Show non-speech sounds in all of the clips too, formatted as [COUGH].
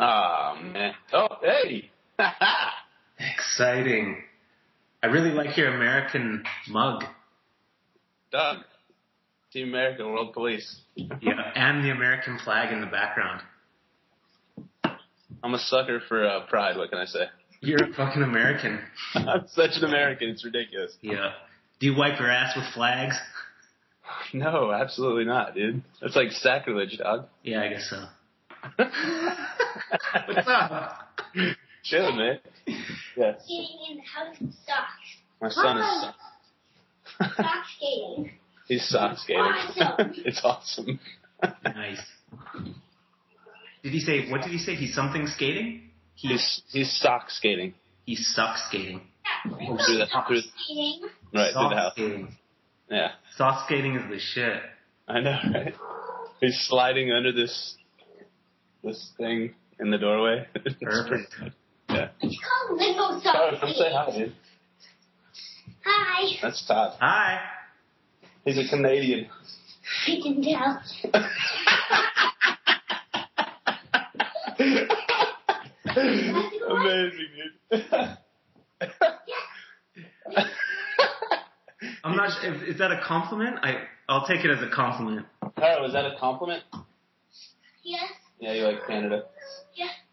Oh man. Oh hey. [LAUGHS] Exciting. I really like your American mug. Doug. Team America, World Police. Yeah, and the American flag in the background. I'm a sucker for uh, pride. What can I say? You're a fucking American. [LAUGHS] I'm such an American. It's ridiculous. Yeah. Do you wipe your ass with flags? [LAUGHS] No, absolutely not, dude. That's like sacrilege, dog. Yeah, I guess so. [LAUGHS] What's up? Chilling, man. Yes. Skating in the house with socks. My son is. Sock skating. He's sock skating. Awesome. [LAUGHS] it's awesome. Nice. Did he say, what did he say? He's something skating? He's he's sock skating. He sucks skating. Yeah. Through the- Sock through- skating. Right through the house. skating. Yeah, Soft skating is the shit. I know, right? He's sliding under this this thing in the doorway. Perfect. [LAUGHS] Yeah. It's called limbo Oh, sock come say hi, dude. Hi. That's Todd. Hi. He's a Canadian. I can tell. Amazing, dude. I'm not sure, is, is that a compliment? I, I'll take it as a compliment. Oh, is that a compliment? Yes. Yeah, you like Canada.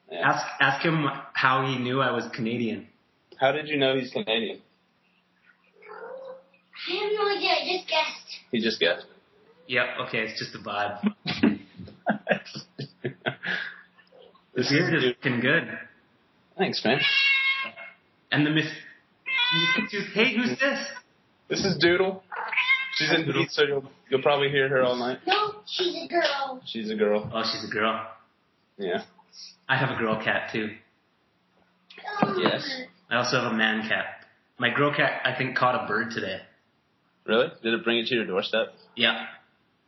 Yes. Yeah. Ask, ask him how he knew I was Canadian. How did you know he's Canadian? I have no idea. I just guessed. He just guessed. Yep, okay, it's just a vibe. The [LAUGHS] This beard is is looking good. Thanks, man. And the miss. Hey, who's this? This is Doodle. She's in heat, so you'll you'll probably hear her all night. No, she's a girl. She's a girl. Oh, she's a girl. Yeah. I have a girl cat too. Oh. Yes. I also have a man cat. My girl cat, I think, caught a bird today. Really? Did it bring it to your doorstep? Yeah.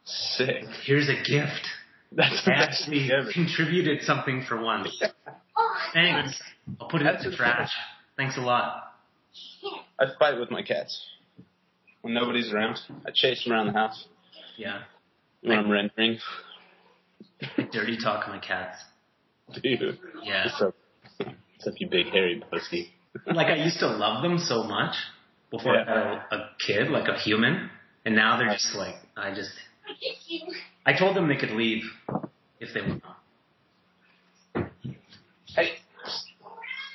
Sick. Here's a gift. [LAUGHS] That's the best actually thing ever. contributed something for once. [LAUGHS] Oh, Thanks. I'll put it That's in the a- trash. Thanks a lot. I fight with my cats. When nobody's around, I chase them around the house Yeah. when I'm rendering. [LAUGHS] I dirty talk my cats. [LAUGHS] Dude. Yeah. What's up? What's up, you big hairy pussy? Like I used to love them so much before I Yeah. had a, a kid, like a human, and now they're just like I just. I kiss you. I told them they could leave if they want. Hey.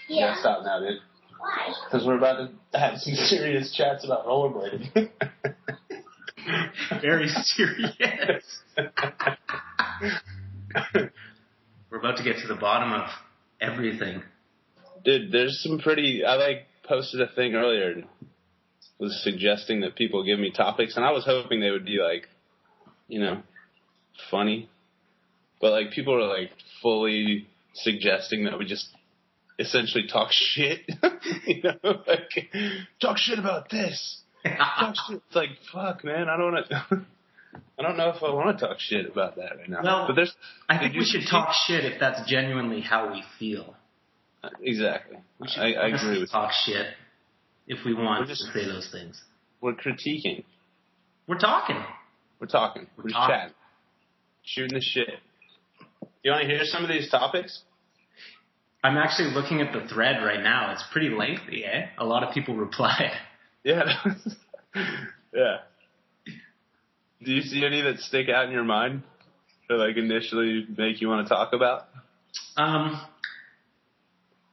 You Yeah. stop now, dude. Why? Because we're about to have some serious chats about rollerblading. [LAUGHS] Very serious. [LAUGHS] We're about to get to the bottom of everything. Dude, there's some pretty. I like posted a thing earlier, and was suggesting that people give me topics, and I was hoping they would be like, you know, funny, but like people are like fully suggesting that we just essentially talk shit, [LAUGHS] you know, like talk shit about this. [LAUGHS] Talk shit. It's like fuck, man. I don't want to. [LAUGHS] I don't know if I want to talk shit about that right now. Well, but there's I think we should see- talk shit if that's genuinely how we feel. exactly. We should I, I agree with. talk shit if we want just- to say those things. We're critiquing. We're talking. We're talking. We're We're, talking. chatting. Shooting the shit. Do you want to hear some of these topics? I'm actually looking at the thread right now. It's pretty lengthy, eh? A lot of people replied. Yeah. [LAUGHS] yeah. Do you see any that stick out in your mind that like initially make you want to talk about? Um,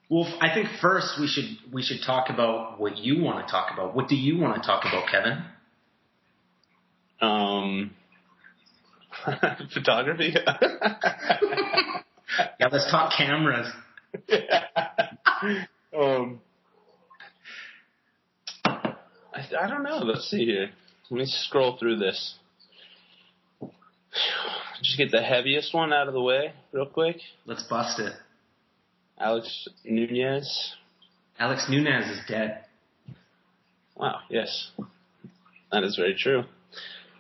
well, I think first we should we should talk about what you want to talk about. What do you want to talk about, Kevin? Um, [LAUGHS] photography. [LAUGHS] Yeah, let's talk cameras. [LAUGHS] um, I, I don't know. Let's see here. Let me scroll through this. [SIGHS] Just get the heaviest one out of the way real quick. Let's bust it. Alex Nunez. Alex Nunez is dead. Wow, yes. That is very true.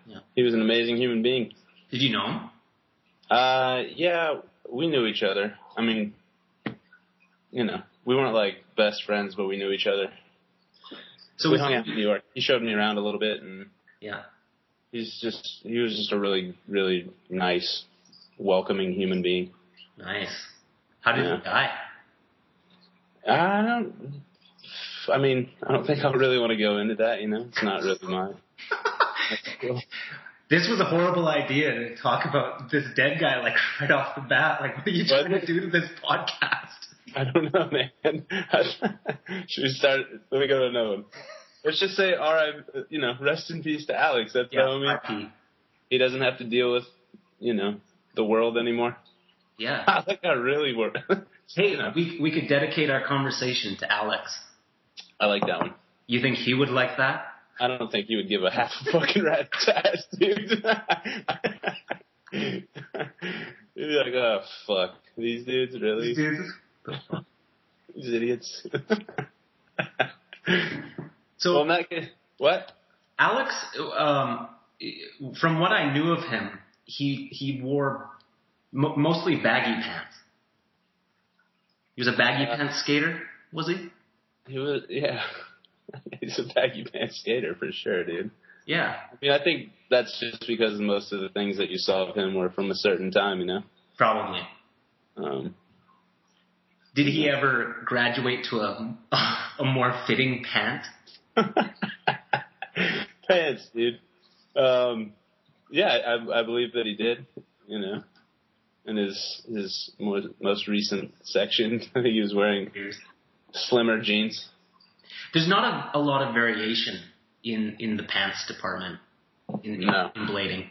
Yeah. He was an amazing human being. Did you know him? Uh, yeah, we knew each other. I mean, you know, we weren't like best friends, but we knew each other. So we hung out in New York. He showed me around a little bit, and yeah. He's just he was just a really really nice, welcoming human being. Nice. How did Yeah. he die? I don't. I mean, I don't think I really want to go into that. You know, it's not really my. This was a horrible idea to talk about this dead guy like right off the bat. Like, what are you What? trying to do to this podcast? I don't know, man. [LAUGHS] Should we start? Let me go to another one. Let's just say, all right, you know, rest in peace to Alex. That's Yeah, the homie. RP. He doesn't have to deal with, you know, the world anymore. Yeah. [LAUGHS] I think I really work. [LAUGHS] Hey, You know. we we could dedicate our conversation to Alex. I like that one. You think he would like that? I don't think you would give a half a fucking rat's ass, dude. [LAUGHS] You'd be like, oh fuck, these dudes really, these idiots. So well, case, what? Alex, um, from what I knew of him, he he wore mo- mostly baggy pants. He was a baggy Uh, pants skater, was he? He was, yeah. [LAUGHS] He's a baggy pants skater for sure, dude. Yeah, I mean, I think that's just because most of the things that you saw of him were from a certain time, you know. probably. Um, Did he ever graduate to a [LAUGHS] a more fitting pant? [LAUGHS] pants, dude. Um, yeah, I, I believe that he did. You know, in his his most, most recent section, [LAUGHS] I think he was wearing slimmer jeans. There's not a, a lot of variation in in the pants department in, in, No. in blading,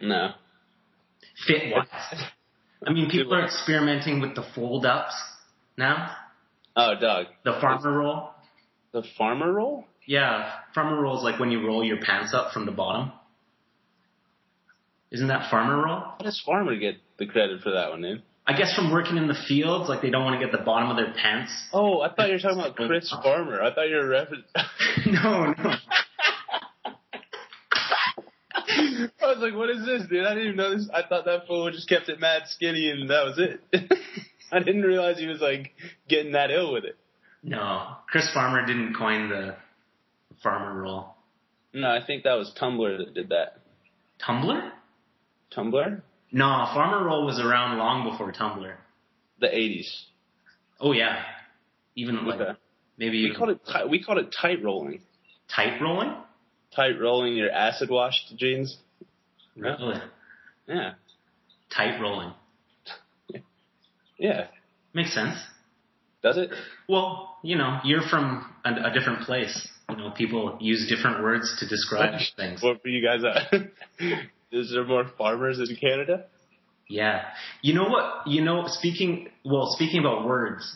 No, fit wise. I mean, people are experimenting with the fold ups now. oh, dog, The farmer roll. The farmer roll. Yeah, farmer roll is like when you roll your pants up from the bottom. Isn't that farmer roll? How does farmer get the credit for that one, dude? I guess from working in the fields, like they don't want to get the bottom of their pants. Oh, I thought you were talking about Chris Farmer. I thought you were referencing. [LAUGHS] [LAUGHS] no, no. I was like, what is this, dude? I didn't even know this. I thought that fool just kept it mad skinny and that was it. [LAUGHS] I didn't realize he was like getting that ill with it. No, Chris Farmer didn't coin the farmer roll. No, I think that was Tumblr that did that. Tumblr? Tumblr? No, farmer roll was around long before Tumblr. The 80s. Oh yeah, even like Okay. maybe We called it we called it tight rolling. tight rolling. Tight rolling your acid washed jeans. Really? Yeah. Tight rolling [LAUGHS] Yeah. makes sense. Does it? Well, you know, you're from a, a different place. You know, people use different words to describe things. What for you guys? Uh, [LAUGHS] is there more farmers in Canada? Yeah. You know what? You know, speaking well, speaking about words,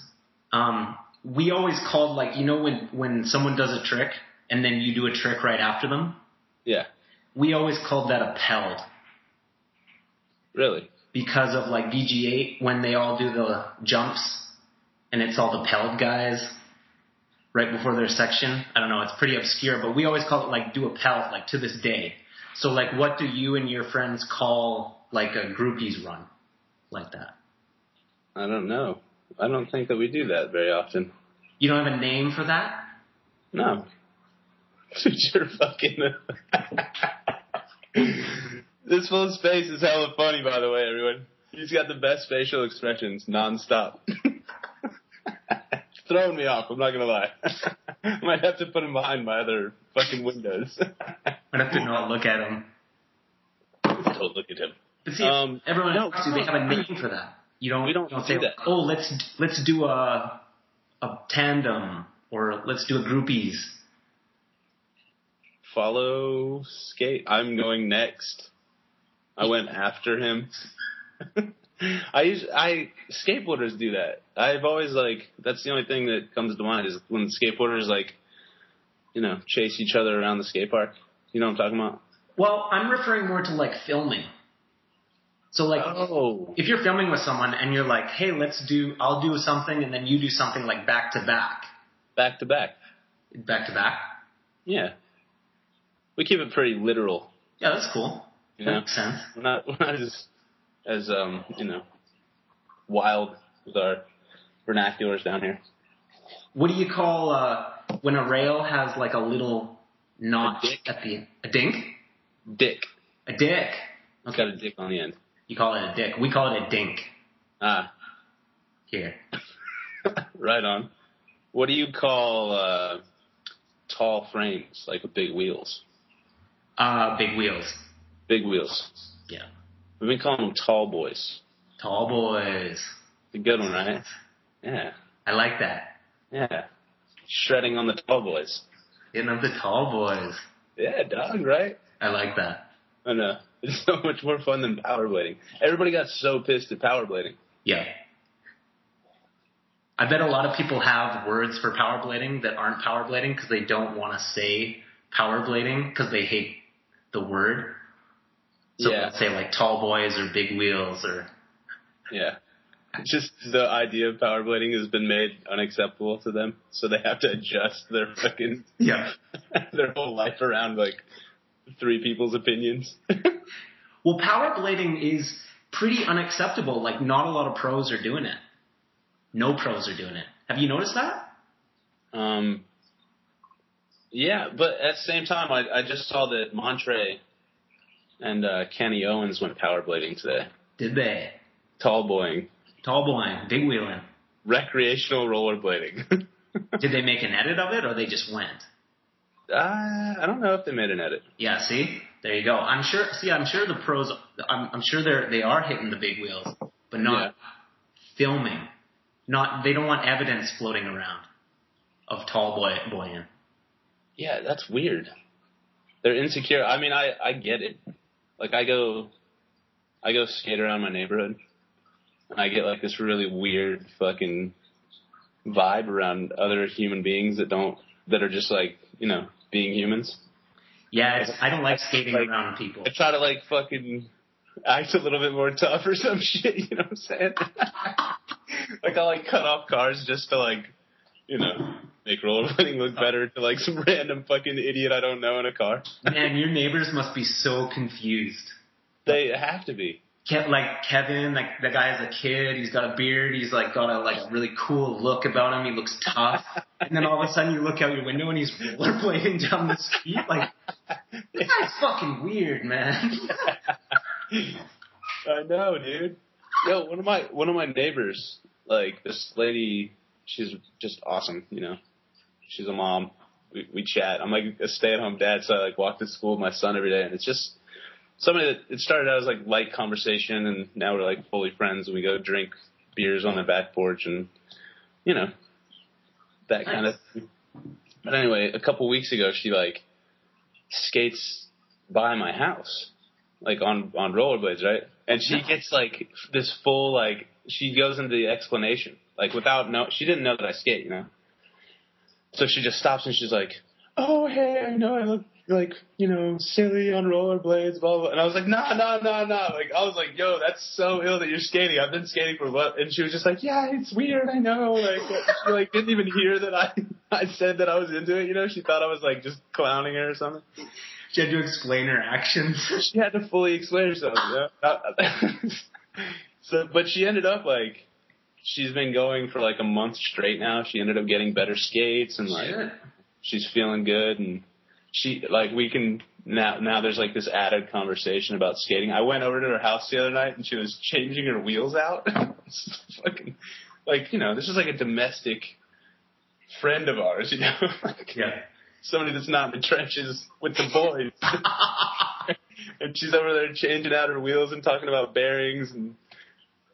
um, we always called like you know when when someone does a trick and then you do a trick right after them. Yeah. We always called that a peld Really? because of like VG8 when they all do the jumps and it's all the peld guys right before their section. I don't know. It's pretty obscure, but we always call it like do a pelt like to this day. So like, what do you and your friends call like a groupies run like that? I don't know. I don't think that we do that very often. You don't have a name for that? No. Dude, [LAUGHS] you're fucking. [LAUGHS] this fool's face is hella funny, by the way, everyone. He's got the best facial expressions nonstop. [LAUGHS] Throwing me off, I'm not gonna lie. I [LAUGHS] might have to put him behind my other fucking windows. I'd have to not look at him. Don't look at him. But see, Um, everyone no, else, do they have a name for that? You don't. We don't you do say, that. Oh, let's let's do a a tandem or let's do a groupies. Follow skate. I'm going next. I went after him. [LAUGHS] I use I skateboarders do that. I've always like that's the only thing that comes to mind is when skateboarders like you know chase each other around the skate park. You know what I'm talking about? Well, I'm referring more to like filming. So like Oh, if you're filming with someone and you're like, hey, let's do, I'll do something and then you do something like back to back, back to back. back to back. Yeah, we keep it pretty literal. Yeah, that's cool. You That know, makes sense. we're not [LAUGHS] we're not as as um you know wild with our vernaculars down here. What do you call uh, when a rail has like a little notch A at the a dink? Dick. A dick. It's got a dick on the end. You call it a dick. We call it a dink. Ah, Here. [LAUGHS] right on. What do you call uh, tall frames, like with big wheels? Uh, big wheels. Big wheels. Yeah. We've been calling them tall boys. Tall boys. It's a good one, right? Yeah. I like that. Yeah. Shredding on the tall boys. Getting up the tall boys. Yeah, dog, right? I like that. I know. [LAUGHS] It's so much more fun than power blading. Everybody got so pissed at power blading. Yeah. I bet a lot of people have words for power blading that aren't power blading because they don't want to say power blading because they hate the word. So Yeah. let's say like tall boys or big wheels or Yeah. Just the idea of power blading has been made unacceptable to them, so they have to adjust their fucking yeah. [LAUGHS] their whole life around like three people's opinions. [LAUGHS] Well, power blading is pretty unacceptable. Like not a lot of pros are doing it. No pros are doing it. Have you noticed that? um, yeah, but at the same time, I, I just saw that Montre and uh, Kenny Owens went power blading today. Did they? Tall boying, Tall boy, big wheeling. recreational rollerblading. [LAUGHS] Did they make an edit of it or they just went? uh, I don't know if they made an edit. Yeah, see? There you go. I'm sure see I'm sure the pros I'm I'm sure they're they are hitting the big wheels, but not Yeah. filming. Not they don't want evidence floating around of tall boy boying. Yeah, that's weird. They're insecure. I mean, I I get it. Like I go, I go skate around my neighborhood, and I get like this really weird fucking vibe around other human beings that don't that are just like you know being humans. Yeah, it's, I don't like skating Like- around people. I try to like fucking act a little bit more tough or [LAUGHS] some shit. You know what I'm saying? [LAUGHS] like I like cut off cars just to like, you know, make rollerblading look better to like some random fucking idiot I don't know in a car. Man, your neighbors must be so confused. They have to be. Ke- like Kevin, like the guy has a kid, he's got a beard, he's like got a like really cool look about him, he looks tough. And then all of a sudden you look out your window and he's rollerblading down the street, like this guy's fucking weird, man. [LAUGHS] I know, dude. Yo, one of my one of my neighbors, like this lady, she's just awesome. You know, she's a mom. We, we chat. I'm like a stay-at-home dad, so I like walk to school with my son every day, and it's just somebody that it started out as like light conversation, and now we're like fully friends, and we go drink beers on the back porch, and you know, that kind of. But anyway, a couple weeks ago, she like skates by my house, like on on rollerblades, right? And she gets like this full like she goes into the explanation like without no she didn't know that I skate, you know. So she just stops and she's like, "Oh hey, I know I look like you know silly on rollerblades, blah blah." Blah and I was like, "Nah, nah, nah, nah." Like I was like, "Yo, that's so ill that you're skating. I've been skating for what?" And she was just like, "Yeah, it's weird. I know." Like she like didn't even hear that I [LAUGHS] I said that I was into it. You know, she thought I was like just clowning her or something. She had to explain her actions. [LAUGHS] she had to fully explain herself. You know? [LAUGHS] so, but she ended up like she's been going for like a month straight now. She ended up getting better skates and like she's feeling good and she like we can now now there's like this added conversation about skating. I went over to her house the other night and she was changing her wheels out. [LAUGHS] Fucking like you know this is like a domestic friend of ours, you know, [LAUGHS] like Yeah. somebody that's not in the trenches with the boys. [LAUGHS] and she's over there changing out her wheels and talking about bearings and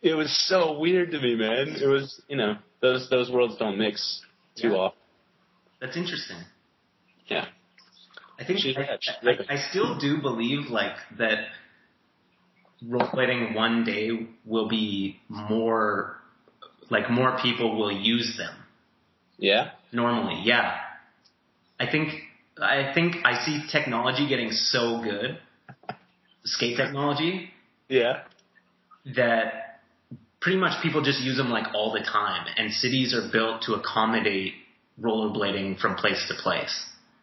it was so weird to me, man. It was, you know, those those worlds don't mix too Yeah. often. That's interesting. Yeah. I think She- I, I, I still do believe like that rollerblading one day will be more like more people will use them Yeah? normally. Yeah. I think I think I see technology getting so good, skate technology, Yeah. that pretty much people just use them like all the time, and cities are built to accommodate rollerblading from place to place.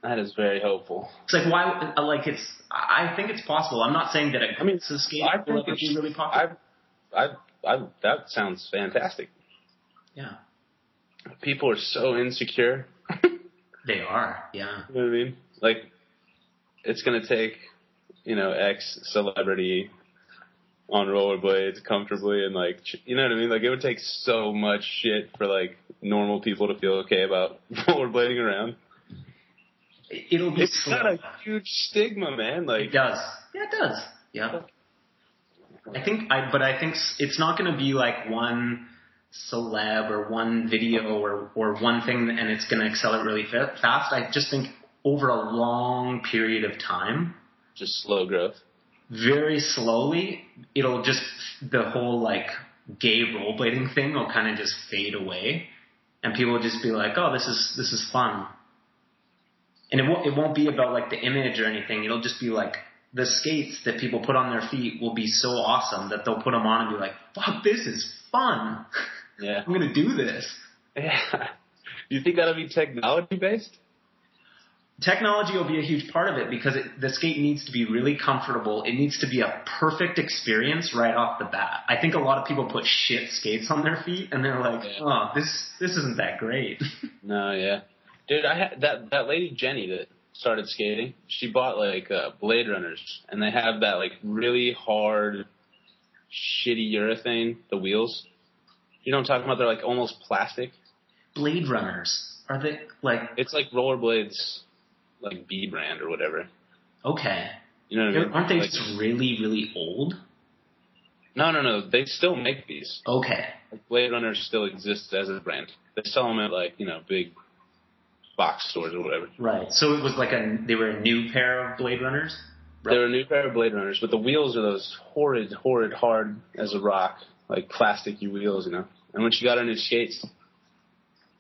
That is very helpful. It's like why? uh, Like it's. I think it's possible. I'm not saying that it, I mean, it's a skate I think ever it's be really popular. I I I that sounds fantastic. yeah, People are so insecure. [LAUGHS] they are. Yeah, You know what I mean? Like, it's gonna take, you know, X celebrity on rollerblades comfortably and like you know what I mean. Like it would take so much shit for like normal people to feel okay about [LAUGHS] rollerblading around. It'll be It's slow. got a huge stigma, man. Like It does. Yeah, it does. Yeah. I think I, but I think it's not going to be like one celeb or one video or or one thing, and it's going to accelerate really fa- fast. I just think over a long period of time, just slow growth. Very slowly, it'll just the whole like gay rollerblading thing will kind of just fade away, and people will just be like, "Oh, this is this is fun," and it won't it won't be about like the image or anything. It'll just be like the skates that people put on their feet will be so awesome that they'll put them on and be like, "Fuck, this is fun! Yeah. [LAUGHS] I'm gonna do this." Yeah. [LAUGHS] You think that'll be technology based? Technology will be a huge part of it because it, the skate needs to be really comfortable. It needs to be a perfect experience right off the bat. I think a lot of people put shit skates on their feet and they're like, Yeah. "Oh, this this isn't that great." [LAUGHS] No, yeah. Dude, I had that that lady Jenny that started skating. She bought like uh, Blade Runners, and they have that like really hard, shitty urethane. The wheels. You know what I'm talking about? They're like almost plastic. Blade Runners are they like It's like rollerblades, like B brand or whatever. okay? You know what I mean? Aren't they Like- just really really old? no, no, no. They still make these. Okay, Like Blade Runners still exists as a brand. They sell them at like you know big box stores or whatever. right. So it was like a they were a new pair of Blade Runners. They're a new pair of Blade Runners, but the wheels are those horrid, horrid, hard as a rock, like plasticky wheels, you know. And when she got her new skates,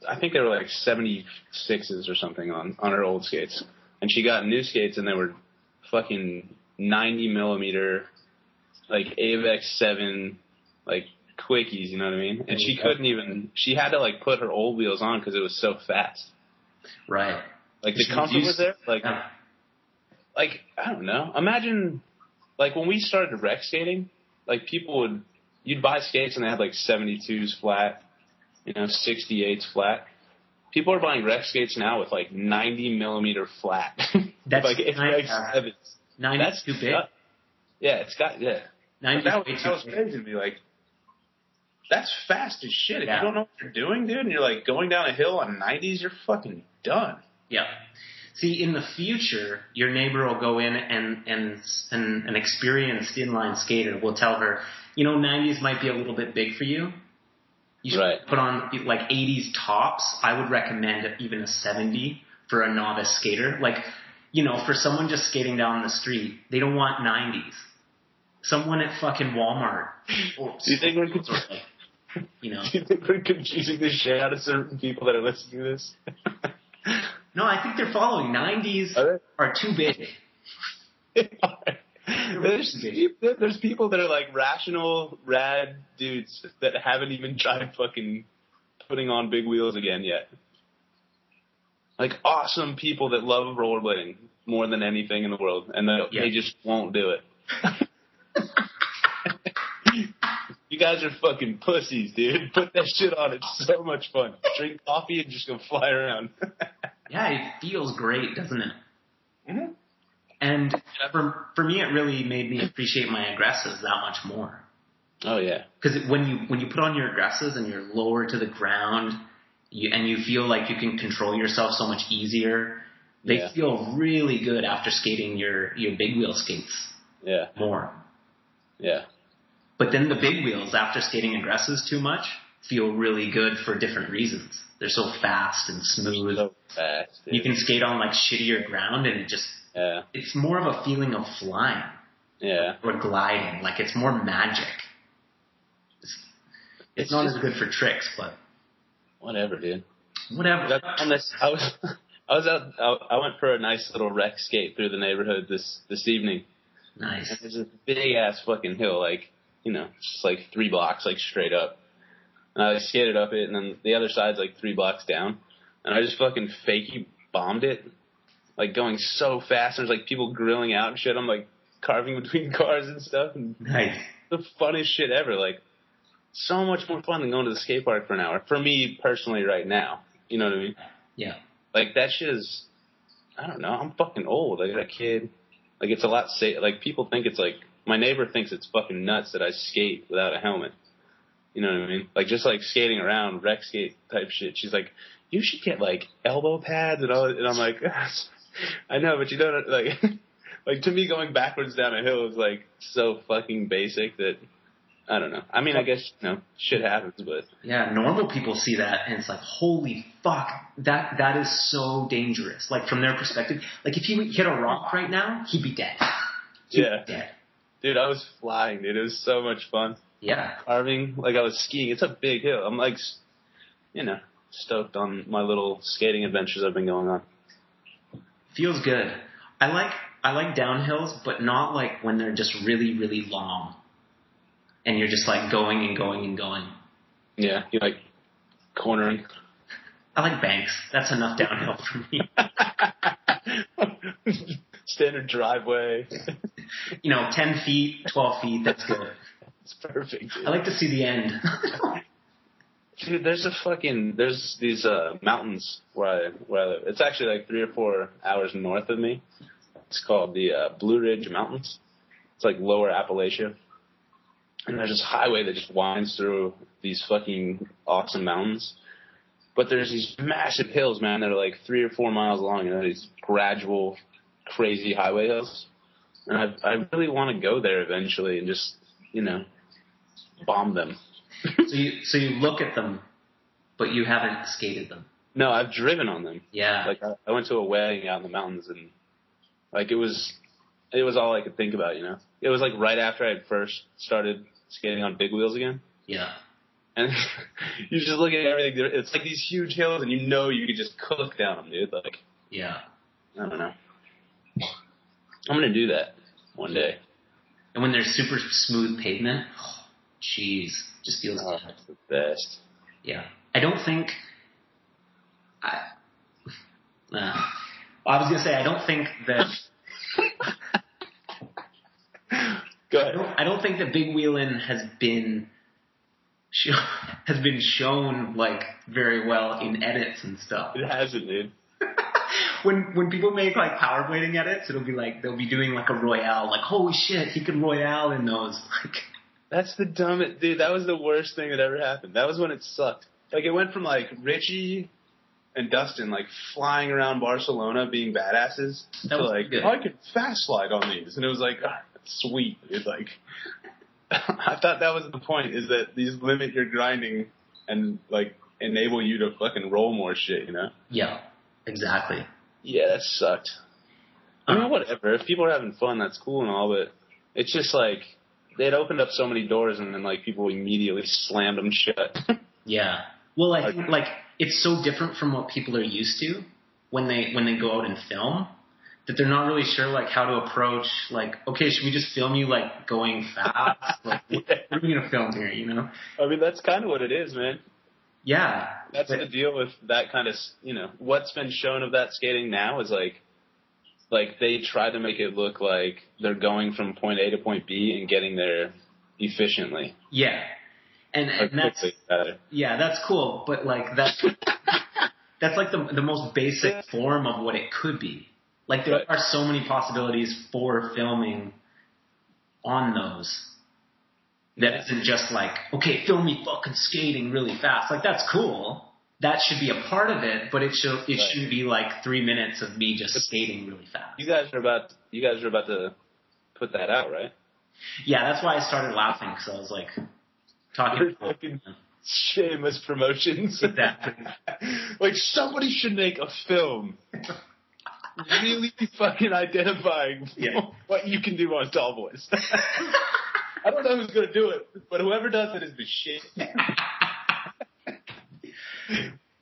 I think they were like 76s or something on, on her old skates. And she got new skates and they were fucking 90 millimeter, like Avex 7, like quickies, you know what I mean? And she couldn't even, she had to like put her old wheels on because it was so fast. Right. Like the comfort was there, like Yeah. like I don't know. Imagine like when we started rec skating, like people would you'd buy skates and they had like 72s flat, you know, 68s flat. People are buying rec skates now with like 90 millimeter flat. [LAUGHS] That's like it's kinda- like sevens. Ninety That's too big. nut- Yeah, it's got yeah. Ninety that, way was, too that was crazy to me. Like that's fast as shit. If Yeah. you don't know what you're doing, dude, and you're like going down a hill on 90s, you're fucking done. Yeah. See, in the future, your neighbor will go in and and and an experienced inline skater will tell her, you know, 90s might be a little bit big for you. You should Right. put on like 80s tops. I would recommend even a 70 for a novice skater. Like, you know, for someone just skating down the street, they don't want 90s. Someone at fucking Walmart. [LAUGHS] Or, Do you think we're you know? [LAUGHS] Do you think we're confusing the shit out of certain people that are listening to this? [LAUGHS] No, I think they're following 90s Are are too big. There's, people, there's people that are like rational, rad dudes that haven't even [LAUGHS] tried fucking putting on big wheels again yet. Like awesome people that love rollerblading more than anything in the world, and they, Yeah. they just won't do it. [LAUGHS] you guys are fucking pussies, dude. Put that shit on. It's so much fun. Drink coffee and just go fly around. [LAUGHS] Yeah, it feels great, doesn't it? Mhm. And for for me, it really made me appreciate my aggressives that much more. Oh yeah. Because when you when you put on your aggressives and you're lower to the ground, you, and you feel like you can control yourself so much easier, they Yeah. feel really good after skating your your big wheel skates Yeah. more. Yeah. But then the big wheels, after skating aggressives too much, feel really good for different reasons. They're so fast and smooth. So fast. You can skate on like shittier ground and it just Yeah. it's more of a feeling of flying Yeah. or gliding. Like it's more magic. It's, it's It's not as good for tricks, but Whatever, dude. whatever. On this, I was, [LAUGHS] I was out. I, I went for a nice little rec skate through the neighborhood this this evening. Nice. And there's a big ass fucking hill, like you know, just like three blocks, like straight up. And I skated up it, and then the other side's like three blocks down, and I just fucking fakie bombed it, like going so fast. And there's like people grilling out and shit. I'm like carving [LAUGHS] between cars and stuff, and Nice. the funnest shit ever. Like, so much more fun than going to the skate park for an hour. For me personally, right now, you know what I mean? Yeah. Like that shit is, I don't know. I'm fucking old. I got a kid. Like it's a lot safe. Like people think it's like my neighbor thinks it's fucking nuts that I skate without a helmet. You know what I mean? Like just like skating around, rec skate type shit. She's like, you should get like elbow pads and all. And I'm like, [LAUGHS] [LAUGHS] I know, but you don't like. [LAUGHS] like to me, going backwards down a hill is like so fucking basic that I don't know. I mean, I guess you know, shit happens, but Yeah, normal people see that and it's like, holy fuck, that that is so dangerous. Like from their perspective, like if he hit a rock right now, he'd be dead. He'd Yeah. be dead. dude, I was flying, dude. It was so much fun. Yeah, Carving, like I was skiing. It's a big hill. I'm like, s- you know, stoked on my little skating adventures I've been going on. Feels good. I like I like downhills, but not like when they're just really really long, and you're just like going and going and going. Yeah, you like cornering. I like banks. That's enough downhill for me. [LAUGHS] Standard driveway. You know, ten feet, twelve feet. That's good. [LAUGHS] It's perfect. Dude. I like to see the end. [LAUGHS] Dude, there's a fucking there's these uh mountains where I where I live. It's actually like three or four hours north of me. It's called the uh, Blue Ridge Mountains. It's like lower Appalachia. And there's this highway that just winds through these fucking awesome mountains. But there's these massive hills, man, that are like three or four miles long, you know, these gradual, crazy highway hills. And I I really want to go there eventually and just, you know, bomb them. [LAUGHS] so you so you look at them, but you haven't skated them. No, I've driven on them. Yeah. Like I, I went to a wedding out in the mountains and like it was it was all I could think about, you know. It was like right after I had first started skating on big wheels again. yeah. And [LAUGHS] you just look at everything. It's like these huge hills, and you know you could just cook down them, dude. Like Yeah. I don't know. I'm gonna do that one day. And when there's super smooth pavement, [SIGHS] jeez, just feels Oh, the best. Yeah. I don't think. I. Uh, I was gonna say I don't think that [LAUGHS] Go I don't, I don't think that big wheeling has been sho- has been shown like very well in edits and stuff. It hasn't, dude. [LAUGHS] when when people make like power blading edits, it'll be like they'll be doing like a royale, like holy shit, he could royale in those. [LAUGHS] Like That's the dumbest, dude. That was the worst thing that ever happened. That was when it sucked. Like it went from like Richie and Dustin like flying around Barcelona being badasses That to like good. I could fast slide on these, and it was like ah, sweet. It's like [LAUGHS] I thought that was the point is that these limit your grinding and like enable you to fucking roll more shit. You know? yeah, exactly. Yeah, that sucked. I mean, whatever. If people are having fun, that's cool and all, but it's just like they'd opened up so many doors, and then like people immediately slammed them shut. [LAUGHS] Yeah. Well, I Like- think like it's so different from what people are used to when they when they go out and film that they're not really sure like how to approach like okay should we just film you like going fast [LAUGHS] like what are we gonna film here you know I mean, that's kind of what it is, man. yeah That's But- the deal with that kind of, you know, what's been shown of that skating now is like, like they try to make it look like they're going from point A to point B and getting there efficiently yeah and, and that's. Yeah that's cool but like that's [LAUGHS] that's like the the most basic form of what it could be like there Right. are so many possibilities for filming on those that isn't just like, okay, film me fucking skating really fast. Like that's cool. That should be a part of it, but it should it Right. shouldn't be like three minutes of me just skating really fast. You guys are about, you guys are about to put that out, right? Yeah, that's why I started laughing because I was like talking. Fucking shameless promotions. Exactly. [LAUGHS] like somebody should make a film [LAUGHS] really fucking identifying Yeah. [LAUGHS] what you can do on Tall Boys. I don't know who's gonna do it, but whoever does it is the shit.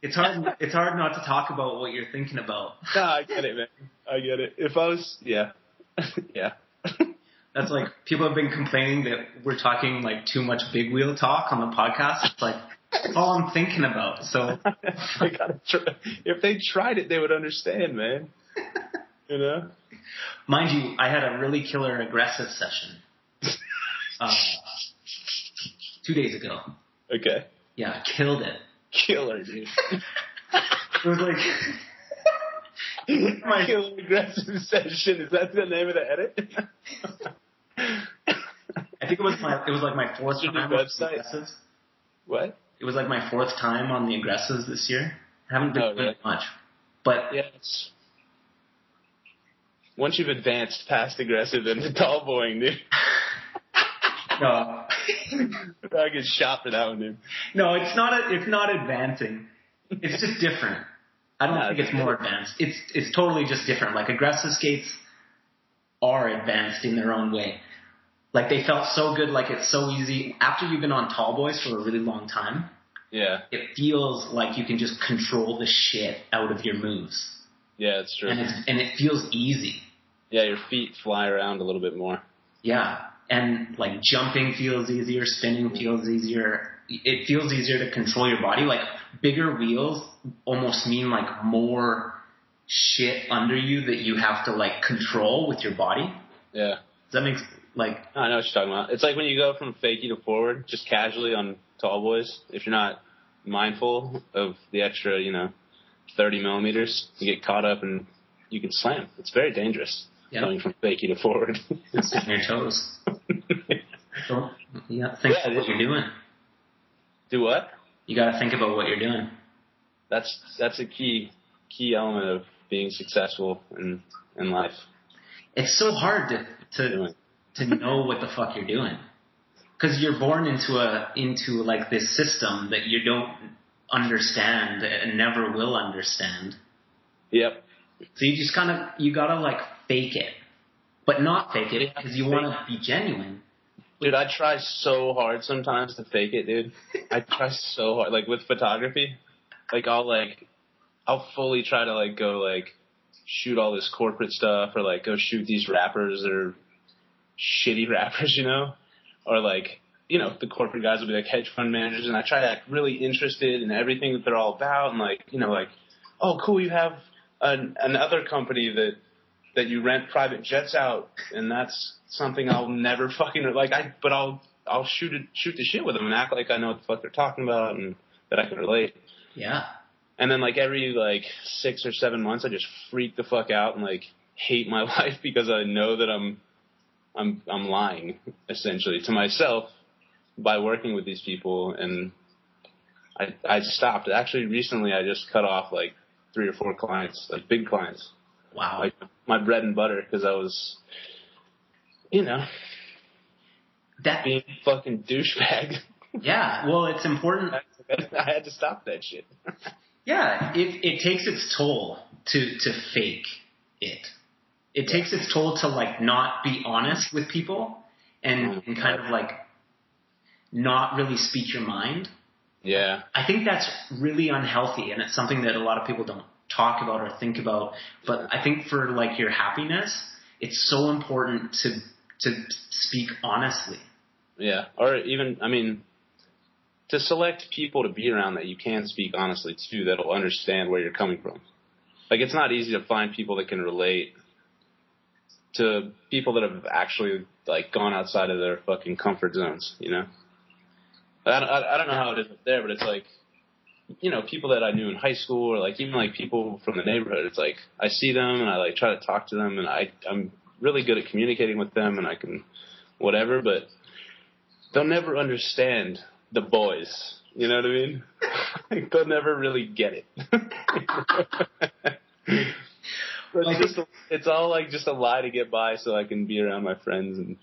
It's hard. It's hard not to talk about what you're thinking about. [LAUGHS] Nah, I get it, man. I get it. If I was, yeah, [LAUGHS] yeah. That's like people have been complaining that we're talking like too much big wheel talk on the podcast. It's like that's all I'm thinking about. So [LAUGHS] they gotta try. If they tried it, they would understand, man. You know? Mind you, I had a really killer aggressive session uh, two days ago. Okay. Yeah, killed it. Killer, dude. [LAUGHS] It was like My- Killer aggressive session. Is that the name of the edit? I think it was my it was like my fourth time on the website? aggressives. What? It was like my fourth time on the aggressives this year. I haven't been Oh, doing really? much, but. It's, once you've advanced past aggressive into tall boying, dude, [LAUGHS] no, [LAUGHS] I get shot for that one, dude. no, it's not. A, it's not advancing. It's just different. I don't No, think it's more advanced. It's it's totally just different. Like aggressive skates are advanced in their own way. Like they felt so good. Like it's so easy after you've been on tall boys for a really long time. Yeah. It feels like you can just control the shit out of your moves, Yeah, it's true. and it's and it feels easy. Yeah, your feet fly around a little bit more. Yeah, and like jumping feels easier, spinning feels easier. It feels easier to control your body. Like bigger wheels almost mean like more shit under you that you have to like control with your body. Yeah. Does that make like I know what you're talking about. It's like when you go from fakie to forward, just casually on tall boys. If you're not mindful of the extra, you know, 30 millimeters, you get caught up and you can slam. It's very dangerous Yeah. going from fakie to forward. [LAUGHS] on your toes? So, yeah, think Yeah, about what you're doing. Do what? You got to think about what you're doing. That's that's a key key element of being successful in in life. It's so hard to to to know what the fuck you're doing because you're born into a into like this system that you don't understand and never will understand Yep. so you just kind of you gotta like fake it but not fake it because you want to be genuine Dude, I try so hard sometimes to fake it, dude. I try so hard, like with photography. Like I'll like, I'll fully try to like go like shoot all this corporate stuff, or like go shoot these rappers or shitty [LAUGHS] rappers, you know, or like you know the corporate guys will be like hedge fund managers, and I try to act really interested in everything that they're all about, and like you know like, oh cool, you have an, another company that that you rent private jets out, and that's something I'll never fucking like. I but I'll I'll shoot it shoot the shit with them and act like I know what the fuck they're talking about and that I can relate. yeah And then like every like six or seven months, I just freak the fuck out and like hate my [LAUGHS] life because I know that I'm I'm I'm lying essentially to myself by working with these people and I I stopped. Actually, recently I just cut off like three or four clients, like big clients wow like my bread and butter because I was, you know, that being a fucking douchebag. yeah. [LAUGHS] Well it's important. [LAUGHS] I had to stop that shit. [LAUGHS] yeah. It it takes its toll to to fake it. It takes its toll to like not be honest with people and, mm-hmm. and kind of like not really speak your mind. Yeah, I think that's really unhealthy, and it's something that a lot of people don't talk about or think about. But I think for like your happiness, it's so important to to speak honestly. yeah, or even I mean, to select people to be around that you can speak honestly to that'll understand where you're coming from. Like it's not easy to find people that can relate to people that have actually like gone outside of their fucking comfort zones. You know, I don't, I, don't know how it is up there, but it's like you know, people that I knew in high school or like even like people from the neighborhood, it's like I see them and I like try to talk to them and I I'm really good at communicating with them and I can whatever, but they'll never understand the boys. You know what I mean? like, [LAUGHS] they'll never really get it. [LAUGHS] It's, just, it's all like just a lie to get by so I can be around my friends and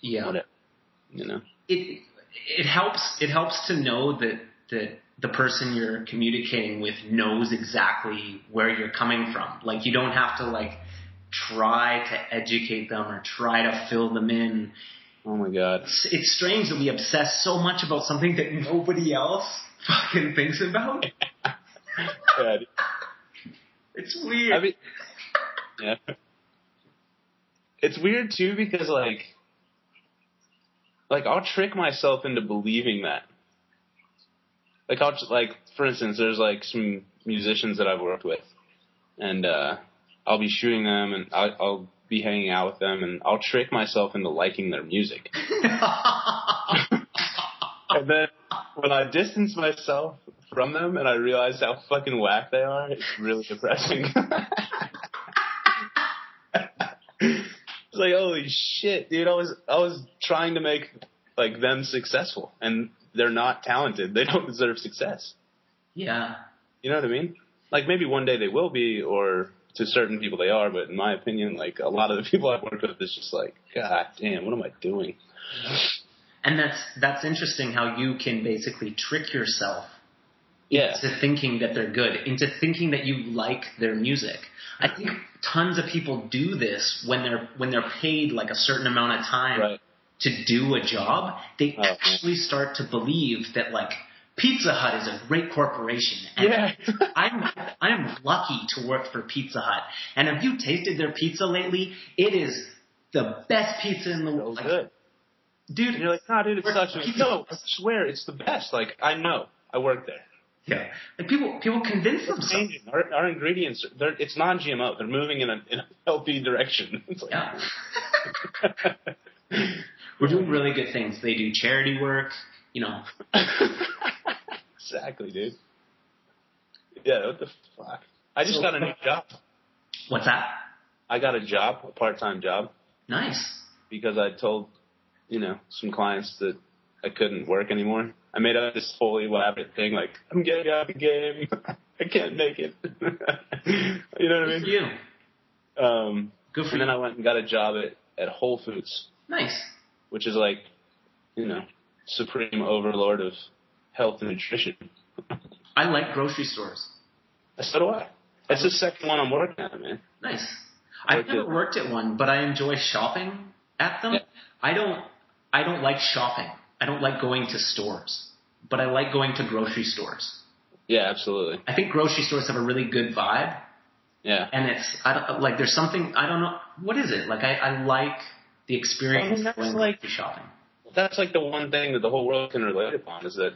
Yeah, whatever. You know? it it helps. It helps to know that that the person you're communicating with knows exactly where you're coming from. Like you don't have to like try to educate them or try to fill them in. Oh my god. It's, it's strange that we obsess so much about something that nobody else [LAUGHS] fucking thinks about. It's weird. I mean, yeah. It's weird too because like, like I'll trick myself into believing that. Like I'll just, like for instance, there's like some musicians that I've worked with, and uh, I'll be shooting them and I'll, I'll be hanging out with them, and I'll trick myself into liking their music. [LAUGHS] And then when I distance myself from them and I realize how fucking whack they are, it's really depressing. [LAUGHS] it's like, holy shit, dude! I was I was trying to make like them successful, and they're not talented. They don't deserve success. Yeah. You know what I mean? Like maybe one day they will be, or to certain people they are, but in my opinion, like a lot of the [LAUGHS] people I've worked with, it's just like, God damn, what am I doing? And that's that's interesting how you can basically trick yourself Yeah, into thinking that they're good, into thinking that you like their music. I think tons of people do this when they're when they're paid like a certain amount of time right. To do a job. They Oh, man. actually start to believe that like Pizza Hut is a great corporation. And Yeah. [LAUGHS] I'm I'm lucky to work for Pizza Hut. And have you tasted their pizza lately? It is the best pizza in the So world. Like, good. dude, And you're like, nah, dude, it We're- sucks. pizza- No, I swear, it's the best. Like, I know. I work there. yeah. Like people people convince It's themselves. changing. Our, our ingredients, they're, it's non-GMO. They're moving in a, in a healthy direction. [LAUGHS] It's like, Yeah. [LAUGHS] We're doing really good things. They do charity work, you know. [LAUGHS] exactly, dude. Yeah, what the fuck? I just So- got a new job. What's that? I got a job, a part-time job, Nice. because I told, you know, some clients that I couldn't work anymore. I made up this fully elaborate thing like, I'm getting out of the game. I can't make it. [LAUGHS] you know what I Good for mean? you. Um, Good for and you. then I went and got a job at, at Whole Foods, nice. Which is like, you know, supreme overlord of health and nutrition. I like grocery stores. So do I. That's the second one I'm working at, man. Nice. I've never at- worked at one, but I enjoy shopping at them. Yeah. I don't I don't like shopping. I don't like going to stores. But I like going to grocery stores. Yeah, absolutely. I think grocery stores have a really good vibe Yeah. and it's I don't like there's something I don't know what is it? Like I, I like the experience I mean, that's like- shopping. That's like the one thing that the whole world can relate upon is that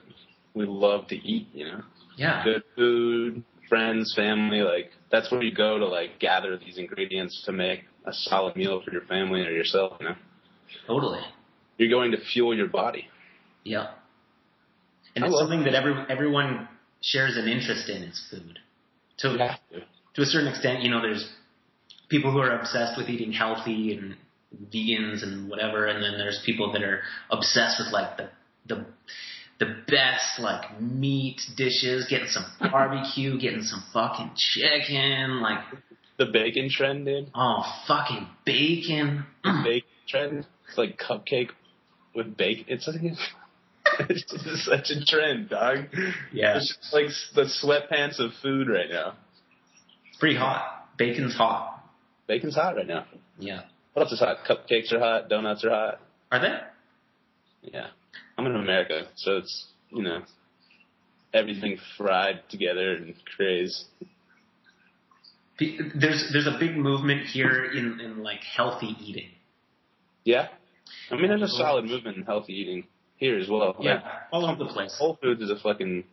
we love to eat, you know? Yeah. Good food, friends, family, like that's where you go to like gather these ingredients to make a solid meal for your family or yourself, you know? Totally. You're going to fuel your body. Yeah. And I it's something that every everyone shares an interest in is food. To to a certain extent, you know, there's people who are obsessed with eating healthy and vegans and whatever, and then there's people that are obsessed with like the the the best like meat dishes, getting some barbecue, getting some fucking chicken, like The bacon trend, dude. oh fucking bacon. Bacon trend. It's like cupcake with bacon. It's like [LAUGHS] it's just such a trend, dog. Yeah. It's just like the sweatpants of food right now. It's pretty hot. Bacon's hot. Bacon's hot right now. Yeah. What else is hot? Cupcakes are hot. Donuts are hot. Are they? Yeah. I'm in America, so it's you know everything fried together and craze. There's there's a big movement here in, in like healthy eating. Yeah. I mean, there's a solid movement in healthy eating here as well. Like, all over the place. Whole Foods is a fucking.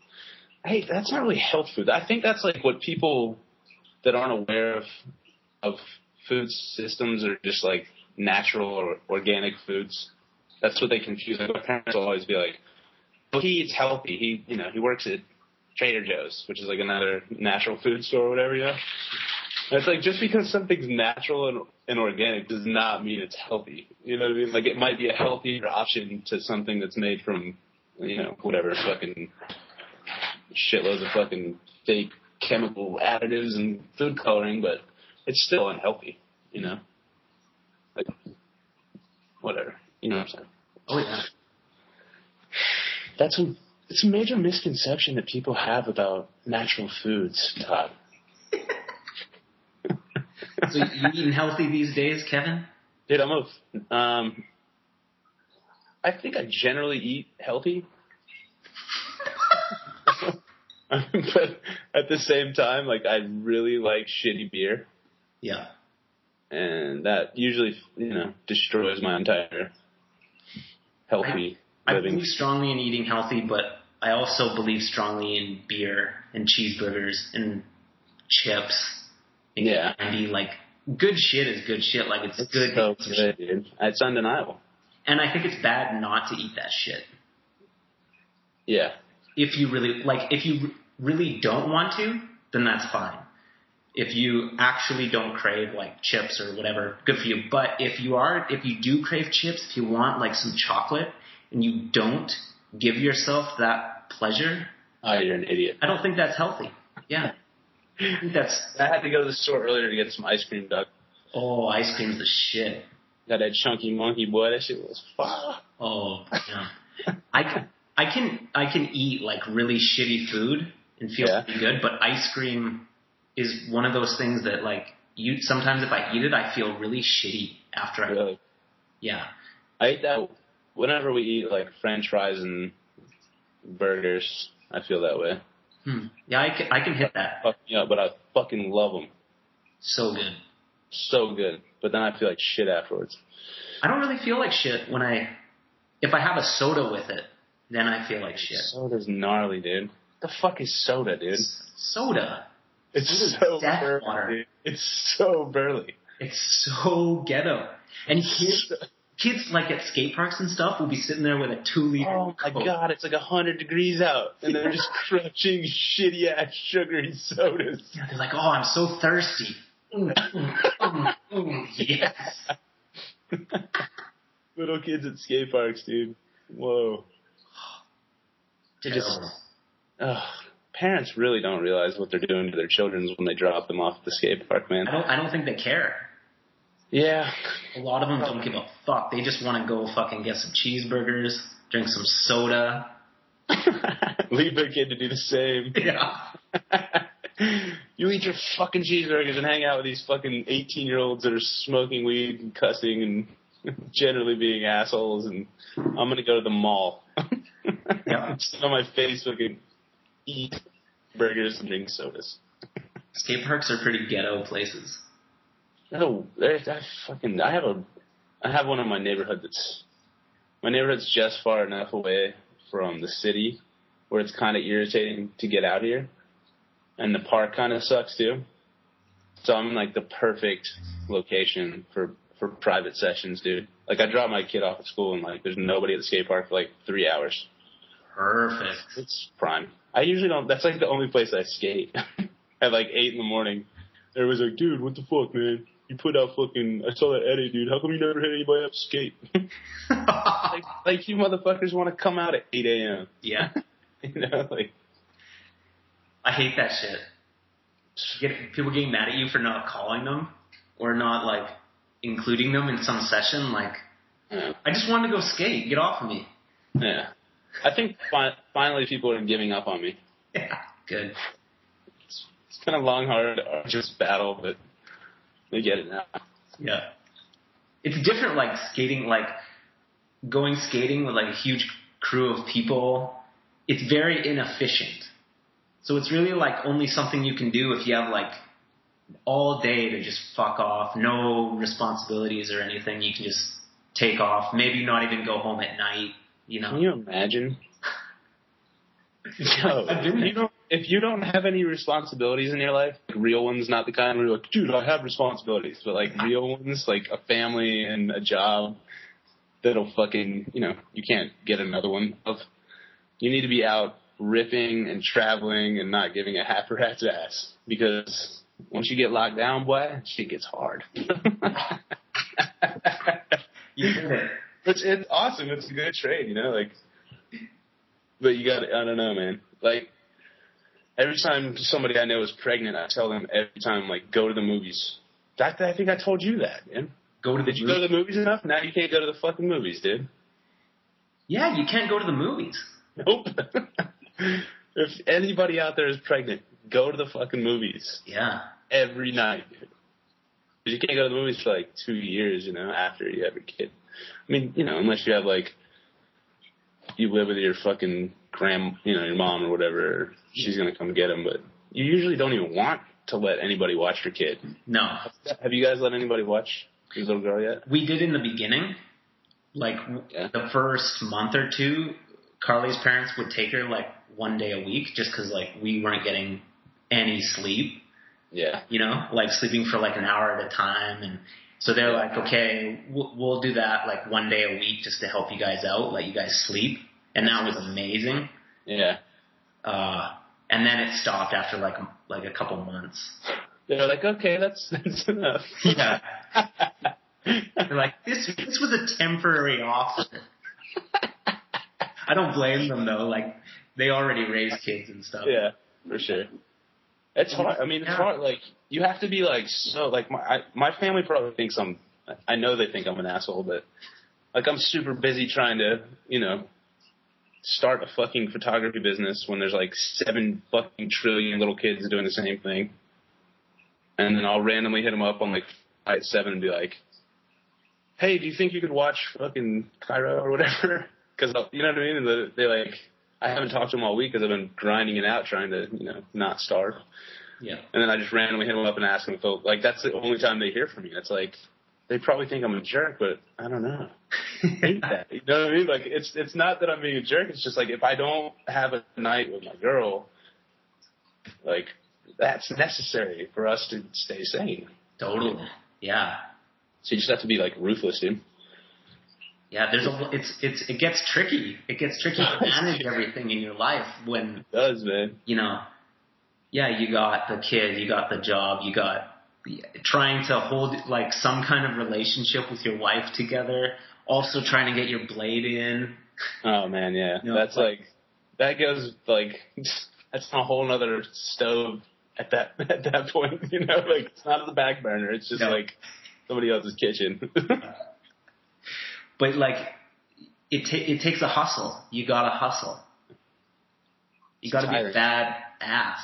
Hey, that's not really health food. I think that's like what people that aren't aware of of food systems are just like natural or organic foods. That's what they confuse. Like my parents will always be like, "Well, he eats healthy. He, you know, he works at Trader Joe's, which is like another natural food store or whatever." Know, and it's like just because something's natural and, and organic does not mean it's healthy. You know what I mean? Like it might be a healthier option to something that's made from, you know, whatever fucking shitloads of fucking fake chemical additives and food coloring, but it's still unhealthy. You know, like whatever. You know what I'm saying? Oh yeah. That's a it's a major misconception that people have about natural foods, Todd. [LAUGHS] So you eating healthy these days, Kevin? Dude, I'm a. Um, I think I generally eat healthy, [LAUGHS] but at the same time, like I really like shitty beer, Yeah. and that usually, you know, destroys my entire healthy I living. believe strongly in eating healthy, but I also believe strongly in beer and cheeseburgers and chips and Yeah. candy. Like good shit is good shit. Like it's, It's good. so good, dude. It's undeniable. And I think it's bad not to eat that shit. Yeah, If you really like, if you really don't want to, then that's fine. If you actually don't crave like chips or whatever, good for you. But if you are, if you do crave chips, if you want like some chocolate and you don't give yourself that pleasure, Oh, you're an idiot. I don't think that's healthy. Yeah. I think that's, I had to go to the store earlier to get some ice cream, Doug. oh, ice cream's the shit. Got that chunky monkey boy. That shit was fire. Oh, yeah. I can, I can, I can eat like really shitty food and feel Yeah. pretty good, but ice cream is one of those things that like you, sometimes if I eat it, I feel really shitty after I, Really. yeah. I eat that whenever we eat like French fries and burgers. I feel that way. Hmm. Yeah, I can, I can hit that. Fuck me up, but I fucking love them. So good. So good. But then I feel like shit afterwards. I don't really feel like shit when I, if I have a soda with it, then I feel like shit. Soda's gnarly, dude. The fuck is soda, dude? Soda. It's so burly. water. It's so burly. It's so ghetto. And kids, kids like at skate parks and stuff will be sitting there with a two liter. Oh my Coke. god, it's like a hundred degrees out, and they're just [LAUGHS] crunching shitty ass sugary sodas. Yeah, they're like, oh, I'm so thirsty. Mm, mm, mm, [LAUGHS] yes. [LAUGHS] Little kids at skate parks, dude. Whoa. They just, Terrible. Parents really don't realize what they're doing to their children when they drop them off at the skate park, man. I don't. I don't think they care. Yeah. A lot of them don't give a fuck. They just want to go fucking get some cheeseburgers, drink some soda. [LAUGHS] Leave their kid to do the same. [LAUGHS] Yeah. [LAUGHS] you eat your fucking cheeseburgers and hang out with these fucking 18 year olds that are smoking weed and cussing and generally being assholes and I'm gonna go to the mall. Yeah. Sit on my Facebook and eat burgers and drink sodas. Skate parks are pretty ghetto places. No, there's I fucking I have a I have one in my neighborhood that's my neighborhood's just far enough away from the city where it's kind of irritating to get out here, and the park kind of sucks too. So I'm in like the perfect location for for private sessions, dude. Like I drop my kid off at school and like there's nobody at the skate park for like three hours. Perfect. It's prime. I usually don't. That's like the only place I skate. [LAUGHS] At like eight in the morning, everyone's like, "Dude, what the fuck, man? You put out fucking. I saw that edit, dude. How come you never hit anybody up skate? [LAUGHS] like, [LAUGHS] like you motherfuckers want to come out at eight a.m. yeah. You know, like I hate that shit. Get people getting mad at you for not calling them or not like including them in some session. Like, yeah. I just wanted to go skate. Get off of me. yeah. I think fi- finally people are giving up on me. Yeah. Good. It's kind of long, hard, arduous battle, but we get it now. Yeah. It's different like skating like going skating with like a huge crew of people. It's very inefficient. So it's really like only something you can do if you have like all day to just fuck off, no responsibilities or anything. You can just take off, maybe not even go home at night, you know. Can you imagine? Yo, I've been if you don't if you don't have any responsibilities in your life, like real ones, not the kind where you're like, dude, I have responsibilities, but like real ones, like a family and a job that'll fucking, you know, you can't get another one of. You need to be out ripping and traveling and not giving a half rat's ass because once you get locked down, boy, shit gets hard. [LAUGHS] You did it. It's it's awesome. It's a good trade, you know. Like, but you got to I don't know, man. Like, every time somebody I know is pregnant, I tell them every time, like, go to the movies. I, I think I told you that, man. Go to the Did you go to the movies enough? Now you can't go to the fucking movies, dude. Yeah, you can't go to the movies. Nope. [LAUGHS] if anybody out there is pregnant, go to the fucking movies Yeah. every night. Dude. 'Cause You can't go to the movies for like two years, you know, after you have a kid. I mean, you know, unless you have like, you live with your fucking grand, you know, your mom or whatever, she's gonna come get him. But you usually don't even want to let anybody watch your kid. No. Have you guys let anybody watch your little girl yet? We did in the beginning, like w Yeah. the first month or two, Carly's parents would take her like one day a week just because like we weren't getting any sleep, Yeah. you know, like sleeping for like an hour at a time. And so they're like, okay, we'll, we'll do that like one day a week just to help you guys out, let you guys sleep. And that was amazing. Yeah. Uh, and then it stopped after like, like a couple months. They're like, okay, that's that's enough. Yeah. [LAUGHS] They're like, this this was a temporary offer. I don't blame them though. Like they already raise kids and stuff. yeah, for sure. It's hard. I mean, it's Yeah. hard. Like you have to be like so. Like my I, my family probably thinks I'm. I know they think I'm an asshole, but like I'm super busy trying to, you know, start a fucking photography business when there's like seven fucking trillion little kids doing the same thing, and then I'll randomly hit them up on like at seven and be like, "Hey, do you think you could watch fucking Cairo or whatever?" [LAUGHS] Because you know what I mean. And they- they like. I haven't talked to him all week because I've been grinding it out, trying to, you know, not starve. Yeah. And then I just randomly hit him up and ask him if they'll, like, that's the only time they hear from me. It's like, they probably think I'm a jerk, but I don't know. [LAUGHS] I hate that. You know what I mean? Like, it's, it's not that I'm being a jerk. It's just like, if I don't have a night with my girl, like, that's necessary for us to stay sane. Totally. Yeah. So you just have to be, like, ruthless, dude. Yeah, there's a it's it's it gets tricky. It gets tricky to [LAUGHS] manage everything in your life when It does, man. you know, yeah, you got the kid, you got the job, you got trying to hold like some kind of relationship with your wife together, also trying to get your blade in. Oh, man, yeah. No, that's like- like, that goes, like, [LAUGHS] that's a whole nother stove at that, [LAUGHS] at that point, you know? Like, it's not the back burner. It's just No. like somebody else's kitchen. But like, it ta- it takes a hustle. You gotta hustle. You gotta be a bad ass.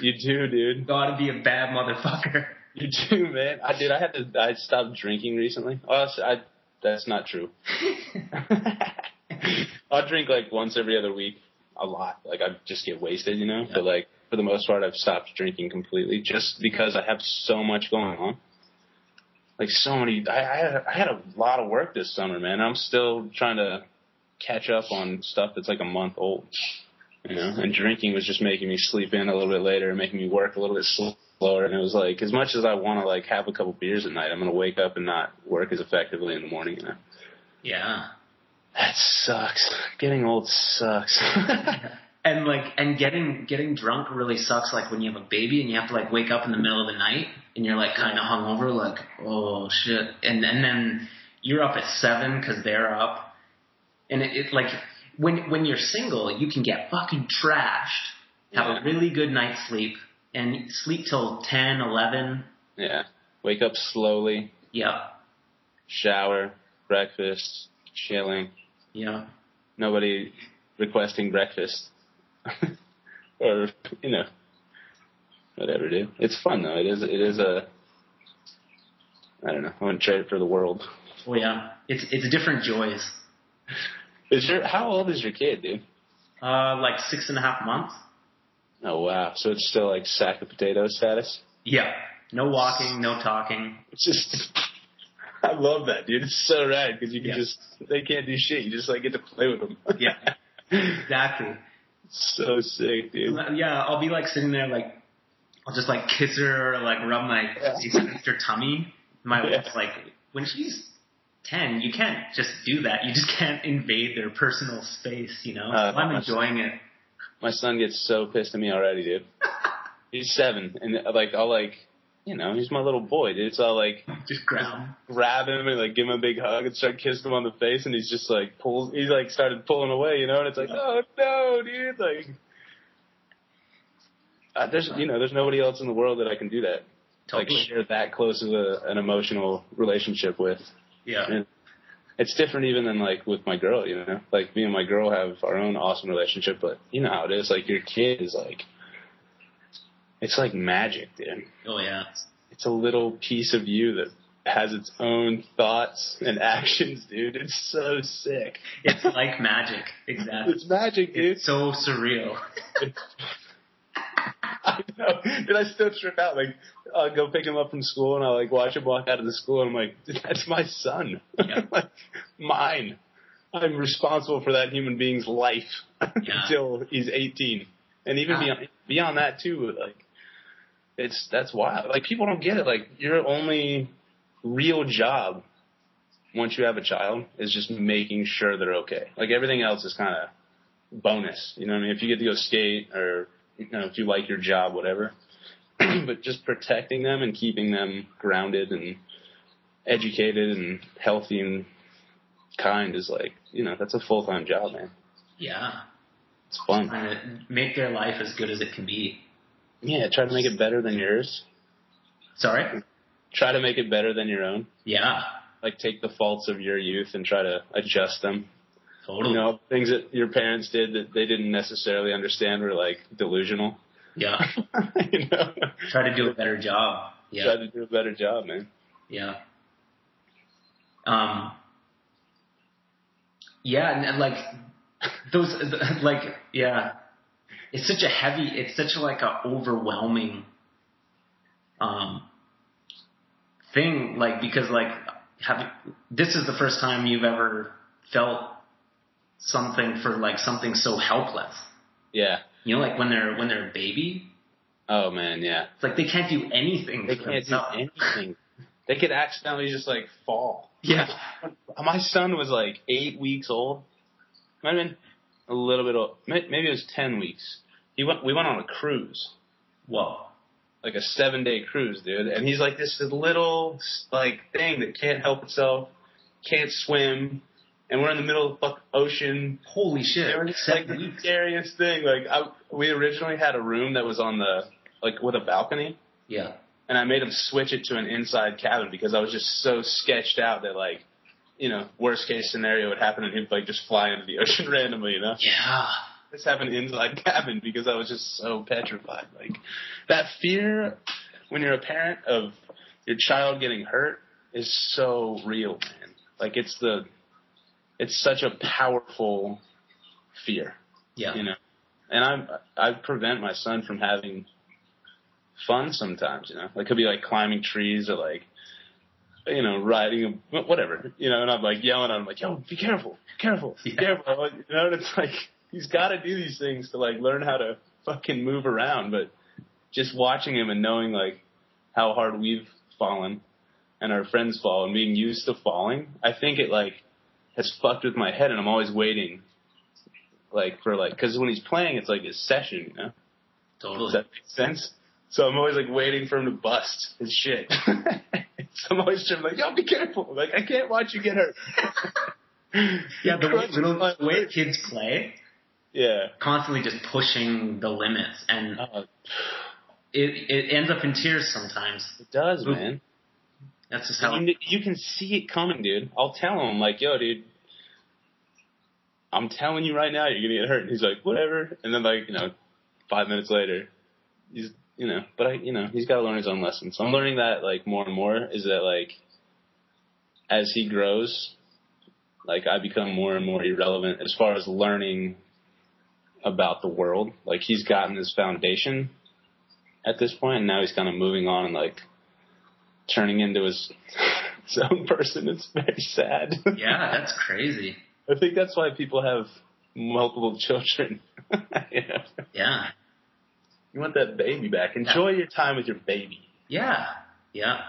you do, dude. You gotta be a bad motherfucker. [LAUGHS] You do, man. I did. I had to. I stopped drinking recently. Oh, that's- I. That's not true. [LAUGHS] I'll drink like once every other week, a lot. Like I just get wasted, you know. Yeah. But like for the most part, I've stopped drinking completely, just because I have so much going on. Like so many. I, I had. I had a lot of work this summer, man. I'm still trying to catch up on stuff that's like a month old. You know, and drinking was just making me sleep in a little bit later, and making me work a little bit slower. And it was like, as much as I want to like have a couple beers at night, I'm gonna wake up and not work as effectively in the morning. You know, yeah. that sucks. Getting old sucks. [LAUGHS] And like, and getting getting drunk really sucks. Like when you have a baby and you have to like wake up in the middle of the night and you're like kind of hungover, like oh shit. And and then you're up at seven because they're up, and it, it like when when you're single, you can get fucking trashed, have Yeah. a really good night's sleep, and sleep till 10, 11. yeah, wake up slowly, Yeah, shower, breakfast, chilling. yeah, Nobody requesting breakfast, [LAUGHS] or you know, whatever, dude. It's fun though. It is. It is a. I don't know. I wouldn't trade it for the world. oh yeah. It's it's different joys. Is your how old is your kid, dude? Uh, like six and a half months. Oh wow! So it's still like sack of potatoes status. Yeah, no walking, no talking. It's just. [LAUGHS] I love that, dude. It's so rad because you can Yeah. just they can't do shit. You just like get to play with them. Yeah. [LAUGHS] Exactly. so sick, dude. Yeah, I'll be like sitting there, like I'll just like kiss her or like rub my Yeah. face against her tummy. My Yeah. wife's like, when she's ten, you can't just do that. You just can't invade their personal space, you know. Uh, I'm that's- enjoying it. My son gets so pissed at me already, dude. [LAUGHS] He's seven, and like I'll like, you know, he's my little boy, dude. So I'll like Just grab. him. grab him and like give him a big hug and start kissing him on the face, and he's just like pulls. He's like started pulling away, you know, and it's like, oh no, dude, like. Uh, there's, you know, there's nobody else in the world that I can do that, like Totally. share that close of a, an emotional relationship with. Yeah. And it's different even than like with my girl, you know. Like me and my girl have our own awesome relationship, but you know how it is. Like your kid is like, it's like magic, dude. Oh yeah. It's a little piece of you that has its own thoughts and [LAUGHS] actions, dude. It's so sick. It's like magic. Exactly. It's magic, dude. It's so surreal. [LAUGHS] I know. Dude, I still trip out. Like, I'll go pick him up from school and I'll like watch him walk out of the school and I'm like, that's my son. Yeah. [LAUGHS] like, mine. I'm responsible for that human being's life Yeah. [LAUGHS] until he's 18. And even Ah. beyond, beyond that too, like, it's, that's wild. Like, people don't get it. Like, your only real job once you have a child is just making sure they're okay. Like, everything else is kind of bonus. You know what I mean? If you get to go skate or, you know, if you like your job, whatever. [CLEARS THROAT] but just protecting them and keeping them grounded and educated and healthy and kind is like, you know, that's a full time job, man. Yeah. It's fun. Trying to make their life as good as it can be. Yeah, try to make it better than yours. Sorry? Try to make it better than your own. Yeah. Like take the faults of your youth and try to adjust them. Totally. You know, things that your parents did that they didn't necessarily understand were like delusional. Yeah. [LAUGHS] you know, Try to do a better job. Yeah. try to do a better job, man. Yeah. Um. Yeah, and, and like those, like yeah, it's such a heavy. It's such a, like a overwhelming, um, thing. Like because like having this is the first time you've ever felt something for like something so helpless. Yeah. You know, like when they're when they're a baby, Oh man, yeah. it's like they can't do anything. They can't do anything. They could accidentally just like fall. Yeah. [LAUGHS] My son was like eight weeks old. Might have been a little bit old. May- Maybe it was ten weeks. He went. We went on a cruise, Whoa. like a seven day cruise, dude. And he's like this little like thing that can't help itself, can't swim, and we're in the middle of the fucking ocean. Holy shit. It was like the scariest thing. Like I, we originally had a room that was on the like with a balcony. Yeah. and I made him switch it to an inside cabin because I was just so sketched out that like, you know, worst case scenario would happen and he'd like just fly into the [LAUGHS] ocean randomly, you know. Yeah. Let's have an inside [LAUGHS] cabin because I was just so petrified. Like that fear when you're a parent of your child getting hurt is so real, man. Like it's the it's such a powerful fear Yeah. you know. And I I prevent my son from having fun sometimes, you know. It could be like climbing trees or like you know riding a whatever, you know. And I'm like yelling at him like, "Yo, be careful, be careful, be Yeah. careful." You know, and it's like he's got to do these things to like learn how to fucking move around. But just watching him and knowing like how hard we've fallen and our friends fall and being used to falling, I think it like has fucked with my head, and I'm always waiting like for like because when he's playing, it's like his session, you know. Totally. Does that make sense? So I'm always like waiting for him to bust his shit. [LAUGHS] so I'm always trying like, yo, be careful. Like I can't watch you get hurt. [LAUGHS] Yeah, the way, the way kids play, Yeah. constantly just pushing the limits, and Oh, it it ends up in tears sometimes. it does, man. That's just how. You, you can see it coming, dude. I'll tell him like, yo, dude. I'm telling you right now, you're gonna get hurt. And he's like, whatever. And then like, you know, five minutes later, he's, you know, but I, you know, he's got to learn his own lessons. So I'm learning that like more and more is that like, as he grows, like I become more and more irrelevant as far as learning about the world. Like he's gotten his foundation at this point, and now he's kind of moving on and like turning into his, [LAUGHS] his own person. It's very sad. Yeah, that's crazy. I think that's why people have multiple [LAUGHS] children. [LAUGHS] you, know? Yeah, you want that baby back. Enjoy your time with your baby. yeah, yeah,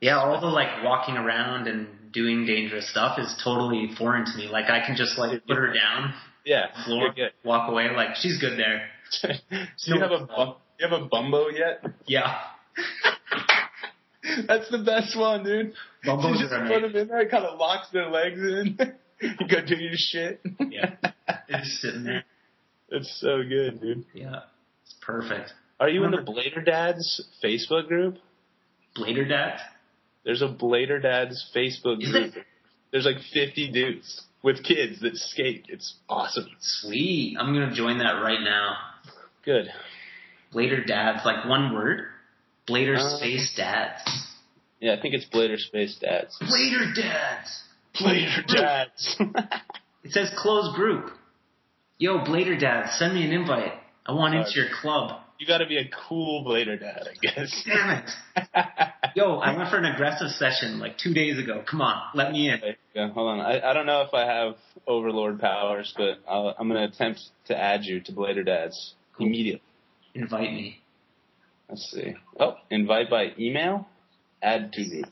yeah. All the like walking around and doing dangerous stuff is totally foreign to me. Like I can just like put her down, Yeah, floor, walk away. Like she's good there. [LAUGHS] Do you have a bum, you have a bumbo yet? Yeah, That's the best one, dude. Bumbos you just put them in there, kind of locks their legs in. You [LAUGHS] go do your shit. Yeah. [LAUGHS] Just sitting there. It's so good, dude. Yeah, it's perfect. Are you in the Blader Dads Facebook group? Blader dads. There's a Blader Dads Facebook Is group. it? There's like 50 dudes with kids that skate. It's awesome. Sweet. I'm gonna join that right now. Good. Blader dads, like one word. Blader Uh, space dads. Yeah, I think it's Blader Space Dads. Blader dads. Blader [LAUGHS] Dads. [LAUGHS] It says closed group. Yo, Blader dads, send me an invite. I want into your club. you gotta be a cool Blader Dad, I guess. Damn it. [LAUGHS] Yo, I went for an aggressive session like two days ago. Come on, let me in. Yeah, hold on. I, I don't know if I have Overlord powers, but I'll, I'm gonna attempt to add you to Blader Dads Cool. immediately. Invite me. Let's see. Oh, invite by email. Add to group.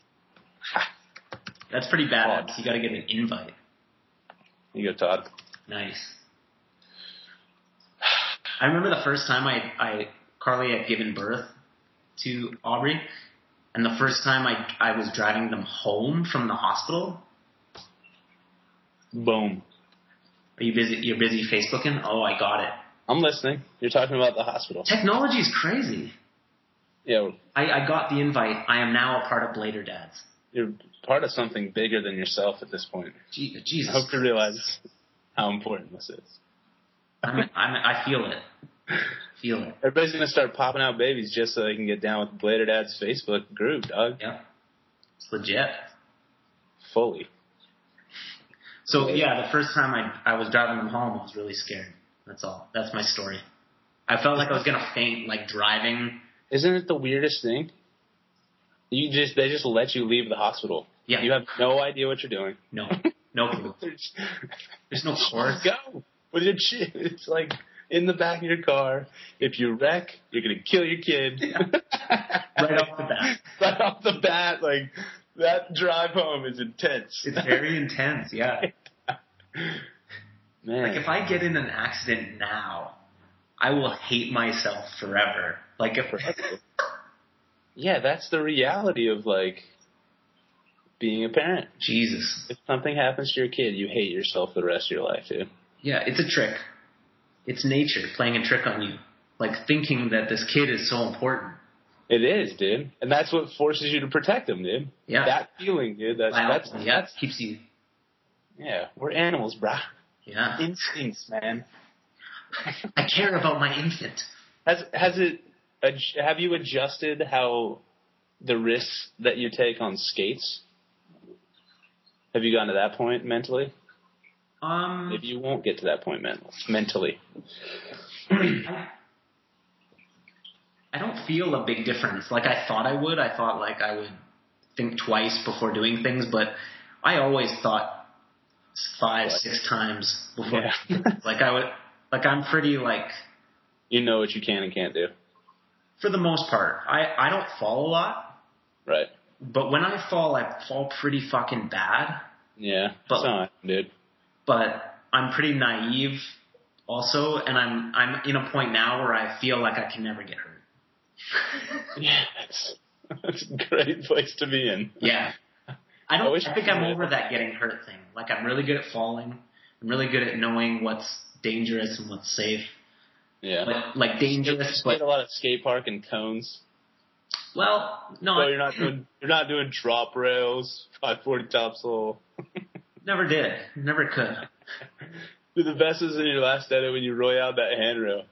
Ha. That's pretty badass. You gotta get an invite. You go, Todd. Nice. I remember the first time I, I Carly had given birth, to Aubrey, and the first time I I was driving them home from the hospital. Boom. Are you busy? You're busy Facebooking. Oh, I got it. I'm listening. You're talking about the hospital. Technology is crazy. Yeah, I, I got the invite. I am now a part of Blader Dads. You're part of something bigger than yourself at this point. I Jesus, hope you realize how important this is. I'm, I'm, I feel it. Feel it. Everybody's gonna start popping out babies just so they can get down with Blader Dad's Facebook group, dog. Yeah, it's legit. Fully. So yeah, the first time I I was driving them home, I was really scared. That's all. That's my story. I felt like I was gonna faint, like driving. Isn't it the weirdest thing? You just they just let you leave the hospital. Yeah. You have no idea what you're doing. No, [LAUGHS] no clue. There's, There's no course. Go with your shit. It's like in the back of your car. If you wreck, you're gonna kill your kid. [LAUGHS] Right off the bat. right off the bat, like that drive home is intense. It's very intense. Yeah. [LAUGHS] Man, Like if I get in an accident now, I will hate myself forever. Like if yeah, that's the reality of like being a parent. Jesus. If something happens to your kid, you hate yourself the rest of your life, dude. Yeah, it's a trick. It's nature playing a trick on you. Like thinking that this kid is so important. It is, dude, and that's what forces you to protect them, dude. Yeah. That feeling, dude. That's that's yeah, keeps you. yeah. We're animals, brah. Yeah. Instincts, man. I care about my infant. Has has it? Have you adjusted how the risks that you take on skates? Have you gotten to that point mentally? Um, Maybe you won't get to that point men- mentally. I, don't feel a big difference. Like I thought I would. I thought like I would think twice before doing things, but I always thought five, six times before. Yeah. [LAUGHS] like I would. Like I'm pretty like you know what you can and can't do, for the most part. I I don't fall a lot, right? but when I fall, I fall pretty fucking bad. Yeah, But- that's not, dude. But I'm pretty naive also, and I'm I'm in a point now where I feel like I can never get hurt. [LAUGHS] Yeah, that's, a great place to be in. Yeah. I I don't. wish I think I I'm over that getting hurt thing. Like I'm really good at falling. I'm really good at knowing what's dangerous and what's safe. Yeah. But like dangerous, Skate but a lot of skate park and cones. well, no, So you're not doing you're not doing drop rails, 540 topsoul. [LAUGHS] never did. Never could. Dude, the best is in your last edit when you roll out that handrail.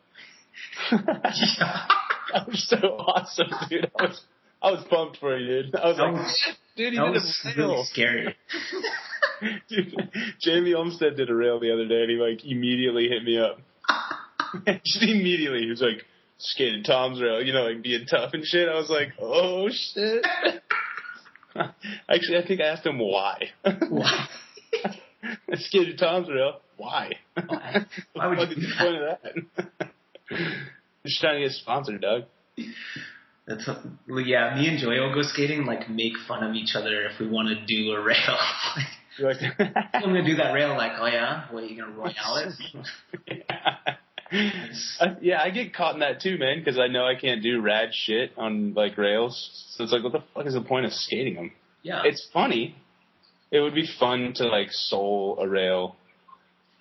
[LAUGHS] that was so awesome, dude. I was I was pumped for you, dude. I was That like, was- dude, he that did was a really rail. scary. [LAUGHS] Dude, Jamie Olmstead did a rail the other day, and he like immediately hit me up. [LAUGHS] Just immediately, he was like, skating Tom's rail," you know, like being tough and shit. I was like, "Oh shit." [LAUGHS] Actually, I think I asked him why. Why? [LAUGHS] I skated Tom's rail. Why? Why? Why would you point of that? Just trying to get sponsored, Doug. That's well, yeah. Me and Joey will go skating. Like make fun of each other if we want to do a rail. Like, I'm gonna do that rail. Like, oh yeah, what are you gonna royale it? [LAUGHS] Yeah, I get caught in that too, man, because I know I can't do rad shit on like rails. So it's like, what the fuck is the point of skating them? Yeah, It's funny. It would be fun to like soul a rail.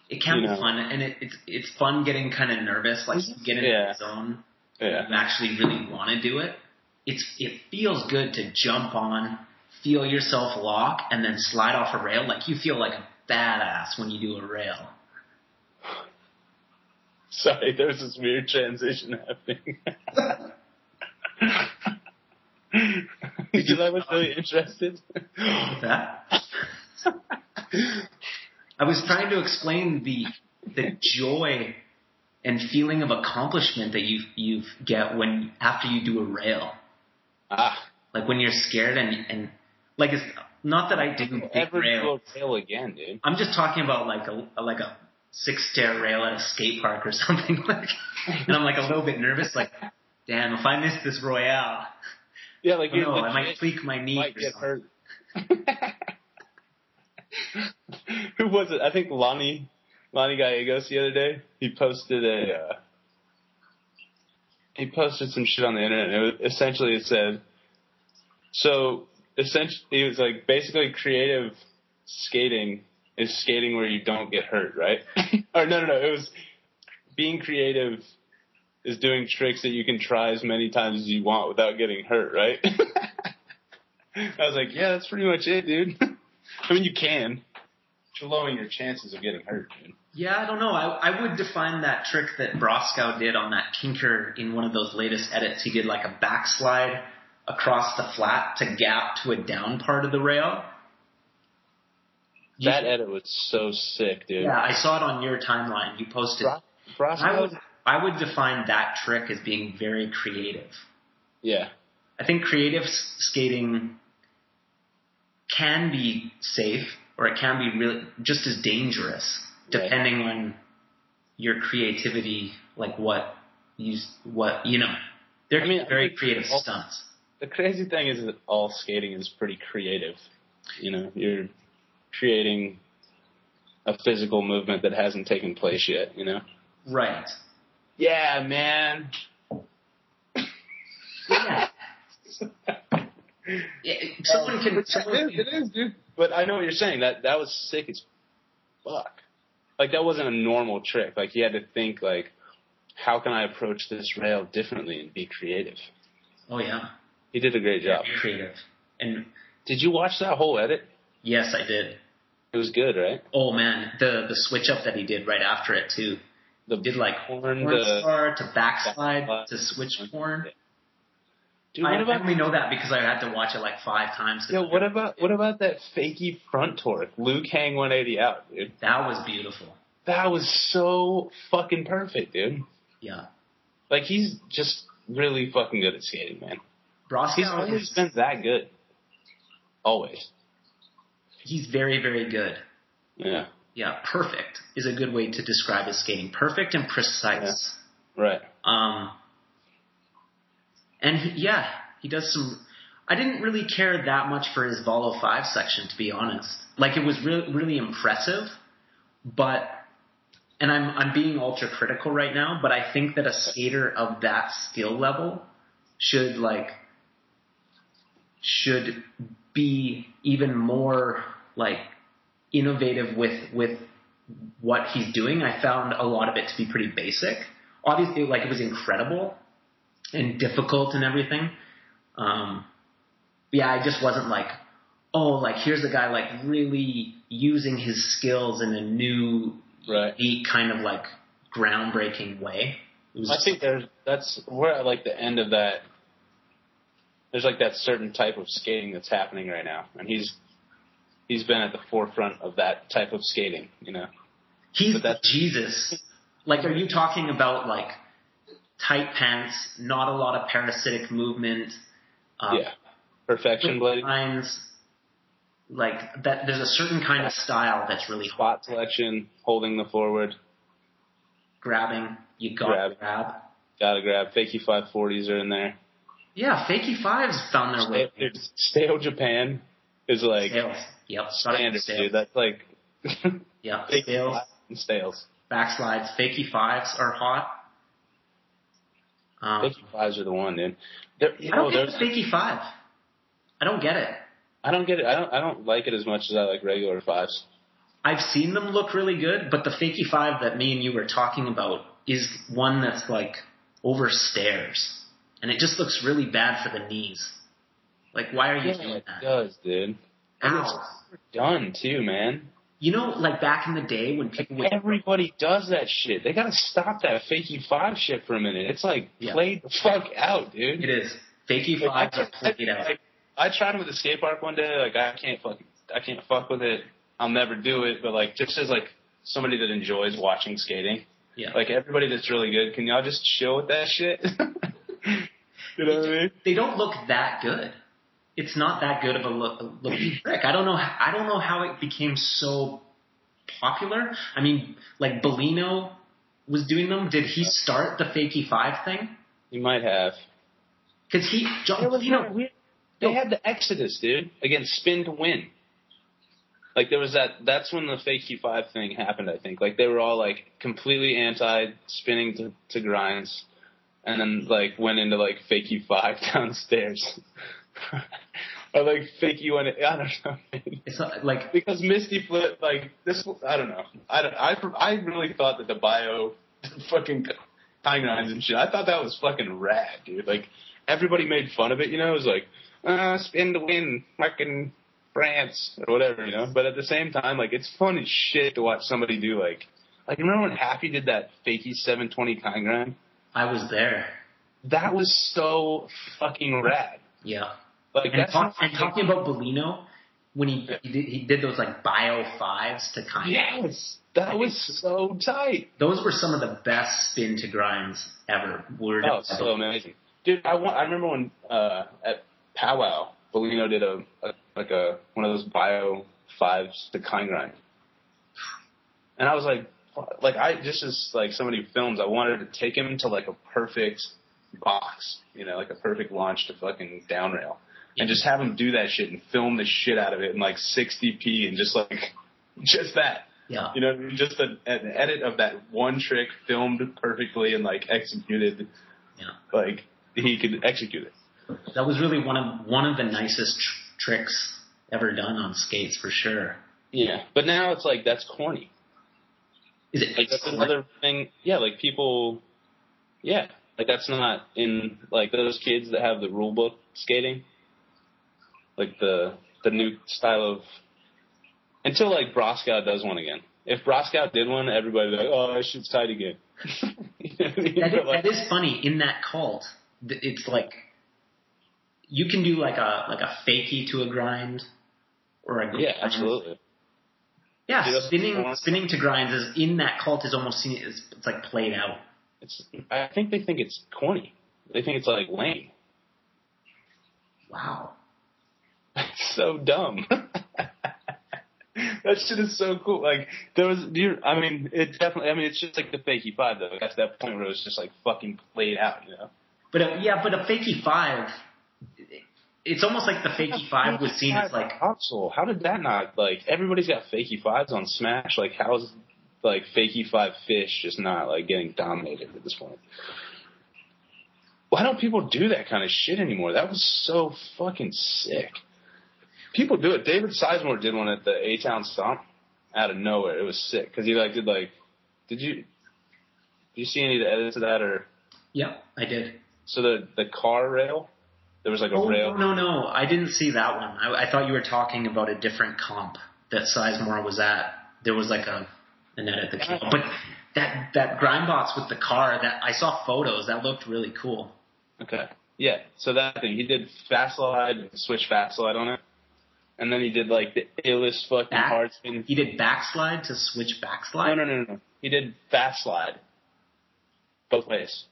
it can be know. fun, and it, it's it's fun getting kind of nervous. Like you get into Yeah. the zone, Yeah. you actually really want to do it. It's it feels good to jump on, feel yourself lock, and then slide off a rail. Like you feel like a badass when you do a rail. [LAUGHS] Sorry, there's this weird transition happening. Because I was really interested. That? I was trying to explain the the joy and feeling of accomplishment that you you get when after you do a rail. ah, Like when you're scared and and like it's not that I do big ever do rail. a rail again, dude? I'm just talking about like a like a six stair rail at a skate park or [LAUGHS] something like. And I'm like a little bit nervous, like, damn, if I miss this royale, Yeah, like oh you no, I might tweak my knee. might or get something. hurt. [LAUGHS] Who was it? I think Lonnie Lonnie Gallegos the other day. He posted a uh, he posted some shit on the internet. And it was, essentially, it said, so essentially, it was like basically creative skating is skating where you don't get hurt, right? [LAUGHS] or no, no, no. It was being creative is doing tricks that you can try as many times as you want without getting hurt, right? [LAUGHS] I was like, yeah, that's pretty much it, dude. [LAUGHS] I mean, you can. You're lowering your chances of getting hurt, dude. Yeah, I don't know. I, I would define that trick that Broskow did on that kinker in one of those latest edits. He did like a backslide across the flat to gap to a down part of the rail. That edit was so sick, dude. yeah, I saw it on your timeline. You posted. I would I would define that trick as being very creative. yeah. I think creative skating can be safe or it can be really just as dangerous Right. depending on your creativity like what you what you know they're I mean, very creative all- stunts The crazy thing is that all skating is pretty creative. You know, you're creating a physical movement that hasn't taken place yet, you know? right Yeah, man. yeah [LAUGHS] Yeah, someone can someone it, is, it is, dude. But I know what you're saying. That that was sick as fuck. Like that wasn't a normal trick. Like he had to think like, how can I approach this rail differently and be creative? oh yeah He did a great job. very creative and Did you watch that whole edit? yes I did It was good, right? oh man the the switch up that he did right after it too The did like horn, horn the star to backslide backslide. to switch horn. dude. I about only know that because I had to watch it like five times. to Yo, what about what about that fakey front torque? Luke hang 180 out, dude. That was beautiful. That was so fucking perfect, dude. Yeah. Like he's just really fucking good at skating, man. He's Broskow always is been that good. Always. He's very very good. Yeah. Yeah, perfect is a good way to describe his skating. Perfect and precise. Right. Um, and he, yeah, he does some. I didn't really care that much for his Volo Five section, to be honest. Like it was really really impressive, but and I'm I'm being ultra critical right now, but I think that a skater of that skill level should like should be even more like innovative with with what he's doing. I found a lot of it to be pretty basic. Obviously, like it was incredible and difficult and everything. Um, yeah, I just wasn't like, oh, like here's a guy like really using his skills in a new, Right. unique kind of like groundbreaking way. I think there's that's we're like the end of that. There's like that certain type of skating that's happening right now, and he's he's been at the forefront of that type of skating. You know. He's Jesus. Like, are you talking about like tight pants, not a lot of parasitic movement? Um, yeah. Perfection lines, like that. There's a certain kind of style that's really spot selection, holding the forward, Grabbing, you gotta Grab. grab. gotta grab. Fakey 540s are in there. Yeah, fakey fives found their way. Dude, stale Japan is like Stales. Yep. standard, stales. dude. That's like [LAUGHS] fakey Stales, and stales. backslides, fakey fives are hot. Um, Fakey fives are the one, dude. There, you I know, don't get the fakey five. I don't get it. I don't get it. I don't. I don't like it as much as I like regular fives. I've seen them look really good, but the fakey five that me and you were talking about is one that's like over stairs, and it just looks really bad for the knees. Like, why are you Yeah, doing it that? does, dude. And it's Ow. done too, man. You know, like back in the day when people would Everybody does that shit. They gotta stop that fakey five shit for a minute. It's like Yeah. played the fuck out, dude. it is fakey Like, fives are played out. like, I tried it with the skate park one day. Like I can't fuck. I can't fuck with it. I'll never do it. But like just as like somebody that enjoys watching skating, Yeah. like everybody that's really good, can y'all just chill with that shit? [LAUGHS] you know what I mean? they don't look that good. It's not that good of a look, looking trick. I don't know. I don't know how it became so popular. I mean, like Bolino was doing them. Did he start the fakey five thing? He might have. Because he, John It was Bolino, not weird. They had the Exodus, dude, against spin to win. Like there was that. That's when the fakey five thing happened. I think. Like they were all like completely anti spinning to, to grinds, and then like went into like fakey five [LAUGHS] downstairs. Or like fakey one. I don't know. It's not, like because Misty Flip, like this, I don't know. I don't, I I really thought that the bio, [LAUGHS] fucking time grinds and shit. I thought that was fucking rad, dude. Like everybody made fun of it, you know. It was like, uh, spin the wind, fucking France or whatever, you know. But at the same time, like it's fun as shit to watch somebody do like, like remember when Happy did that fakey 720 time grind? I was there. That was so fucking rad. Yeah. Like And, that's talk, and talking about Bolino, when he he did, he did those like bio fives to kind Yes, that was so tight. those were some of the best spin to grinds ever. Were Oh, so amazing, dude! I want. I remember when uh, at Powwow, Bolino did a, a like a one of those bio fives to kind grind, and I was like, like I just as like somebody who films, I wanted to take him to like a perfect box, you know, like a perfect launch to fucking down rail, and just have him do that shit and film the shit out of it in like 60p and just like [LAUGHS] just that. yeah. You know, just a, an edit of that one trick filmed perfectly and like executed, Yeah. like he could execute it. That was really one of one of the nicest tr- tricks ever done on skates for sure. Yeah, but now it's like that's corny. Is it? Like that's another thing. Yeah, like people. Yeah, like that's not in like those kids that have the rule book skating. Like the the new style of. Until like Broskow does one again. If Broskow did one, everybody'd be like, "Oh, that shit's tight again." You know I mean? That is, like, that is funny. In that cult, it's like you can do like a like a fakie to a grind, or a yeah, absolutely. yeah. Those Spinning spinning to grinds is in that cult is almost seen as it's like played out. It's. I think they think it's corny. They think it's like lame. Wow. It's so dumb. that shit is so cool. Like there was, do you, I mean, it definitely. I mean, it's just like the fakey five though. That's that point where it was just like fucking played out, you know. But a, yeah, but a fakie five, it's almost like the fakie five was seen as like console. How did that not like? Everybody's got fakey fives on Smash. Like how's like fakey five fish just not like getting dominated at this point? Why don't people do that kind of shit anymore? That was so fucking sick. People do it. David Sizemore did one at the A Town Stomp out of nowhere. It was sick because he like did like. Did you? Did you see any of the edits of that or? Yep, I did. So the the car rail, there was like a Oh rail. no, no, no! I didn't see that one. I, I thought you were talking about a different comp that Sizemore was at. There was like a an edit that came, but that that grindbox with the car that I saw photos that looked really cool. Okay. Yeah. So that thing, he did fast slide, switch fast slide on it, and then he did like the illest fucking Back? hard spin. He did backslide to switch backslide. No, no, no, no, no. He did fast slide, both ways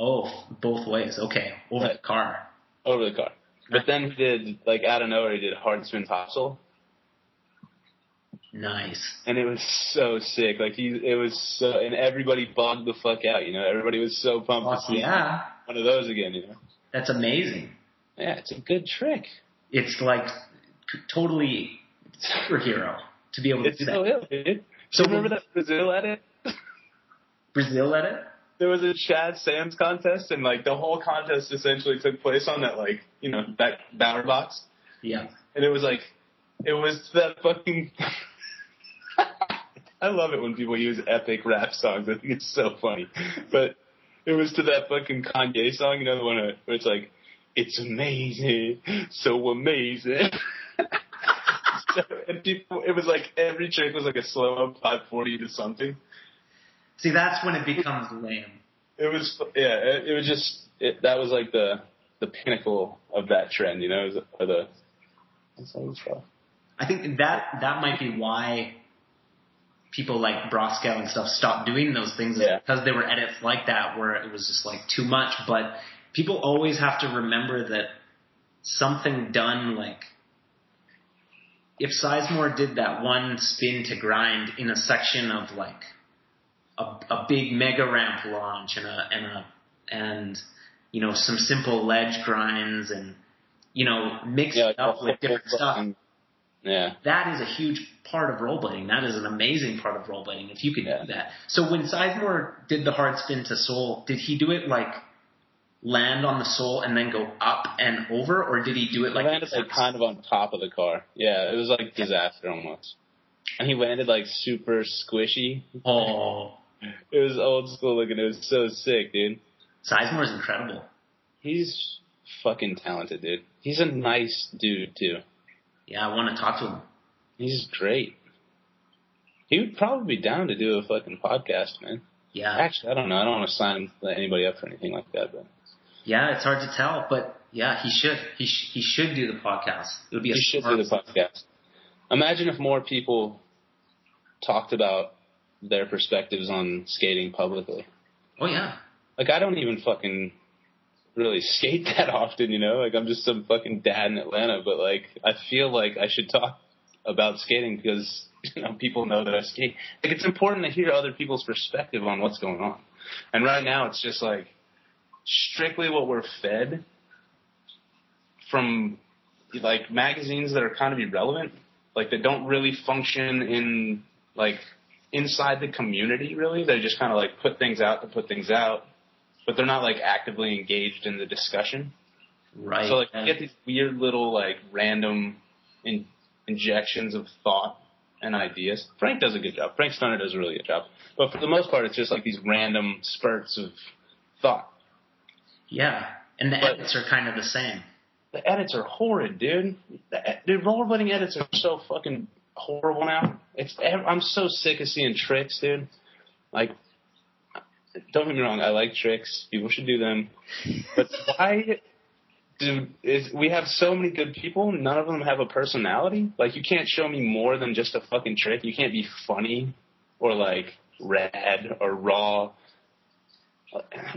Oh, both ways. Okay, over Right. the car. over the car. But then he did like out of nowhere, he did hard spin topsoul, Nice. and it was so sick. Like he, it was so, and everybody bugged the fuck out. You know, everybody was so pumped Fuck to see yeah, one of those again. You know. that's amazing. Yeah, it's a good trick. It's like totally superhero to be able to It's do that. so ill, dude. So So remember that Brazil edit? [LAUGHS] Brazil at it. there was a Chad Sands contest, and like the whole contest essentially took place on that like you know that Bower box, Yeah. and it was like it was that fucking. [LAUGHS] I love it when people use epic rap songs. I think it's so funny, but it was to that fucking Kanye song, you know the one where it's like, "It's amazing, so amazing." [LAUGHS] so, and people, it was like every trick was like a slow up 540 to something. See, that's when it becomes lame. It was yeah. It, it was just it, that was like the the pinnacle of that trend, you know, or the. that's all it's. I think that that might be why people like Broskow and stuff stopped doing those things Yeah. because there were edits like that where it was just like too much. But people always have to remember that something done like if Sizemore did that one spin to grind in a section of like a, a big mega ramp launch and a and a and you know some simple ledge grinds and you know mix Yeah, it up with different stuff Yeah. That is a huge part of rollerblading. That is an amazing part of rollerblading if you could Yeah. do that. So when Sizemore did the hard spin to Soul, did he do it like land on the sole and then go up and over, or did he do it Like like landed like kind of on top of the car. Yeah, it was like disaster almost. And he landed like super squishy. Oh, It was old school looking. It was so sick, dude. Sizemore's incredible. He's fucking talented, dude. He's a nice dude too. Yeah, I want to talk to him. He's great. He would probably be down to do a fucking podcast, man. Yeah, Actually, I don't know. I don't want to sign anybody up for anything like that, but yeah, it's hard to tell, but yeah, he should. He sh- he should do the podcast. It would be a you should do the podcast. Imagine if more people talked about their perspectives on skating publicly. Oh yeah, Like I don't even fucking really skate [LAUGHS] that often, you know. Like I'm just some fucking dad in Atlanta, but like I feel like I should talk about skating because [LAUGHS] you know people know that I skate. Like it's important to hear other people's perspective on what's going on. And right now it's just like strictly what we're fed from like magazines that are kind of irrelevant, like that don't really function in like inside the community really. They just kind of like put things out to put things out, but they're not like actively engaged in the discussion. right. So like you get these weird little like random in, injections of thought and ideas. Frank does a good job. Frank Stunner does a really good job. But for the most part, it's just like these random spurts of thought. Yeah, and the But- edits are kind of the same. The edits are horrid, dude. The, the rollerblading edits are so fucking horrible now. It's I'm so sick of seeing tricks, dude. Like, don't get me wrong, I like tricks. People should do them. But why, dude? Is we have so many good people. None of them have a personality. Like, you can't show me more than just a fucking trick. You can't be funny or like rad or raw.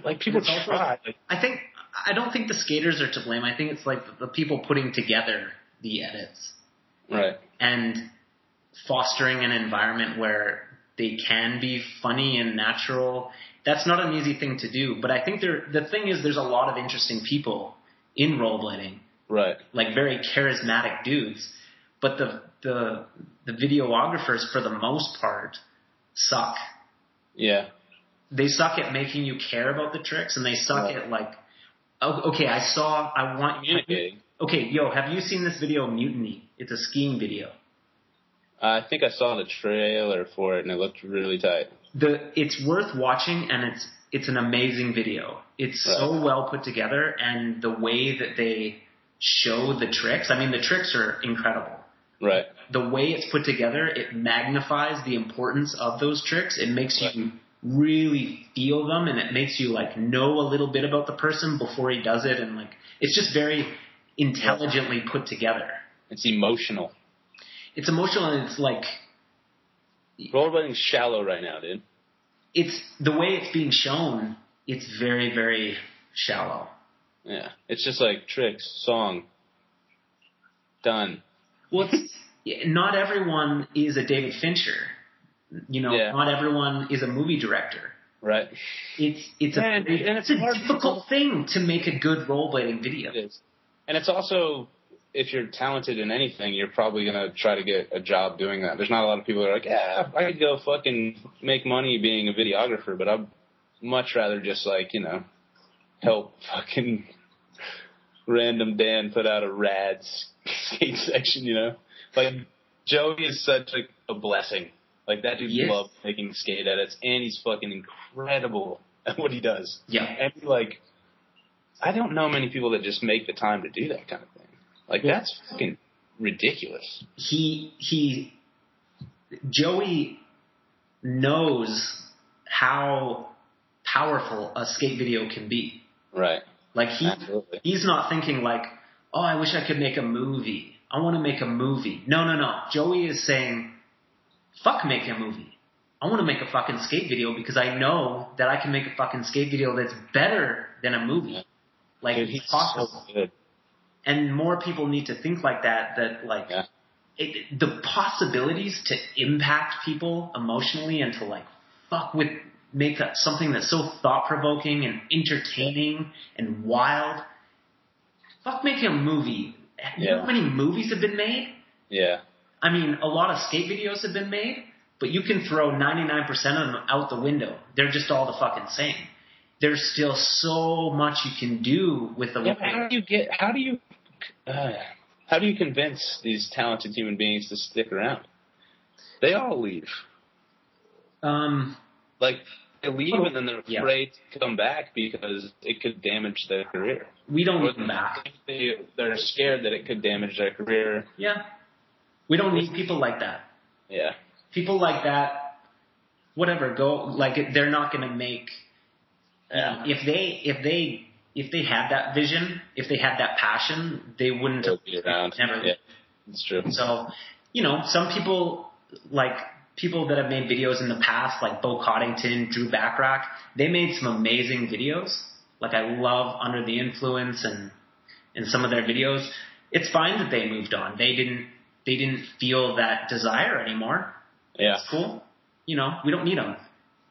Like people It's also- try. Like, I think I don't think the skaters are to blame. I think it's like the people putting together the edits right. and fostering an environment where they can be funny and natural. That's not an easy thing to do, but I think there the thing is there's a lot of interesting people in rollerblading, Right. like very charismatic dudes, but the the the videographers for the most part suck. Yeah. They suck at making you care about the tricks, and they suck Right. at like, oh, okay, I saw, I want. Communicating. Okay, yo, have you seen this video, Mutiny? It's a skiing video. I think I saw the trailer for it and it looked really tight. The it's worth watching, and it's it's an amazing video. It's so well put together, and the way that they show the tricks. I mean, the tricks are incredible. Right. The way it's put together, it magnifies the importance of those tricks. It makes Right. you really feel them and it makes you like know a little bit about the person before he does it and like it's just very intelligently put together. It's emotional. It's emotional and it's like Rollerblading's shallow right now, dude. it's the way it's being shown, it's very, very shallow. Yeah. It's just like tricks, song, done. Well, it's, [LAUGHS] not everyone is a David Fincher. You know, Yeah. not everyone is a movie director. Right. It's it's a And- and it's it's a hard- difficult thing to make a good rollerblading video. It is. And it's also, if you're talented in anything, you're probably going to try to get a job doing that. There's not a lot of people that are like, yeah, I could go fucking make money being a videographer, but I'd much rather just like, you know, help fucking [LAUGHS] random Dan put out a rad [LAUGHS] skate section, you know? Like, Joey is such a, a blessing. Like, that dude Yes. loves making skate edits, and he's fucking incredible at what he does. Yeah. And like, I don't know many people that just make the time to do that kind of thing. Like Yeah. that's fucking ridiculous. he he Joey knows how powerful a skate video can be. Right. Like he Absolutely. he's not thinking like, "Oh, I wish I could make a movie. I want to make a movie." No, no, no. Joey is saying, "Fuck making a movie. I want to make a fucking skate video because I know that I can make a fucking skate video that's better than a movie." Yeah. Like Dude, he's possible. so good. and more people need to think like that that like Yeah. it, the possibilities to impact people emotionally and to like fuck with make a, something that's so thought provoking and entertaining and wild fuck making a movie you know how many movies have been made Yeah. I mean, a lot of skate videos have been made, but you can throw 99% of them out the window. They're just all the fucking same. There's still so much you can do with the Yeah, how do you get? How do you? Uh, how do you convince these talented human beings to stick around? They all leave. um Like they leave and then they're Yeah. afraid to come back because it could damage their career. we don't Or need them back. They, they're scared that it could damage their career. Yeah. We don't need people like that. Yeah. People like that whatever go like they're not going to make you know, if they if they if they had that vision, if they had that passion, they wouldn't They'll be around. Never. Yeah, it's true. So, you know, some people like people that have made videos in the past, like Bo Coddington, Drew Bachrach, they made some amazing videos. Like I love Under the Influence and and some of their videos. It's fine that they moved on. They didn't they didn't feel that desire anymore. Yeah. It's cool. You know, we don't need them.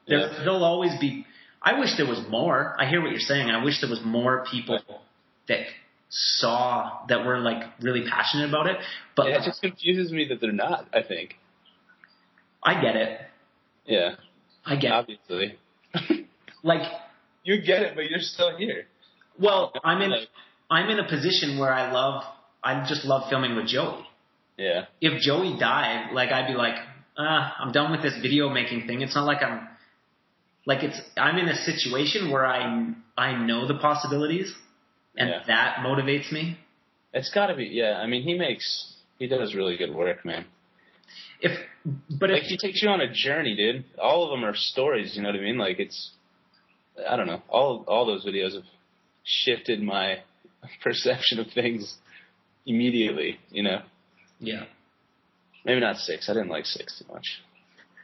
There, Yeah. There'll always be. I wish there was more. I hear what you're saying. I wish there was more people that saw that were like really passionate about it. But Yeah, it just confuses me that they're not. I think. I get it. Yeah. I get it. Obviously. [LAUGHS] [LAUGHS] like. you get it, but you're still here. Well, I'm in. I'm in a position where I love. I just love filming with Joey. Yeah. If Joey died, like I'd be like, ah, I'm done with this video making thing. It's not like I'm. Like it's. I'm in a situation where I I know the possibilities, and Yeah. that motivates me. It's got to be. Yeah. I mean, he makes. He does really good work, man. If but Like if he takes you on a journey, dude. All of them are stories. You know what I mean? Like it's. I don't know. All all those videos have shifted my [LAUGHS] perception of things immediately. You know. Yeah. Maybe not six. I didn't like six too much.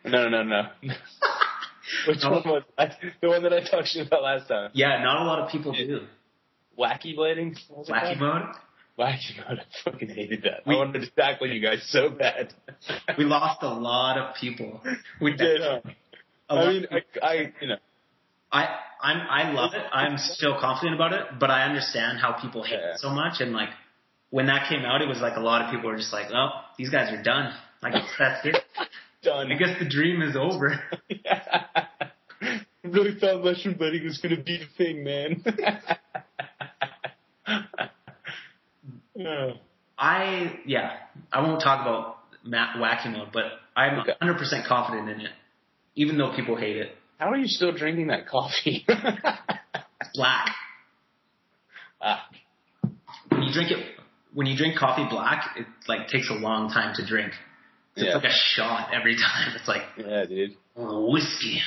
No, no, no, no. [LAUGHS] Which No. one was I, the one that I talked to you about last time? Yeah, not a lot of people do. Wacky blading? What was it Wacky mode. Wacky mode. I fucking hated that. We- I wanted to tackle you guys so bad. We lost a lot of people. We did. Huh? I mean, I, I, you know, I I'm I love it. I'm still confident about it, but I understand how people hate Yeah. it so much. And like when that came out, it was like a lot of people were just like, "Oh, these guys are done. I guess that's it. [LAUGHS] done. I guess the dream is over." I [LAUGHS] really thought mushroom blading was gonna be the thing, man. [LAUGHS] I yeah, I won't talk about Matt wacky mode, but I'm Okay. 100% confident in it, even though people hate it. How are you still drinking that coffee? It's black. ah, When you drink it, when you drink coffee black, it like takes a long time to drink. So Yeah. It's like a shot every time. It's like yeah, dude. oh, whiskey.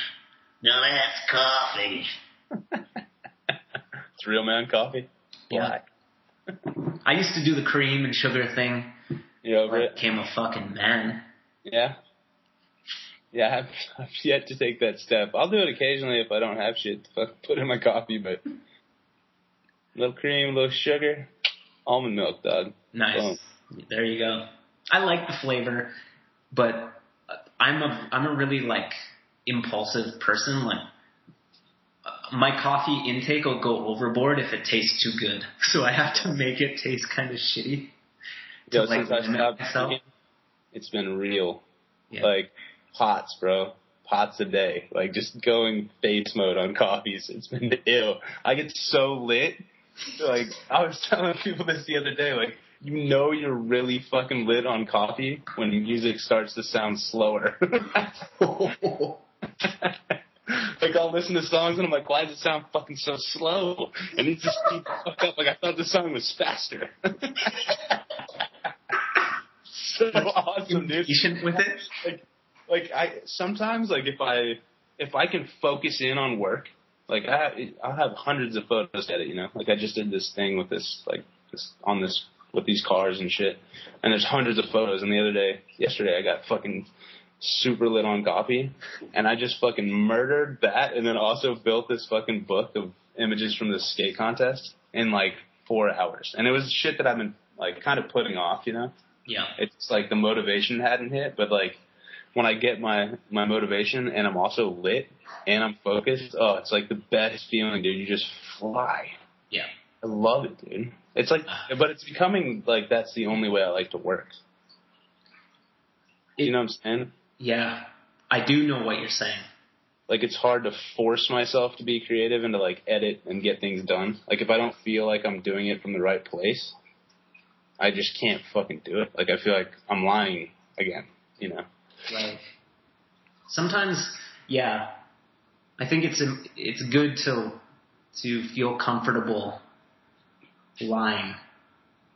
No, that's coffee. [LAUGHS] It's real man coffee. Yeah. [LAUGHS] I used to do the cream and sugar thing. You over I it? became a fucking man. Yeah. Yeah, I've, [LAUGHS] I've yet to take that step. I'll do it occasionally if I don't have shit to fucking put in my coffee, but little cream, little sugar, almond milk, dog. Nice. Boom. There you go. I like the flavor, but I'm a I'm a really like impulsive person. Like uh, my coffee intake will go overboard if it tastes too good, [LAUGHS] so I have to make it taste kind of shitty. Yo, like, since I stopped drinking, it's been real. Yeah. Like pots, bro. Pots a day. Like just going face mode on coffees. It's been [LAUGHS] ill. I get so lit. Like I was telling people this the other day. Like you know you're really fucking lit on coffee when music starts to sound slower. [LAUGHS] like I'll listen to songs and I'm like, why does it sound fucking so slow? And it just speed fuck up. Like I thought the song was faster. [LAUGHS] so awesome, dude Patient with it. like like I sometimes like if I if I can focus in on work, like I I'll have hundreds of photos to it, you know. Like I just did this thing with this like this on this with these cars and shit, and there's hundreds of photos. And the other day, yesterday, I got fucking super lit on coffee, and I just fucking murdered that, and then also built this fucking book of images from this skate contest in like four hours, and it was shit that I've been like kind of putting off, you know Yeah. it's like the motivation hadn't hit, but like when I get my my motivation and I'm also lit and I'm focused, oh, it's like the best feeling, dude. You just fly. Yeah. I love it, dude. It's like, [SIGHS] but it's becoming like that's the only way I like to work. you know what I'm saying? Yeah, I do know what you're saying. Like it's hard to force myself to be creative and to like edit and get things done. Like if I don't feel like I'm doing it from the right place, I just can't fucking do it. Like I feel like I'm lying again, you know. Right. Sometimes, yeah, I think it's it's good to to feel comfortable lying,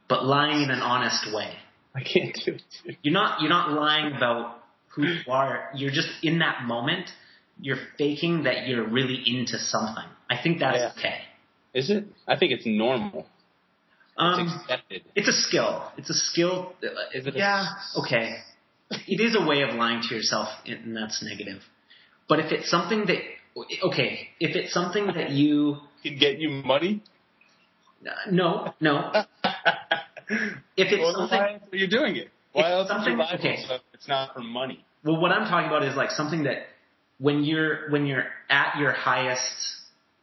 but lying in an honest way. I can't do it. You're not you're not lying about who you are. You're just in that moment. You're faking that you're really into something. I think that's Yeah. okay. Is it? I think it's normal. It's Um, accepted. it's a skill. It's a skill. Is it a- yeah. Okay. It is a way of lying to yourself, and that's negative. But if it's something that, okay, if it's something that you, Could get you money. Uh, no, no. [LAUGHS] If it's well, something, why are you doing it? Why else something- okay. yourself it's not for money? well, what I'm talking about is like something that when you're when you're at your highest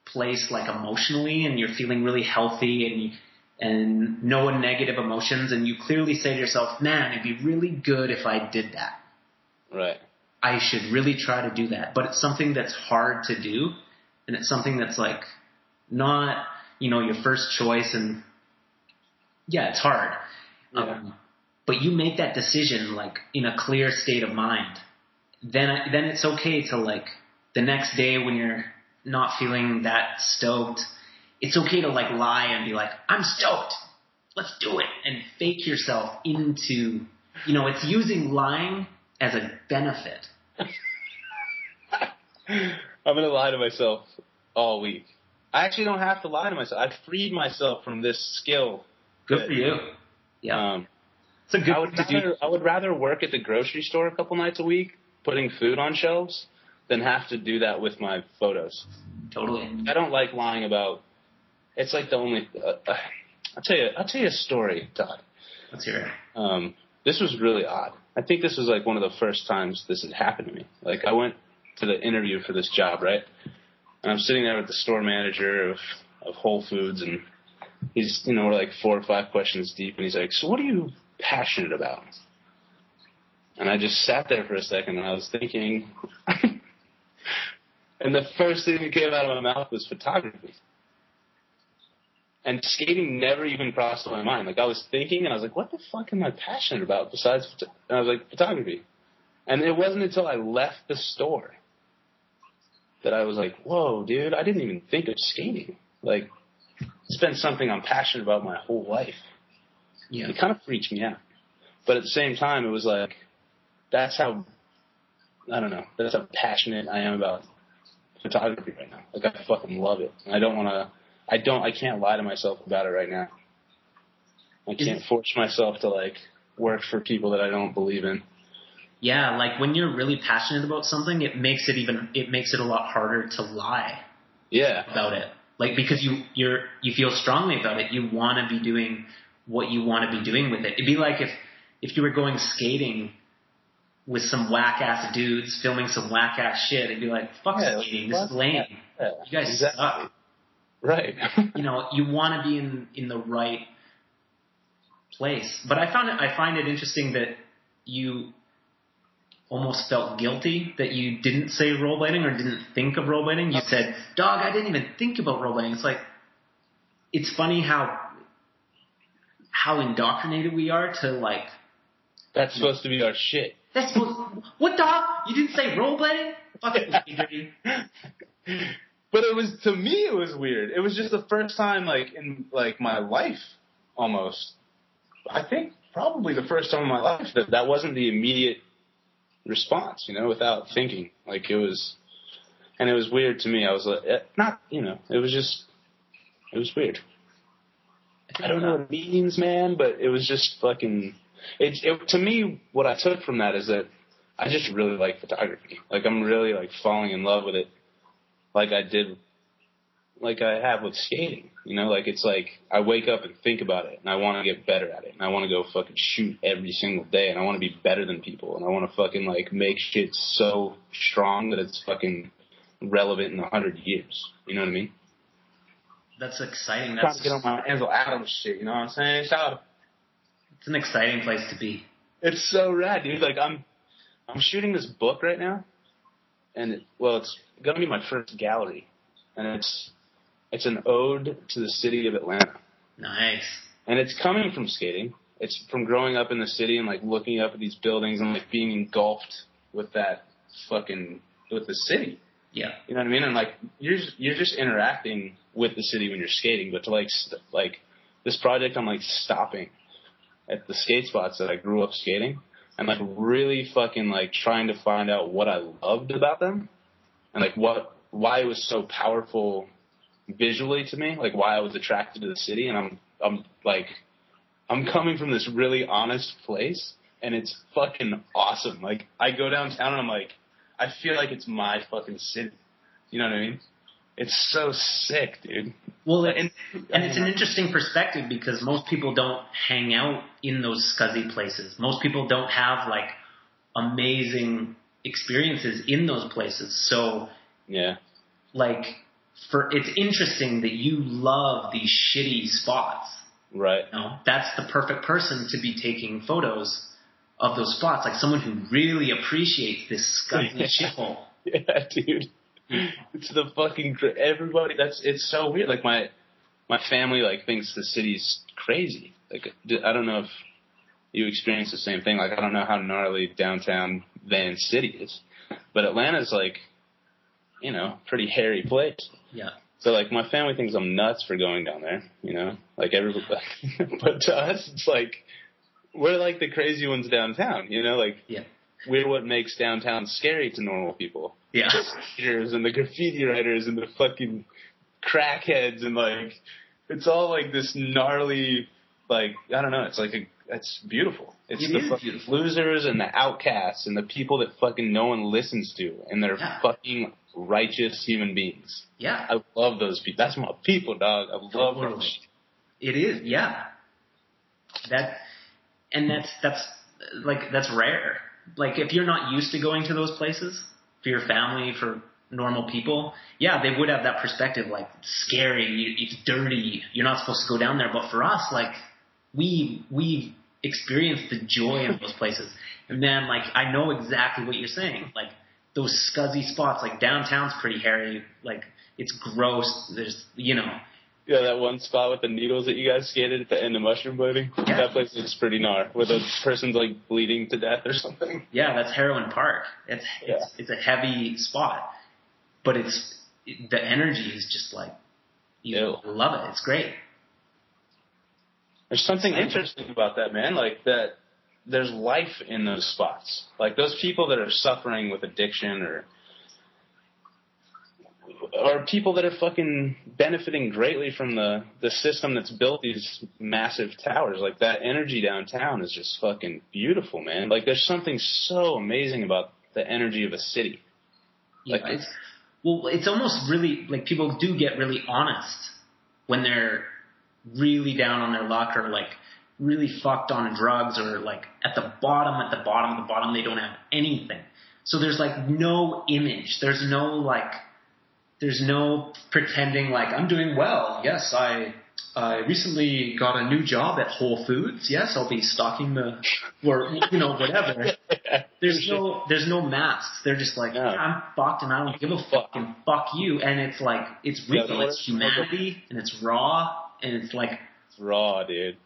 place, like emotionally, and you're feeling really healthy and you, and no negative emotions, and you clearly say to yourself, "Man, it'd be really good if I did that." Right. I should really try to do that. But it's something that's hard to do, and it's something that's like not, you know, your first choice, and yeah, it's hard. Yeah. Um, but you make that decision like in a clear state of mind. Then, then it's okay to like the next day when you're not feeling that stoked. It's okay to like lie and be like, I'm stoked. Let's do it, and fake yourself into, you know, it's using lying as a benefit. [LAUGHS] I'm gonna lie to myself all week. I actually don't have to lie to myself. I freed myself from this skill. Good for you. Yeah, Um, it's a good I would thing to do. rather I would rather work at the grocery store a couple nights a week, putting food on shelves, than have to do that with my photos. Totally. I don't like lying about. It's like the only. Uh, uh, I'll tell you. I'll tell you a story, Todd. Let's hear it. Um, this was really odd. I think this was like one of the first times this had happened to me. Like I went to the interview for this job, right? And I'm sitting there with the store manager of of Whole Foods, and he's you know we're like four or five questions deep, and he's like, "So what are you passionate about?" And I just sat there for a second, and I was thinking. [LAUGHS] and the first thing that came out of my mouth was photography. And skating never even crossed my mind. Like I was thinking, and I was like, "What the fuck am I passionate about besides?" Photo-? And I was like, "Photography." And it wasn't until I left the store that I was like, "Whoa, dude! I didn't even think of skating. Like, it's been something I'm passionate about my whole life." Yeah. It kind of freaked me out, but at the same time, it was like, that's how I don't know. That's how passionate I am about photography right now. Like I fucking love it. And I don't want to. I don't. I can't lie to myself about it right now. I can't force myself to like work for people that I don't believe in. Yeah, like when you're really passionate about something, it makes it even it makes it a lot harder to lie Yeah. about it. Like because you you're you feel strongly about it, you want to be doing what you want to be doing with it. It'd be like if if you were going skating with some whack ass dudes filming some whack ass shit, it'd be like fuck Yeah, skating, this is lame. Yeah. You guys exactly. suck. Right. [LAUGHS] You know, you want to be in in the right place. But I found it I find it interesting that you almost felt guilty that you didn't say rollerblading or didn't think of rollerblading. You said, "Dog, I didn't even think about rollerblading." It's like it's funny how how indoctrinated we are to like That's supposed to be our shit. that's what, what dog? You didn't say rollerblading? Fuck it. [LAUGHS] but it was to me it was weird. It was just the first time like in like my life almost. I think probably the first time in my life that that wasn't the immediate response, you know, without thinking. Like it was and it was weird to me. I was like eh, not, you know, it was just it was weird. I don't know what it means, man, but it was just fucking. It, it to me, what I took from that is that I just really like photography. Like I'm really like falling in love with it, like I did, like I have with skating. You know, like it's like I wake up and think about it, and I want to get better at it, and I want to go fucking shoot every single day, and I want to be better than people, and I want to fucking like make shit so strong that it's fucking relevant in a hundred years. You know what I mean? That's exciting. trying That's to get on my Ansel Adams shit. You know what I'm saying? Shout out it's an exciting place to be. It's so rad, dude. Like I'm, I'm shooting this book right now, and it, well, it's gonna be my first gallery, and it's it's an ode to the city of Atlanta, Nice. and it's coming from skating. It's from growing up in the city and like looking up at these buildings and like being engulfed with that fucking with the city. Yeah. You know what I mean? And like you're just, you're just interacting with the city when you're skating, but to like st- like this project, I'm like stopping at the skate spots that I grew up skating and like really fucking like trying to find out what I loved about them and like what why it was so powerful visually to me, like why I was attracted to the city. And I'm I'm like I'm coming from this really honest place, and it's fucking awesome. Like I go downtown and I'm like, I feel like it's my fucking city. You know what I mean? It's so sick, dude. Well, And And it's an interesting perspective because most people don't hang out in those scuzzy places. Most people don't have like amazing experiences in those places. So yeah, like for it's interesting that you love these shitty spots. right. You know, that's the perfect person to be taking photos of those spots. Like someone who really appreciates this scuzzy [LAUGHS] shithole. Yeah, dude. [LAUGHS] It's the fucking everybody. That's it's so weird. Like my my family like thinks the city's crazy. Like d- I don't know if you experience the same thing. Like I don't know how gnarly downtown Van City is, but Atlanta's like, you know, pretty hairy place. Yeah. So like my family thinks I'm nuts for going down there, you know, like everybody. [LAUGHS] but to us, it's like we're like the crazy ones downtown, you know, like Yeah. We're what makes downtown scary to normal people. Yeah. The skaters and the graffiti writers and the fucking crackheads and like it's all like this gnarly, like I don't know. It's like a it's beautiful. It's It the fucking beautiful. losers and the outcasts and the people that fucking no one listens to and they're Yeah. fucking righteous human beings. Yeah. I love those people. That's my people, dog. I love Totally. those. It is, yeah. That, and that's that's like that's rare. Like if you're not used to going to those places for your family, for normal people, yeah, they would have that perspective. Like scary, it's dirty. You're not supposed to go down there. But for us, like we we experienced the joy of those places. And man, like I know exactly what you're saying. Like those scuzzy spots, like downtown's pretty hairy. Like it's gross. There's you know Yeah, that one spot with the needles that you guys skated at the end of mushroom blading. Yeah. That place looks pretty gnar, where the person's like bleeding to death or something. Yeah, that's Heroin Park. It's Yeah. it's it's a heavy spot, but it's the energy is just like you Ew. love it. It's great. There's something interesting about that, man. Like that, there's life in those spots. Like those people that are suffering with addiction or or people that are fucking benefiting greatly from the the system that's built these massive towers. Like that energy downtown is just fucking beautiful, man. Like there's something so amazing about the energy of a city. Yeah, Like- it's well, it's almost really like people do get really honest when they're really down on their luck or like really fucked on drugs or like at the bottom, at the bottom, at the bottom, they don't have anything. So there's like no image. There's no like, there's no pretending like I'm doing well. Yes, I I recently got a new job at Whole Foods. Yes, I'll be stocking the [LAUGHS] or you know whatever. [LAUGHS] There's no there's no masks. They're just like No. I'm fucked and I don't give a fuck and fuck you. And it's like it's Yeah, real. what it's humanity and it's raw and it's like It's raw, dude.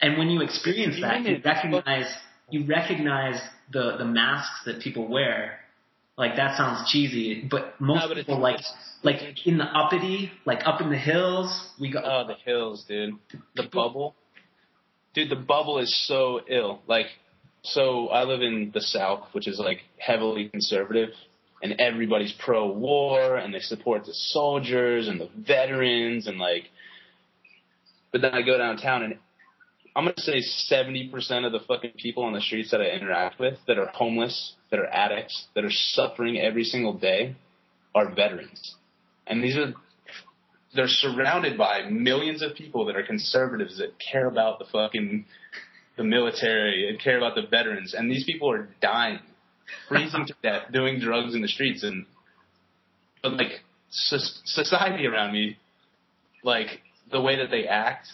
and when you experience that, you recognize you recognize the the masks that people wear. Like that sounds cheesy, but most No, but people like like in the uppity, like up in the hills, we go. Oh, the hills, dude. The bubble. Dude, the bubble is so ill. Like, so I live in the South, which is like heavily conservative, and everybody's pro-war, and they support the soldiers and the veterans, and like. But then I go downtown, and I'm gonna say 70% of the fucking people on the streets that I interact with that are homeless, that are addicts, that are suffering every single day, are veterans, and these are they're surrounded by millions of people that are conservatives that care about the fucking the military and care about the veterans, and these people are dying, freezing to death, doing drugs in the streets, and but like so- society around me, like the way that they act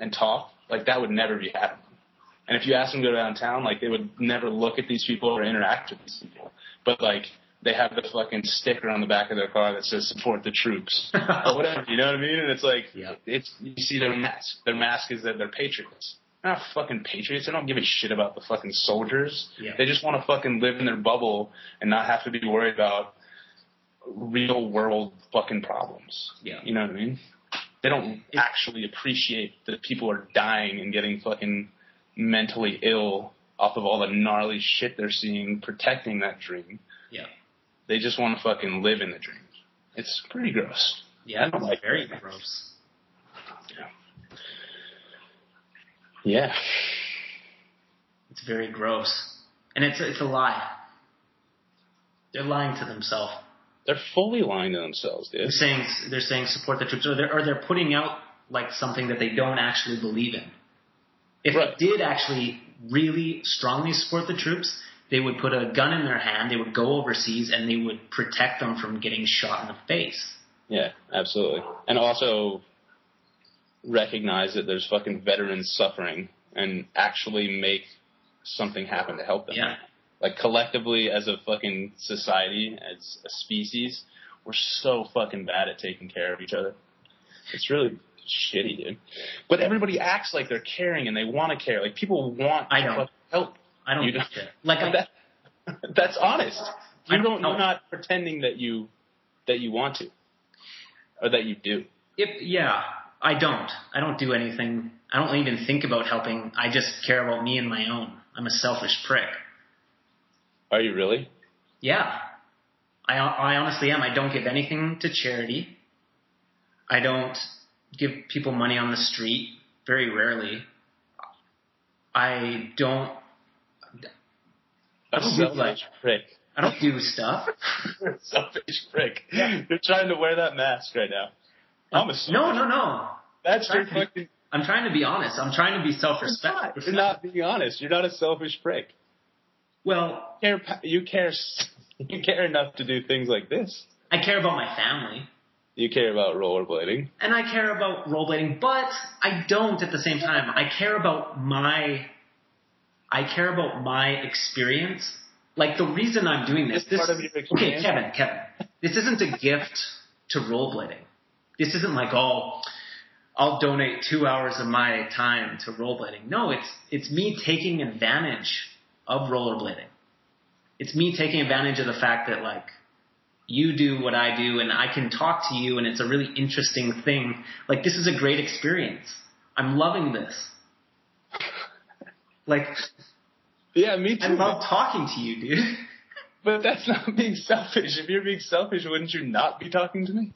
and talk, like that would never be happening. And if you ask them to go downtown, like they would never look at these people or interact with these people. But like they have the fucking sticker on the back of their car that says support the troops [LAUGHS] or whatever. You know what I mean? And it's like Yeah. it's you see their mask. Their mask is that they're patriots. They're not fucking patriots. They don't give a shit about the fucking soldiers. Yeah. They just want to fucking live in their bubble and not have to be worried about real world fucking problems. Yeah. You know what I mean? They don't It- actually appreciate that people are dying and getting fucking mentally ill off of all the gnarly shit they're seeing protecting that dream. Yeah. They just want to fucking live in the dream. It's pretty gross. Yeah, I don't like very that. gross. Yeah. It's very gross, and it's it's a lie. They're lying to themselves. They're fully lying to themselves, dude. They're saying they're saying support the troops, or they're or they're putting out like something that they don't actually believe in. If Right. they did actually really strongly support the troops, they would put a gun in their hand, they would go overseas, and they would protect them from getting shot in the face. Yeah, absolutely. And also recognize that there's fucking veterans suffering and actually make something happen to help them. Yeah. Like collectively as a fucking society, as a species, we're so fucking bad at taking care of each other. It's really shitty, dude. But everybody acts like they're caring and they want to care. Like people want I don't. help. I don't You don't- it. Like I, [LAUGHS] that, that's honest. I You don't don't. You're not pretending that you that you want to, or that you do. If, yeah, I don't. I don't do anything. I don't even think about helping. I just care about me and my own. I'm a selfish prick. Are you really? Yeah. I, I honestly am. I don't give anything to charity. I don't give people money on the street. Very rarely. I don't. A I don't do like- prick. I don't do stuff. You're [LAUGHS] a selfish prick. You're trying to wear that mask right now. I'm a No, no, no. That's your fucking. I'm trying to be honest. I'm trying to be You're self-respect. not, you're not being honest. You're not a selfish prick. Well, You care, you [LAUGHS] care. You care enough to do things like this. I care about my family. You care about rollerblading. and I care about rollerblading, but I don't at the same time. I care about my, I care about my experience. Like the reason I'm doing this. This part of your okay. Kevin, Kevin. This isn't a gift to rollerblading. This isn't like oh, I'll donate two hours of my time to rollerblading. No, it's it's me taking advantage of rollerblading. It's me taking advantage of the fact that like you do what I do and I can talk to you and it's a really interesting thing. Like this is a great experience. I'm loving this. Like Yeah, me too. I love talking to you, dude. [LAUGHS] but that's not being selfish. If you're being selfish, wouldn't you not be talking to me?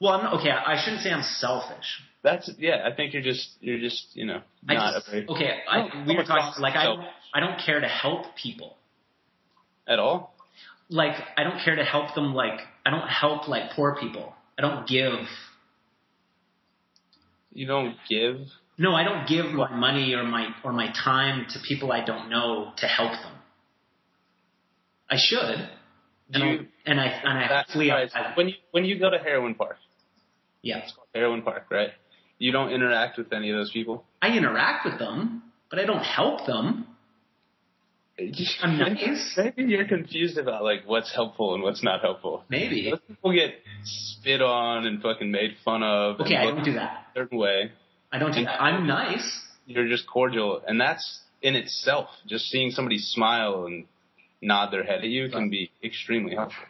Well, I'm, okay, I shouldn't say I'm selfish. That's yeah. I think you're just you're just you know I not just, a very okay, I I, don't we were talking like I selfish. I don't care to help people. at all. Like I don't care to help them. Like I don't help like poor people. I don't give. You don't give. No, I don't give my money or my or my time to people I don't know to help them. I should. Do And, I, you? and I and I That's hopefully right. When you when you go to Heroin Park, yeah. It's called Heroin Park, right? You don't interact with any of those people. I interact with them, but I don't help them. [LAUGHS] I'm nice. Maybe you're confused about like what's helpful and what's not helpful. Maybe. Those people get spit on and fucking made fun of. Okay, and I don't do that. a certain way. I don't do that. I'm nice. You're just cordial, and that's in itself. Just seeing somebody smile and nod their head at you can be extremely helpful.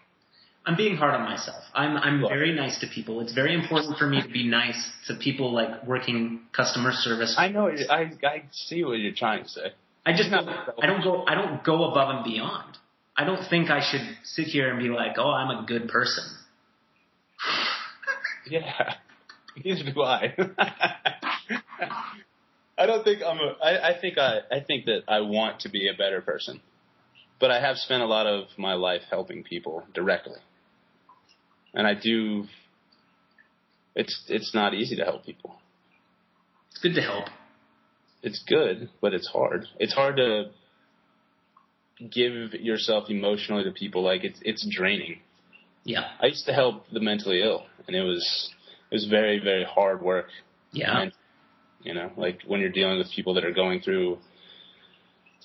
I'm being hard on myself. I'm I'm very nice to people. It's very important for me to be nice to people like working customer service. I know. I I see what you're trying to say. I just Not I don't go I don't go above and beyond. I don't think I should sit here and be like, "Oh, I'm a good person." [SIGHS] Yeah, neither do I. [LAUGHS] I don't think I'm a. I, I think I. I think that I want to be a better person, but I have spent a lot of my life helping people directly, and I do. It's it's not easy to help people. It's good to help. It's good, but it's hard. It's hard to give yourself emotionally to people. Like it's it's draining. Yeah. I used to help the mentally ill, and it was it was very very hard work. Yeah. And You know, like when you're dealing with people that are going through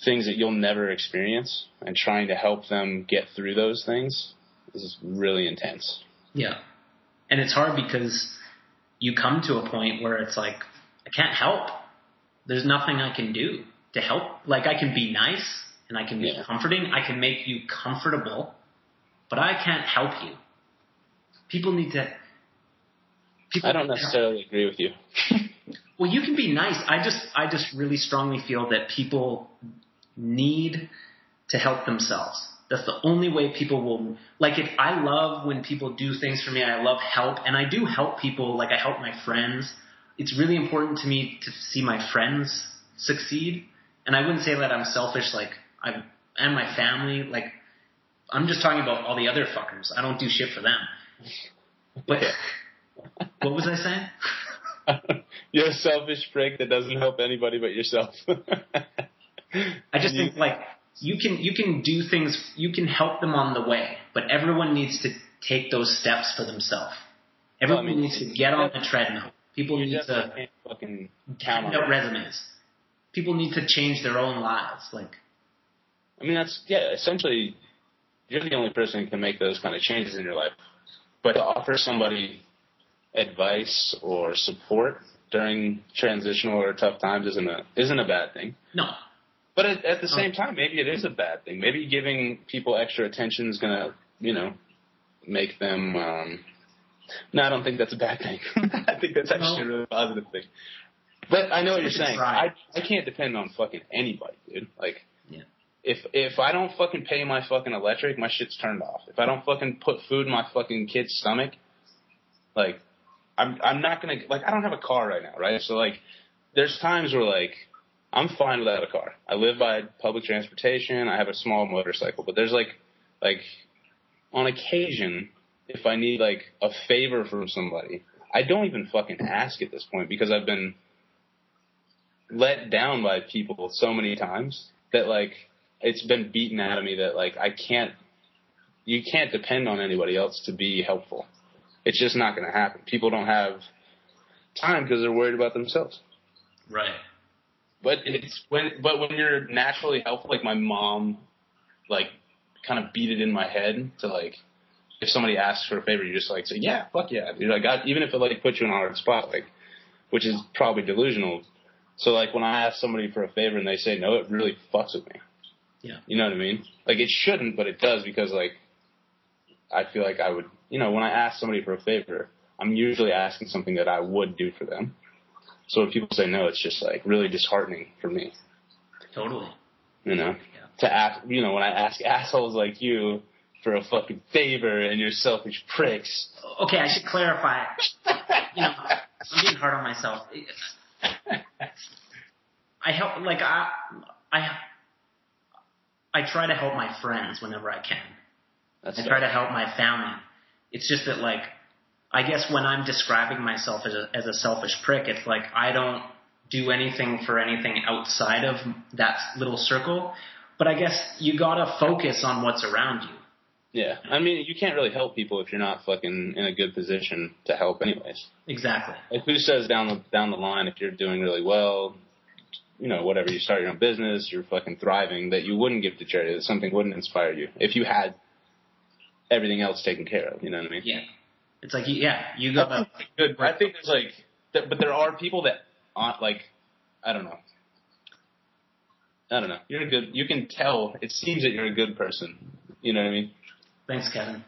things that you'll never experience and trying to help them get through those things is really intense. Yeah. And it's hard because you come to a point where it's like, I can't help. There's nothing I can do to help. Like I can be nice and I can be Yeah. comforting. I can make you comfortable, but I can't help you. People need to. People I don't necessarily agree with you. [LAUGHS] Well, you can be nice. I just, I just really strongly feel that people need to help themselves. That's the only way people will, like if I love when people do things for me, I love help, and I do help people, like I help my friends. It's really important to me to see my friends succeed. And I wouldn't say that I'm selfish, like I, and my family, like, I'm just talking about all the other fuckers. I don't do shit for them. But, what was I saying? [LAUGHS] You're a selfish prick that doesn't help anybody but yourself. I just [LAUGHS] think like you can you can do things you can help them on the way, but everyone needs to take those steps for themselves. Everyone Well, I mean, needs to get on the treadmill. People need to fucking count out resumes. People need to change their own lives. Like I mean, that's yeah. Essentially, you're the only person who can make those kind of changes in your life. But to offer somebody advice or support during transitional or tough times isn't a isn't a bad thing. no, But at, at the same time, maybe it is a bad thing. Maybe giving people extra attention is gonna, you know, make them. Um, no, I don't think that's a bad thing. [LAUGHS] I think that's actually a really positive thing. But I know what you're saying. I I can't depend on fucking anybody, dude. Like, Yeah. if if I don't fucking pay my fucking electric, my shit's turned off. If I don't fucking put food in my fucking kid's stomach, like, I'm I'm not gonna like I don't have a car right now, right? So like, there's times where like I'm fine without a car. I live by public transportation. I have a small motorcycle, but there's like like on occasion if I need like a favor from somebody, I don't even fucking ask at this point because I've been let down by people so many times that like it's been beaten out of me that like I can't you can't depend on anybody else to be helpful. It's just not going to happen. People don't have time because they're worried about themselves. right. But it's when but when you're naturally helpful, like my mom, like kind of beat it in my head to like if somebody asks for a favor, you just like say yeah, fuck yeah, dude. Like I, even if it like puts you in a hard spot, like which is probably delusional. So like when I ask somebody for a favor and they say no, it really fucks with me. Yeah. You know what I mean? Like it shouldn't, but it does because like I feel like I would, you know, when I ask somebody for a favor, I'm usually asking something that I would do for them. So when people say no, it's just like really disheartening for me. Totally. You know, Yeah. to ask, you know, when I ask assholes like you for a fucking favor and you're selfish pricks. Okay, I should clarify. You know, I'm being hard on myself. I help like I I I try to help my friends whenever I can. That's I try to help my family. It's just that like I guess when I'm describing myself as a as a selfish prick, it's like I don't do anything for anything outside of that little circle. But I guess you gotta focus on what's around you. yeah. I mean, you can't really help people if you're not fucking in a good position to help, anyways. Exactly. Like who says down the down the line if you're doing really well, you know, whatever you start your own business, you're fucking thriving, that you wouldn't give to charity, that something wouldn't inspire you if you had everything else taken care of. You know what I mean? Yeah. It's like yeah, you gotta good. I think there's like, th- but there are people that aren't like, I don't know. I don't know. You're a good. You can tell. It seems that you're a good person. You know what I mean? Thanks, Kevin.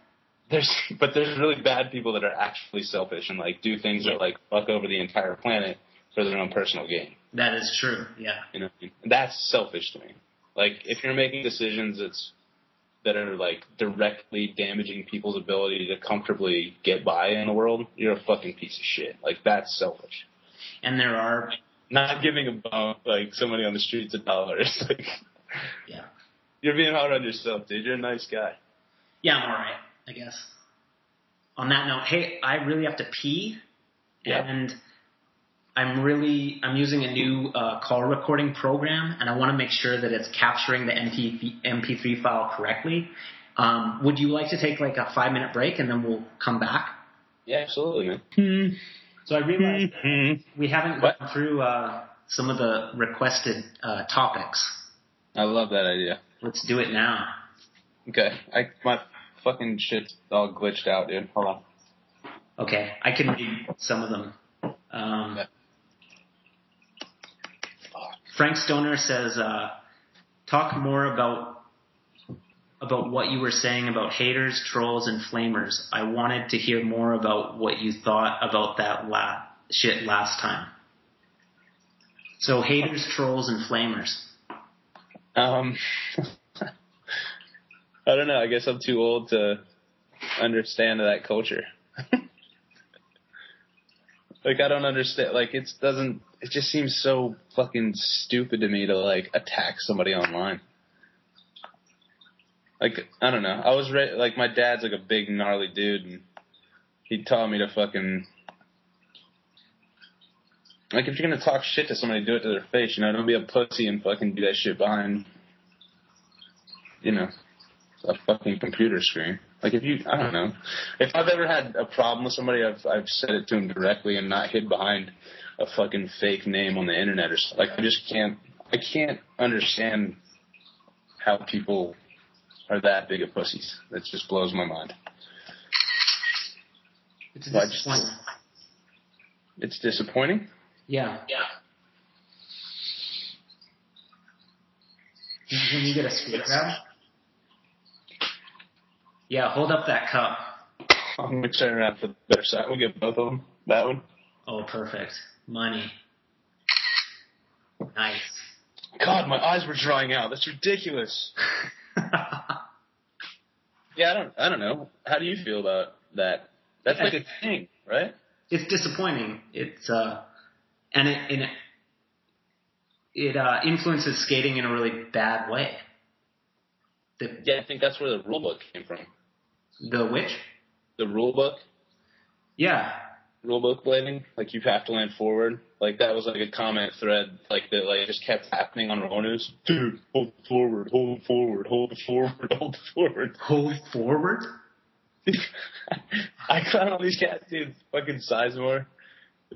There's, but there's really bad people that are actually selfish and like do things that like fuck over the entire planet for their own personal gain. That is true. Yeah. You know, what I mean? that's selfish to me. Like if you're making decisions that's that are like directly damaging people's ability to comfortably get by in the world, you're a fucking piece of shit. Like that's selfish. And there are Not giving a bum like somebody on the streets a dollar is like yeah. you're being hard on yourself, dude. You're a nice guy. Yeah, I'm alright, I guess. On that note, hey, I really have to pee. Yeah. And I'm really I'm using a new uh, call recording program, and I want to make sure that it's capturing the MP, MP3 file correctly. Um, would you like to take like a five minute break, and then we'll come back? Yeah, absolutely, man. Hmm. So I realized Mm-hmm. we haven't What? gone through uh, some of the requested uh, topics. I love that idea. Let's do it now. Okay, I my fucking shit's all glitched out, dude. Hold on. Okay, I can read some of them. Um, Yeah. Frank Stoner says, uh, "Talk more about about what you were saying about haters, trolls, and flamers. I wanted to hear more about what you thought about that la- shit last time." So haters, trolls, and flamers. Um, [LAUGHS] I don't know. I guess I'm too old to understand that culture. [LAUGHS] like I don't understand. Like it doesn't. It just seems so fucking stupid to me to like attack somebody online. Like I don't know. I was ra- like my dad's like a big gnarly dude, and he taught me to fucking. Like if you're gonna talk shit to somebody, do it to their face. You know, don't be a pussy and fucking do that shit behind. You know, a fucking computer screen. Like if you, I don't know, if I've ever had a problem with somebody, I've I've said it to them directly and not hid behind a fucking fake name on the internet or something. Like I just can't, I can't understand how people are that big of pussies. That just blows my mind. It's Well, I just- disappointing. It's disappointing. Yeah. Yeah. When you get a speed grab? Yeah, hold up that cup. I'm gonna turn around to the better side. We'll get both of them. That one. Oh, perfect. Money. Nice. God, my eyes were drying out. That's ridiculous. [LAUGHS] Yeah, I don't, I don't know. How do you feel about that? That's like a thing, right? it's disappointing. It's uh, and it and it, it uh, influences skating in a really bad way. The Yeah, I think that's where the rule book came from. the which? The rule book, Yeah, rule book blading, like you have to land forward. Like that was like a comment thread, like that, like just kept happening on Roller News. Dude, hold forward, hold forward, hold forward, hold forward. hold forward. [LAUGHS] I clown all these cats, dude. Fucking Sizemore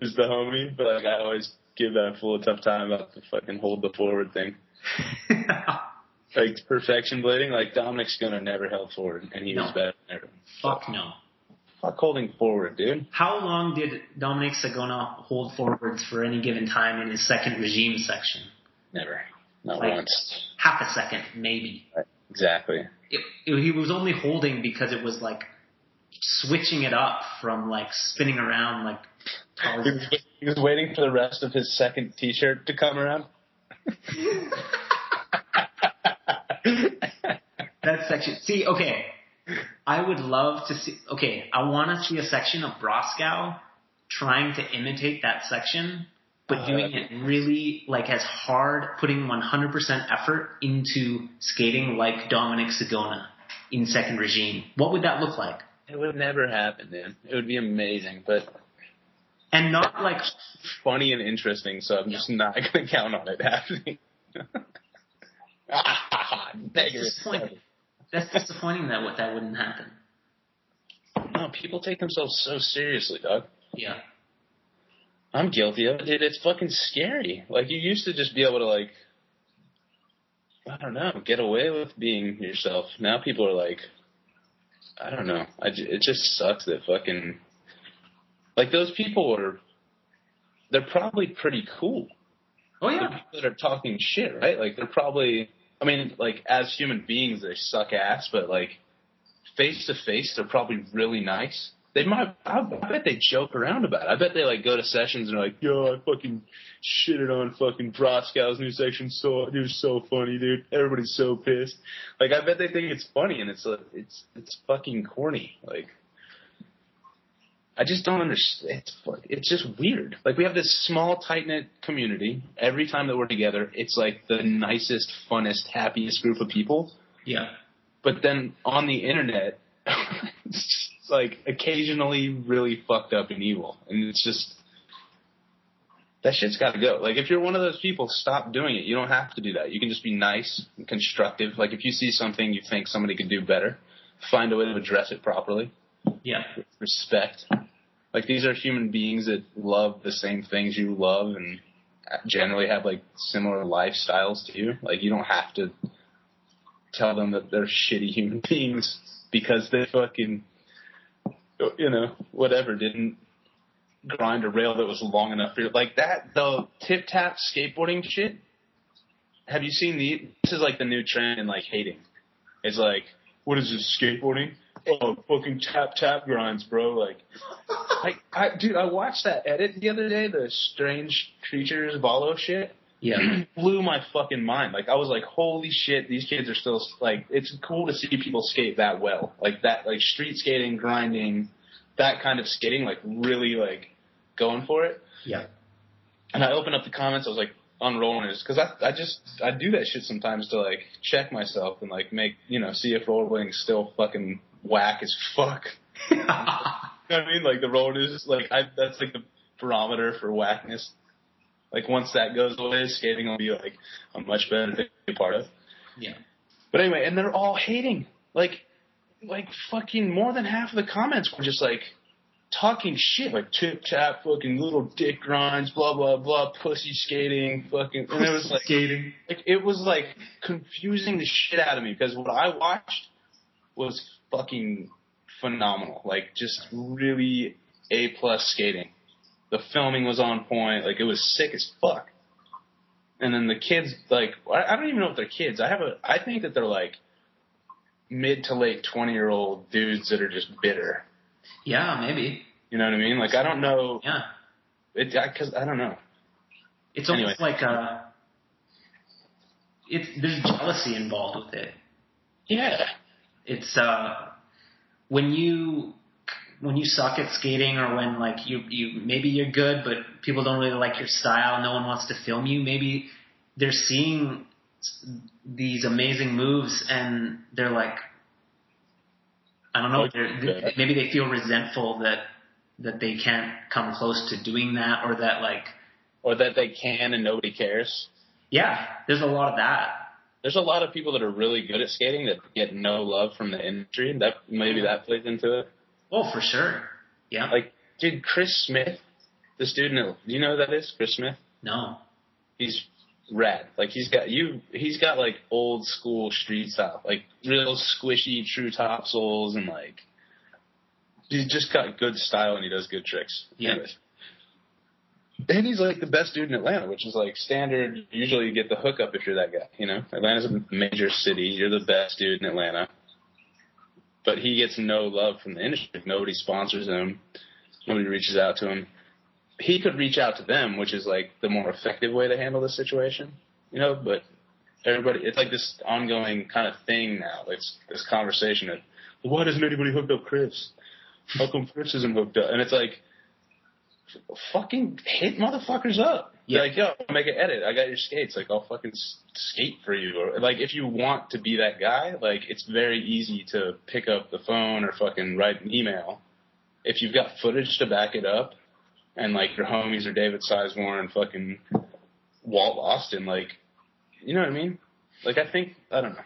is the homie, but like I always give that fool a tough time about the fucking hold the forward thing. [LAUGHS] Like perfection blading, like Dominic Sagona never held forward, and he was better than everyone. Fuck no. Fuck holding forward, dude. How long did Dominic Sagona hold forwards for any given time in his second regime section? Never, not Like- once. Half a second, maybe. Exactly. It, it- he was only holding because it was like switching it up from like spinning around like He Tarzan. was, he was waiting for the rest of his second T-shirt to come around. [LAUGHS] [LAUGHS] that section. See, okay, I would love to see. Okay, I want to see a section of Broskow trying to imitate that section, but Uh, doing it really like as hard, putting 100% effort into skating like Dominic Sagona in second regime. What would that look like? It would never happen, man. It would be amazing, but And not like funny and interesting. So I'm just not gonna count on it happening. [LAUGHS] [LAUGHS] that's Negative. disappointing. That's disappointing that what that wouldn't happen. No, people take themselves so seriously, dog. Yeah. I'm guilty of it. It's fucking scary. Like you used to just be able to like, I don't know, get away with being yourself. Now people are like, I don't know. I it just sucks that fucking, like those people are, they're probably pretty cool. Oh yeah. The yeah. people that are talking shit, right? Like they're probably, I mean, like as human beings they suck ass, but like face to face they're probably really nice. They might, I, I bet they joke around about it. I bet they like go to sessions and are like, yo, I fucking shitted on fucking Broskow's new section so, it was so funny, dude. Everybody's so pissed. Like I bet they think it's funny and it's, it's, it's fucking corny. Like, I just don't understand. It's it's just weird. Like we have this small, tight knit community. Every time that we're together, it's like the nicest, funnest, happiest group of people. Yeah. But then on the internet, [LAUGHS] it's just like occasionally really fucked up and evil, and it's just that shit's got to go. Like if you're one of those people, stop doing it. You don't have to do that. You can just be nice and constructive. Like if you see something you think somebody could do better, find a way to address it properly Yeah. respect. Like these are human beings that love the same things you love and generally have like similar lifestyles to you. Like you don't have to tell them that they're shitty human [LAUGHS] beings because they fucking, you know, whatever didn't grind a rail that was long enough for you. Like that, the tip tap skateboarding shit. Have you seen the? This is like the new trend in like hating. It's like, what is this skateboarding? Oh, fucking tap tap grinds, bro. Like, like, I, dude, I watched that edit the other day, the Strange Creatures Valo shit. Yeah. [CLEARS THROAT] Blew my fucking mind. Like, I was like, holy shit, these kids are still like. It's cool to see people skate that well, like that, like street skating, grinding, that kind of skating, like really like going for it. Yeah. And I opened up the comments. I was like unrolling it because I I just I do that shit sometimes to like check myself and like make you know see if rollerblading's still fucking whack as fuck. [LAUGHS] You know what I mean? Like the road is like I that's like the barometer for whackness. Like once that goes away, skating will be like a much better thing to be a part of. Yeah. But anyway, and they're all hating. Like like fucking more than half of the comments were just like talking shit, like tip tap, fucking little dick grinds, blah blah blah, pussy skating, fucking and it was like skating. like it was like confusing the shit out of me because what I watched was fucking phenomenal. Like just really A plus skating. The filming was on point. Like it was sick as fuck. And then the kids, like I I don't even know if they're kids. I have a, I think that they're like mid to late twenty year old dudes that are just bitter. Yeah, maybe. You know what I mean? Like I don't know. Yeah. It because I, don't know. It's Anyway. almost like uh it's there's jealousy involved with it. Yeah. It's uh when you when you suck at skating or when like you you maybe you're good but people don't really like your style, no one wants to film you, maybe they're seeing these amazing moves and they're like I don't know, they're, maybe they feel resentful that that they can't come close to doing that or that like Or that they can and nobody cares. yeah, there's a lot of that. There's a lot of people that are really good at skating that get no love from the industry. That maybe that plays into it. Oh, for sure. Yeah. Like, dude, Chris Smith, the student. Do you know who that is? Chris Smith. no. He's rad. Like he's got you. He's got like old school street style, like real squishy true topsouls, and like he's just got good style and he does good tricks. Yeah. Anyways. And he's like the best dude in Atlanta, which is like standard. Usually you get the hookup if you're that guy. You know, Atlanta's a major city. You're the best dude in Atlanta. But he gets no love from the industry. Nobody sponsors him. Nobody reaches out to him. He could reach out to them, which is like the more effective way to handle the situation. You know, but everybody, it's like this ongoing kind of thing now. It's this conversation of, why doesn't anybody hook up Chris? How come Chris isn't hooked up? And it's like, fucking hit motherfuckers up. Yeah. Like, yo, make an edit. I got your skates. Like, I'll fucking skate for you. Or like, if you want to be that guy, like, it's very easy to pick up the phone or fucking write an email. If you've got footage to back it up, and like your homies are David Sizemore and fucking Walt Austin, like, you know what I mean? Like, I think I don't know.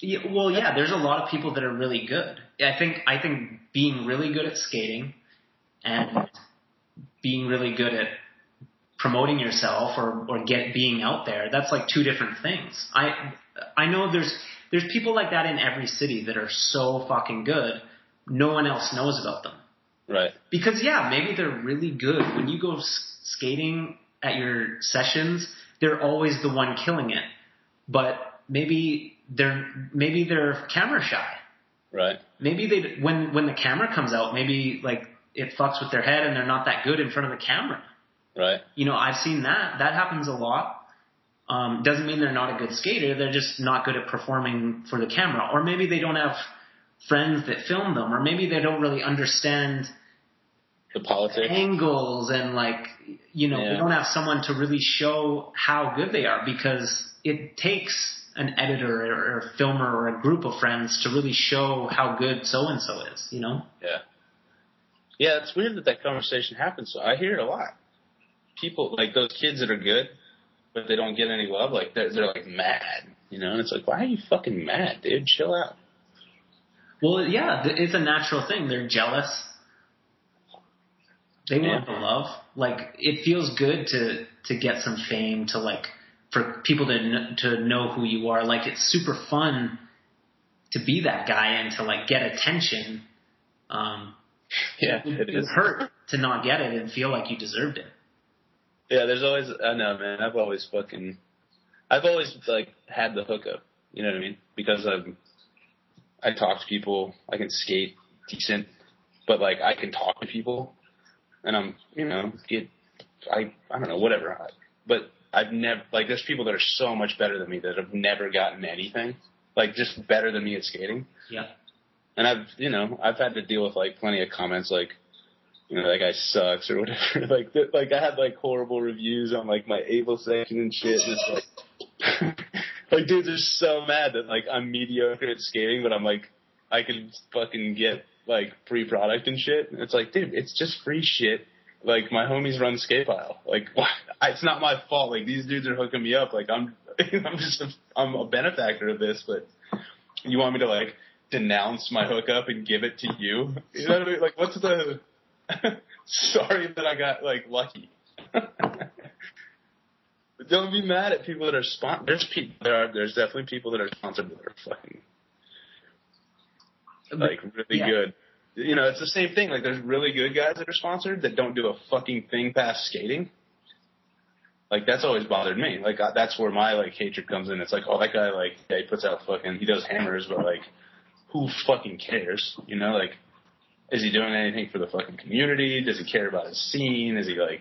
Yeah, well, yeah, there's a lot of people that are really good. I think I think being really good at skating and being really good at promoting yourself or or get being out there, that's like two different things. I I know there's there's people like that in every city that are so fucking good, no one else knows about them. Right. Because yeah, maybe they're really good. When you go skating at your sessions, they're always the one killing it. But maybe they're maybe they're camera shy. Right. Maybe they when when the camera comes out, maybe like it fucks with their head and they're not that good in front of the camera. Right. You know, I've seen that. That happens a lot. Um, doesn't mean they're not a good skater. They're just not good at performing for the camera. Or maybe they don't have friends that film them. Or maybe they don't really understand The politics. angles and like you know Yeah. we don't have someone to really show how good they are because it takes an editor or, or a filmer or a group of friends to really show how good so and so is you know Yeah. Yeah, it's weird that that conversation happens. So I hear it a lot. People like those kids that are good, but they don't get any love. Like they're they're like mad, you know. And it's like, why are you fucking mad, dude? Chill out. well yeah it's a natural thing they're jealous They Yeah. want the love. Like it feels good to to get some fame to like for people to kn- to know who you are. Like it's super fun to be that guy and to like get attention. Um, Yeah, it it would hurt to not get it and feel like you deserved it. Yeah, there's always I know, man. I've always fucking I've always like had the hookup. You know what I mean? Because I'm I talk to people. I can skate decent, but like I can talk to people, and I'm you know get I I don't know whatever. But I've never like there's people that are so much better than me that have never gotten anything. Like just better than me at skating. Yeah. And I've, you know, I've had to deal with like plenty of comments like, you know, that guy sucks or whatever. [LAUGHS] like, th- like I had like horrible reviews on like my able section and shit. And it's like, [LAUGHS] like dudes are so mad that like I'm mediocre at skating, but I'm like, I can fucking get like free product and shit. And it's like, dude, it's just free shit. Like my homies run skate pile. Like, [LAUGHS] it's not my fault. Like these dudes are hooking me up. Like I'm, I'm just, a, I'm a benefactor of this, but you want me to like denounce my hookup and give it to you? [LAUGHS] You know what I mean? Like, what's the? [LAUGHS] Sorry that I got like lucky. [LAUGHS] Don't be mad at people that are spon. There's people. There are. There's definitely people that are sponsored that are fucking like really Yeah. good. You know, it's the same thing. Like, there's really good guys that are sponsored that don't do a fucking thing past skating. Like that's always bothered me. Like that's where my like hatred comes in. It's like, oh, that guy like yeah, he puts out fucking he does hammers, but like, who fucking cares? You know, like, is he doing anything for the fucking community? Does he care about his scene? Is he like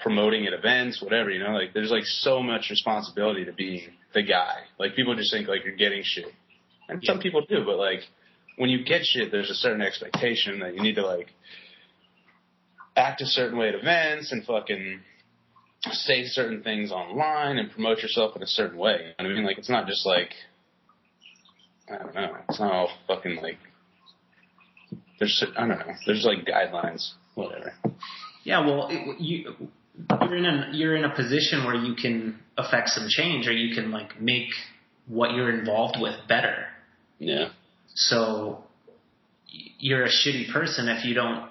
promoting at events, whatever? You know, like there's like so much responsibility to being the guy. Like people just think like you're getting shit, and some people do, but like when you get shit, there's a certain expectation that you need to like act a certain way at events and fucking say certain things online and promote yourself in a certain way. You know what I mean? Like it's not just like I don't know. It's not all fucking like there's I don't know. There's like guidelines, whatever. Yeah, well, it, you you're in a you're in a position where you can affect some change, or you can like make what you're involved with better. Yeah. So you're a shitty person if you don't.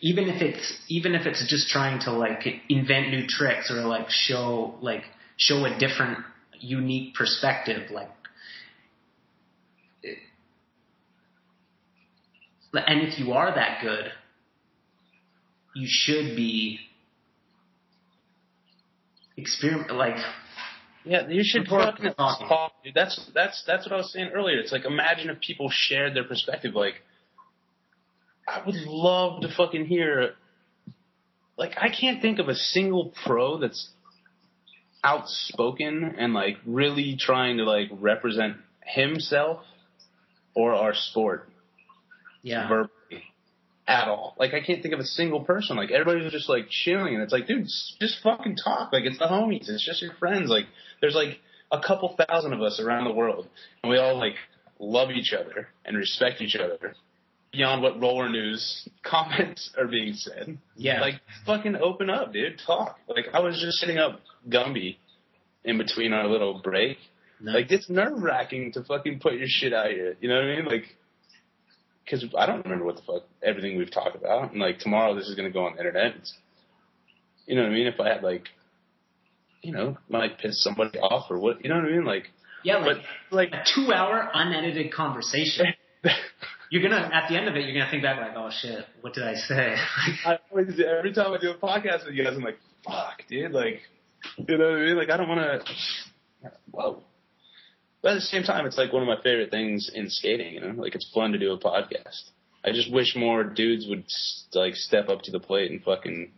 Even if it's even if it's just trying to like invent new tricks or like show like show a different unique perspective, like. it- And if you are that good, you should be experiment like Yeah, you should fucking talk, dude. That's that's that's what I was saying earlier. It's like imagine if people shared their perspective. Like, I would love to fucking hear. Like, I can't think of a single pro that's outspoken and like really trying to like represent himself or our sport yeah verbally at all. Like I can't think of a single person. Like everybody's just like chilling, and it's like, dude, just fucking talk. Like it's the homies. It's just your friends. Like there's like a couple thousand of us around the world, and we all like love each other and respect each other beyond what roller news [LAUGHS] comments are being said. yeah Like fucking open up, dude. Talk. Like I was just sitting up Gumby in between our little break. no. Like it's nerve wracking to fucking put your shit out here. You know what I mean? Like, because I don't remember what the fuck everything we've talked about, and like tomorrow this is gonna go on the internet. It's, you know what I mean? If I had like, you know, might piss somebody off or what? You know what I mean? Like, yeah like, but like, a two hour unedited conversation. [LAUGHS] You're gonna at the end of it, you're gonna think back like, oh shit, what did I say? [LAUGHS] I always every time I do a podcast with you guys, I'm like, fuck, dude. Like, you know what I mean? Like, I don't want to. Whoa. But at the same time, it's like one of my favorite things in skating. You know, like it's fun to do a podcast. I just wish more dudes would like step up to the plate and fucking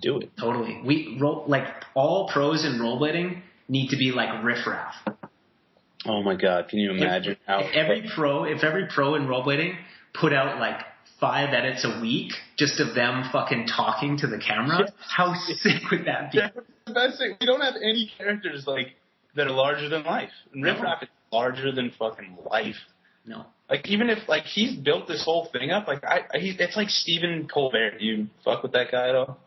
do it. totally. We roll like all pros in rollerblading need to be like riffraff. Oh my god, can you imagine if, how if every pro, if every pro in rollerblading put out like five edits a week just of them fucking talking to the camera, how sick would that be? [LAUGHS] That's the best thing. We don't have any characters like that are larger than life. And Riff No. Raff is larger than fucking life. No. Like even if like he's built this whole thing up, like I, I he, it's like Stephen Colbert. Do you fuck with that guy at all?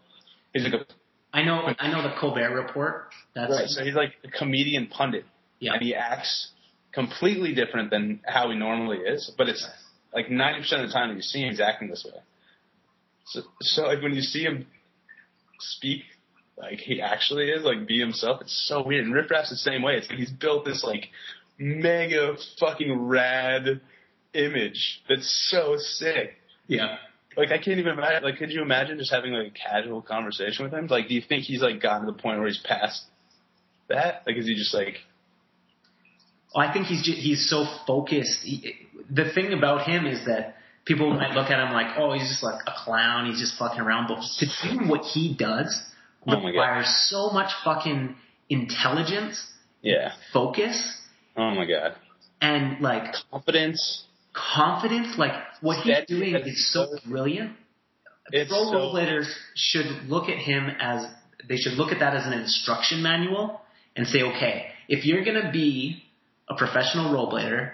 He's like a I know I know the Colbert report. That's right. So he's like a comedian pundit, yeah. and he acts completely different than how he normally is. But it's like ninety percent of the time that you see him, he's acting this way. So, so like when you see him speak like he actually is, like be himself, it's so weird. And Riff Raff's the same way. It's like he's built this like mega fucking rad image that's so sick. Yeah. Like I can't even imagine. Like, could you imagine just having like a casual conversation with him? Like, do you think he's like gotten to the point where he's past that? Like, is he just like? I think he's just, he's so focused. He, the thing about him is that people might look at him like, oh, he's just like a clown. He's just fucking around. But to do what he does Oh my God. requires so much fucking intelligence, Yeah. focus, Oh my god. and like Confidence. confidence. Like what he's doing that's is so so- brilliant. It's Pro so- rollerbladers should look at him as they should look at that as an instruction manual and say, okay, if you're gonna be a professional rollerblader,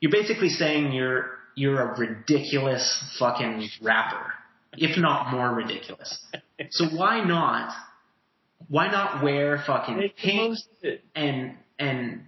you're basically saying you're you're a ridiculous fucking rapper, if not more ridiculous. So why not? Why not wear fucking Make pink most of it. and and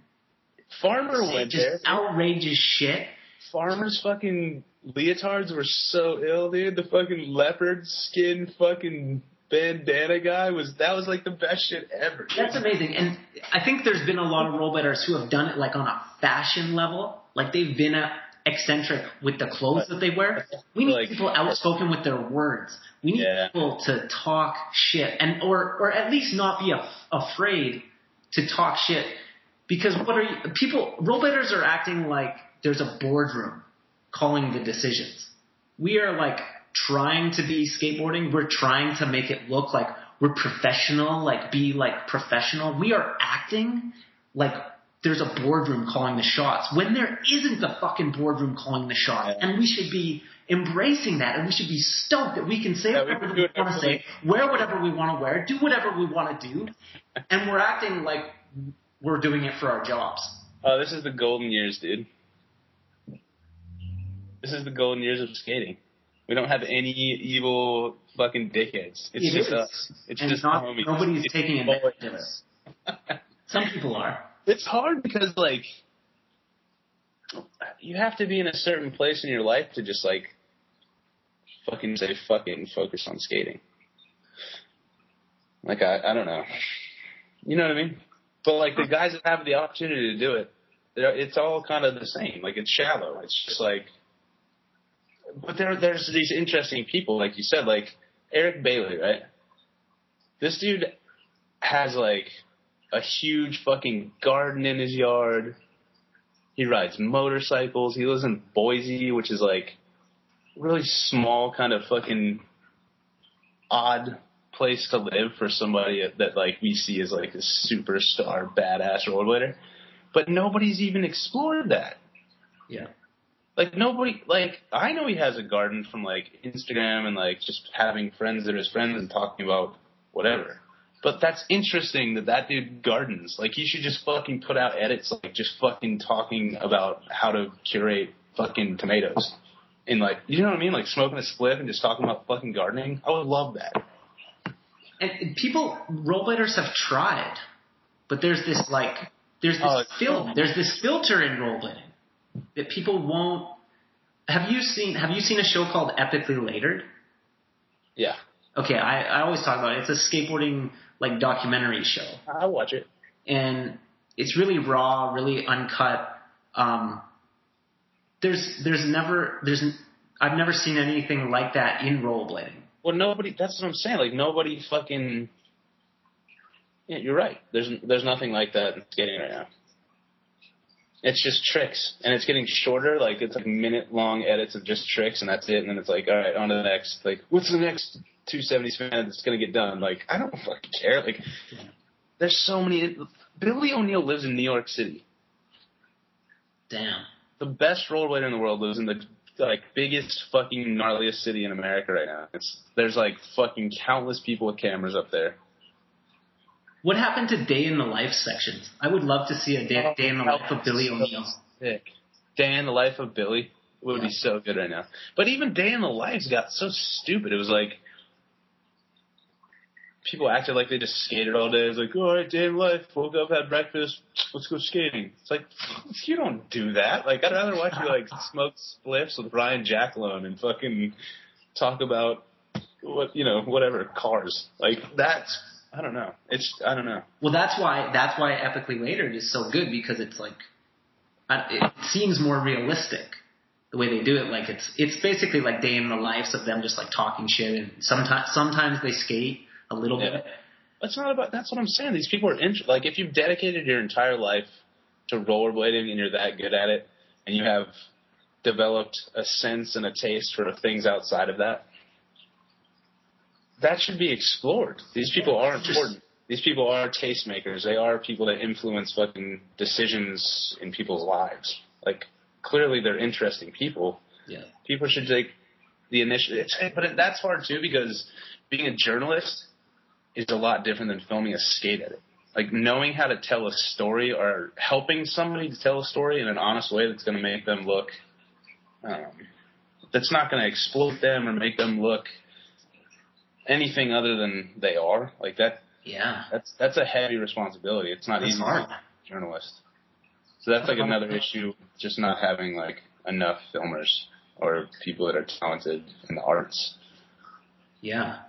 Farmer went just there. outrageous shit? Farmer's fucking leotards were so ill, dude. The fucking leopard skin fucking bandana guy was that was like the best shit ever. That's amazing. And I think there's been a lot of rollerbladers who have done it like on a fashion level. Like they've been uh, eccentric with the clothes that they wear. We need Like- people outspoken with their words. We need Yeah. people to talk shit and or or at least not be af- afraid to talk shit. Because what are you, people rollerbladers are acting like there's a boardroom calling the decisions. We are like trying to be skateboarding. We're trying to make it look like we're professional, like be like professional. We are acting like there's a boardroom calling the shots when there isn't a fucking boardroom calling the shots. And we should be embracing that and we should be stoked that we can say Yeah, we whatever can we, want to say, wear whatever we want to wear, do whatever we want to do. [LAUGHS] and we're acting like we're doing it for our jobs. Oh, this is the golden years, dude. This is the golden years of skating. We don't have any evil fucking dickheads. It's It just is. us. It's and just not, homies. nobody's It's taking advantage of us. Some people are. [LAUGHS] It's hard because like you have to be in a certain place in your life to just like fucking say fuck it and focus on skating. Like I I don't know. You know what I mean? But like the guys that have the opportunity to do it, it's all kind of the same. Like it's shallow. It's just like but there there's these interesting people, like you said, like Eric Bailey, right? This dude has like a huge fucking garden in his yard. He rides motorcycles. He lives in Boise, which is like really small, kind of fucking odd place to live for somebody that like we see as like a superstar badass rollerblader. But nobody's even explored that. Yeah. Like nobody, like I know he has a garden from like Instagram and like just having friends that are his friends and talking about whatever. But that's interesting that that dude gardens. Like he should just fucking put out edits, like just fucking talking about how to curate fucking tomatoes. And like, you know what I mean? Like smoking a spliff and just talking about fucking gardening. I would love that. And people, role rollerbladers have tried, but there's this like, there's this oh, film, there's this filter in rollerblading that people won't. Have you seen? Have you seen a show called Epicly Later'd? Yeah, Okay, I, I always talk about it. It's a skateboarding like documentary show, I'll watch it. and it's really raw, really uncut. Um, there's there's never there's I've never seen anything like that in rollerblading. Well, nobody. That's what I'm saying. Like nobody fucking. Yeah, you're right. There's there's nothing like that in skating right now. It's just tricks, and it's getting shorter. Like it's like minute long edits of just tricks, and that's it. And then it's like, all right, on to the next. Like, what's the next 270 span that's gonna get done? Like, I don't fucking care. Like, there's so many. Billy O'Neill lives in New York City. Damn. The best rollerblader in the world lives in the like biggest fucking gnarliest city in America right now. It's there's like fucking countless people with cameras up there. What happened to day in the life sections? I would love to see a day, day in the life of Billy O'Neill. Sick. Day in the life of Billy would be so good right now. But even Day in the Lives got so stupid. It was like people acted like they just skated all day. It was like, all right, day in life, woke up, had breakfast, let's go skating. It's like you don't do that. Like I'd rather watch you like smoke spliffs with Ryan Jacklone and fucking talk about what you know, whatever cars. Like that's I don't know. It's I don't know. Well, that's why that's why epically later is so good because it's like it seems more realistic the way they do it. Like it's it's basically like day in the lives of them just like talking shit and sometimes sometimes they skate a little Yeah. bit. It's not about. That's what I'm saying. These people are int- like if you've dedicated your entire life to rollerblading and you're that good at it, and you have developed a sense and a taste for things outside of that, that should be explored. These people are important. These people are tastemakers. They are people that influence fucking decisions in people's lives. Like clearly, they're interesting people. Yeah. People should take the initiative. But that's hard too because being a journalist is a lot different than filming a skate edit. Like knowing how to tell a story or helping somebody to tell a story in an honest way that's going to make them look, um, that's not going to exploit them or make them look anything other than they are. Like that, Yeah. that's that's a heavy responsibility. It's not That's easy hard. a journalist. So that's like another issue, just not having like enough filmers or people that are talented in the arts. Yeah.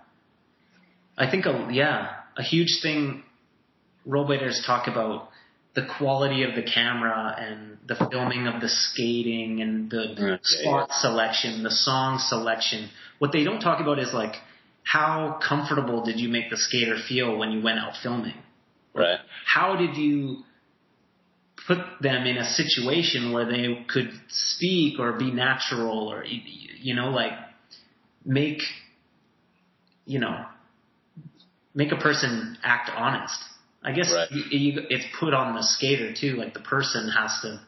I think a yeah, a huge thing rollerbladers talk about the quality of the camera and the filming of the skating and the mm, Yeah, spot selection, the song selection. What they don't talk about is like how comfortable did you make the skater feel when you went out filming? Right. How did you put them in a situation where they could speak or be natural or you know like make you know make a person act honest. I guess Right. you, you, it's put on the skater too. Like the person has to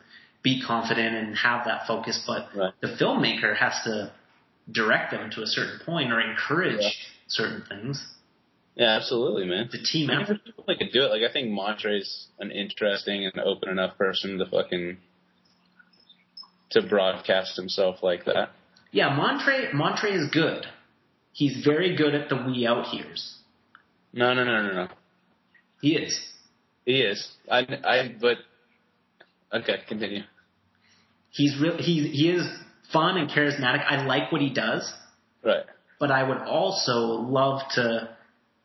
be confident and have that focus, but Right. the filmmaker has to direct them to a certain point or encourage Yeah. certain things. Yeah, absolutely, man. The team effort. could do it. Like I think Montre's an interesting and open enough person to fucking to broadcast himself like that. Yeah, Montre Montre is good. He's very good at the we out here's. No, no, no, no, no. He is. He is. I, I, but okay, continue. He's real. He he is fun and charismatic. I like what he does, Right. but I would also love to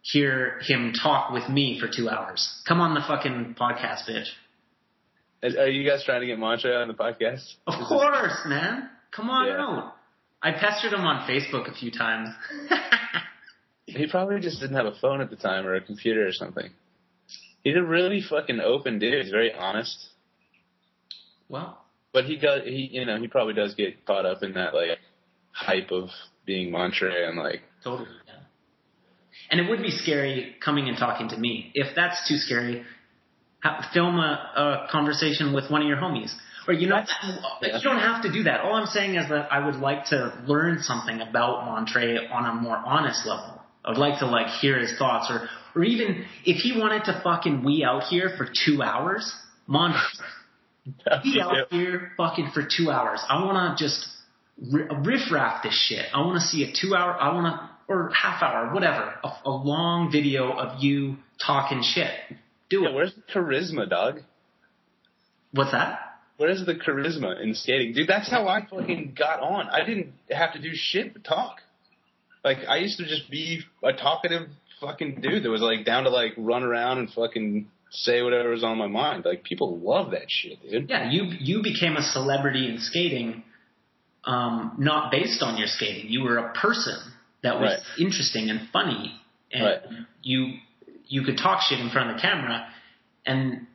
hear him talk with me for two hours. Come on the fucking podcast, bitch. Are you guys trying to get Montre on the podcast? Of course, man. Come on Yeah. out. I pestered him on Facebook a few times. [LAUGHS] He probably just didn't have a phone at the time or a computer or something. He's a really fucking open dude. He's very honest. well, But he does, he, you know, he probably does get caught up in that, like, hype of being Montre and, like, Totally. Yeah. And it would be scary coming and talking to me. If that's too scary, ha- film a, a conversation with one of your homies. Or you know, you don't have to do that. All I'm saying is that I would like to learn something about Montre on a more honest level. I would like to like hear his thoughts, or or even if he wanted to fucking we out here for two hours, Montre, [LAUGHS] be out here fucking for two hours. I want to just ri- riff raff this shit. I want to see a two hour, I want to, or half hour, whatever, a, a long video of you talking shit. Do yeah, it. where's the charisma, dog? What's that? Where's the charisma in skating? Dude, that's how I fucking got on. I didn't have to do shit but talk. Like, I used to just be a talkative fucking dude that was like down to like run around and fucking say whatever was on my mind. Like, people love that shit, dude. Yeah, you you became a celebrity in skating, um, not based on your skating. You were a person that was Right. interesting and funny, and Right. you you could talk shit in front of the camera, and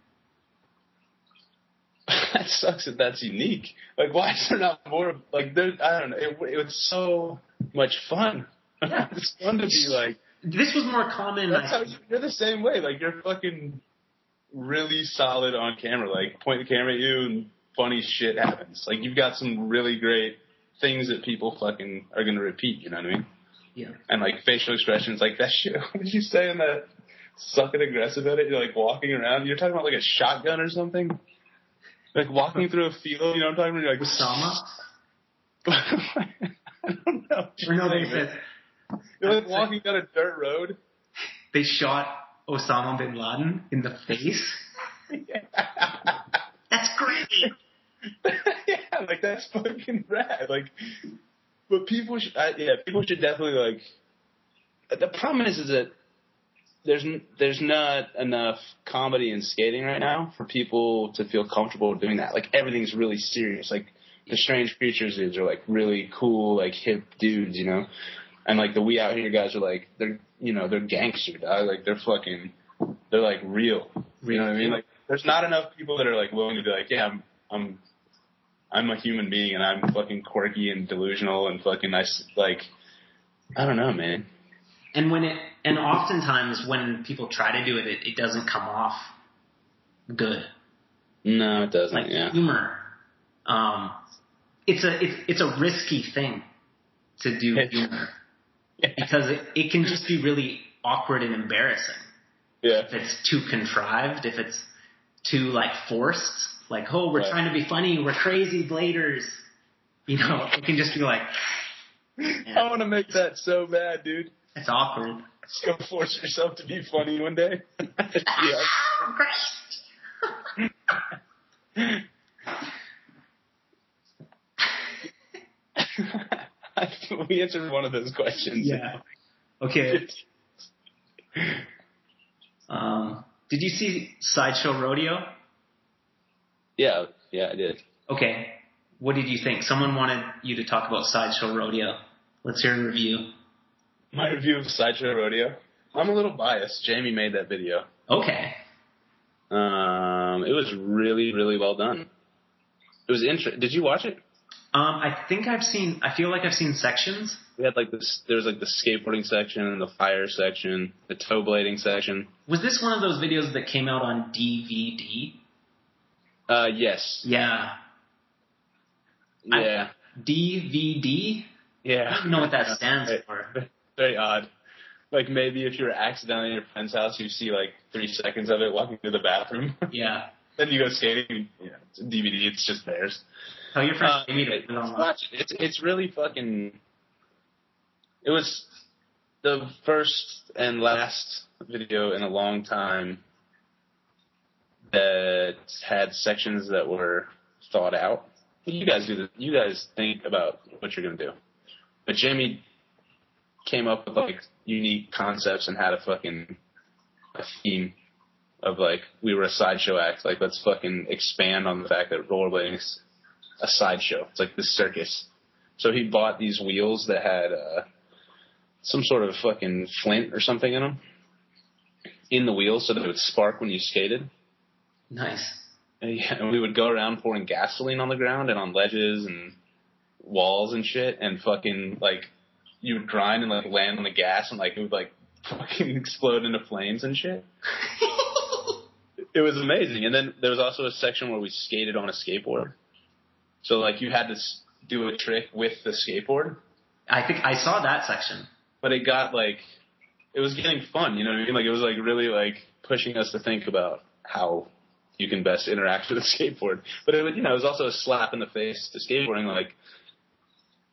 [LAUGHS] that sucks that that's unique. Like, why is there not more? Like, there, I don't know. It, it was so much fun. Yeah. [LAUGHS] it's fun to be like. this was more common. That's I- how uh, you, you're the same way. Like, you're fucking really solid on camera. Like, point the camera at you and funny shit happens. Like, you've got some really great things that people fucking are gonna repeat. You know what I mean? yeah. And like facial expressions, like that shit. [LAUGHS] What did you say in that? Sucking aggressive at it. You're like walking around. You're talking about like a shotgun or something. Like walking through a field. You know what I'm talking about? You're like Osama. [LAUGHS] I don't know. Or no, they said You're like walking down a dirt road. they shot Osama bin Laden in the face. [LAUGHS] That's great. yeah, like that's fucking rad. Like, but people should, I, yeah, people should definitely like the problem is, is that there's n- there's not enough comedy in skating right now for people to feel comfortable doing that. Like everything's really serious. Like the Strange Creatures dudes are like really cool, like hip dudes, you know, and like the We Out Here guys are like they're you know they're gangster, dog. Like they're fucking they're like real. You know what I mean? Like there's not enough people that are like willing to be like, yeah, I'm I'm I'm a human being and I'm fucking quirky and delusional and fucking nice. Like I don't know, man. And when it and oftentimes when people try to do it, it, it doesn't come off good. No, it doesn't. Like yeah. humor, um, it's a it's it's a risky thing to do humor Yeah. because it, it can just be really awkward and embarrassing Yeah. if it's too contrived, if it's too like forced, like oh we're Right. trying to be funny, we're crazy bladers, you know, it can just be like [LAUGHS] I want to make that so bad, dude. it's awkward. Just go force yourself to be funny one day. [LAUGHS] yeah. [LAUGHS] [LAUGHS] we answered one of those questions. Yeah. Okay. [LAUGHS] Um, did you see Sideshow Rodeo? yeah, yeah, I did. Okay. What did you think? Someone wanted you to talk about Sideshow Rodeo. Let's hear a review. My review of Sideshow Rodeo. I'm a little biased. Jamie made that video. Okay. Um, it was really, really well done. It was interesting. Did you watch it? Um, I think I've seen. I feel like I've seen sections. We had like this. There was like the skateboarding section and the fire section, the toe blading section. Was this one of those videos that came out on DVD? Uh, yes. Yeah. I- Yeah. DVD. Yeah. I don't know what that [LAUGHS] stands for. Very odd. Like maybe if you're accidentally at your friend's house, you see like three seconds of it walking to the bathroom. Yeah. [LAUGHS] then you go skating. Yeah, it's a DVD. It's just theirs. Tell your friend Uh, Jamie to put it on. watch it. It's it's really fucking. It was the first and last video in a long time that had sections that were thought out. You guys do the, you guys think about what you're gonna do, but Jamie came up with like unique concepts and had a fucking a theme of like we were a sideshow act. Like let's fucking expand on the fact that rollerblading is a sideshow. It's like the circus. So he bought these wheels that had uh, some sort of fucking flint or something in them in the wheels so that it would spark when you skated. Nice. And, yeah, and we would go around pouring gasoline on the ground and on ledges and walls and shit and fucking like you would grind and like land on the gas and like it would like [LAUGHS] fucking explode into flames and shit. [LAUGHS] It was amazing. And then there was also a section where we skated on a skateboard. So like you had to do a trick with the skateboard, I think I saw that section. but it got like it was getting fun. You know what I mean? Like it was like really like pushing us to think about how you can best interact with a skateboard. But it was, you know, it was also a slap in the face to skateboarding. Like,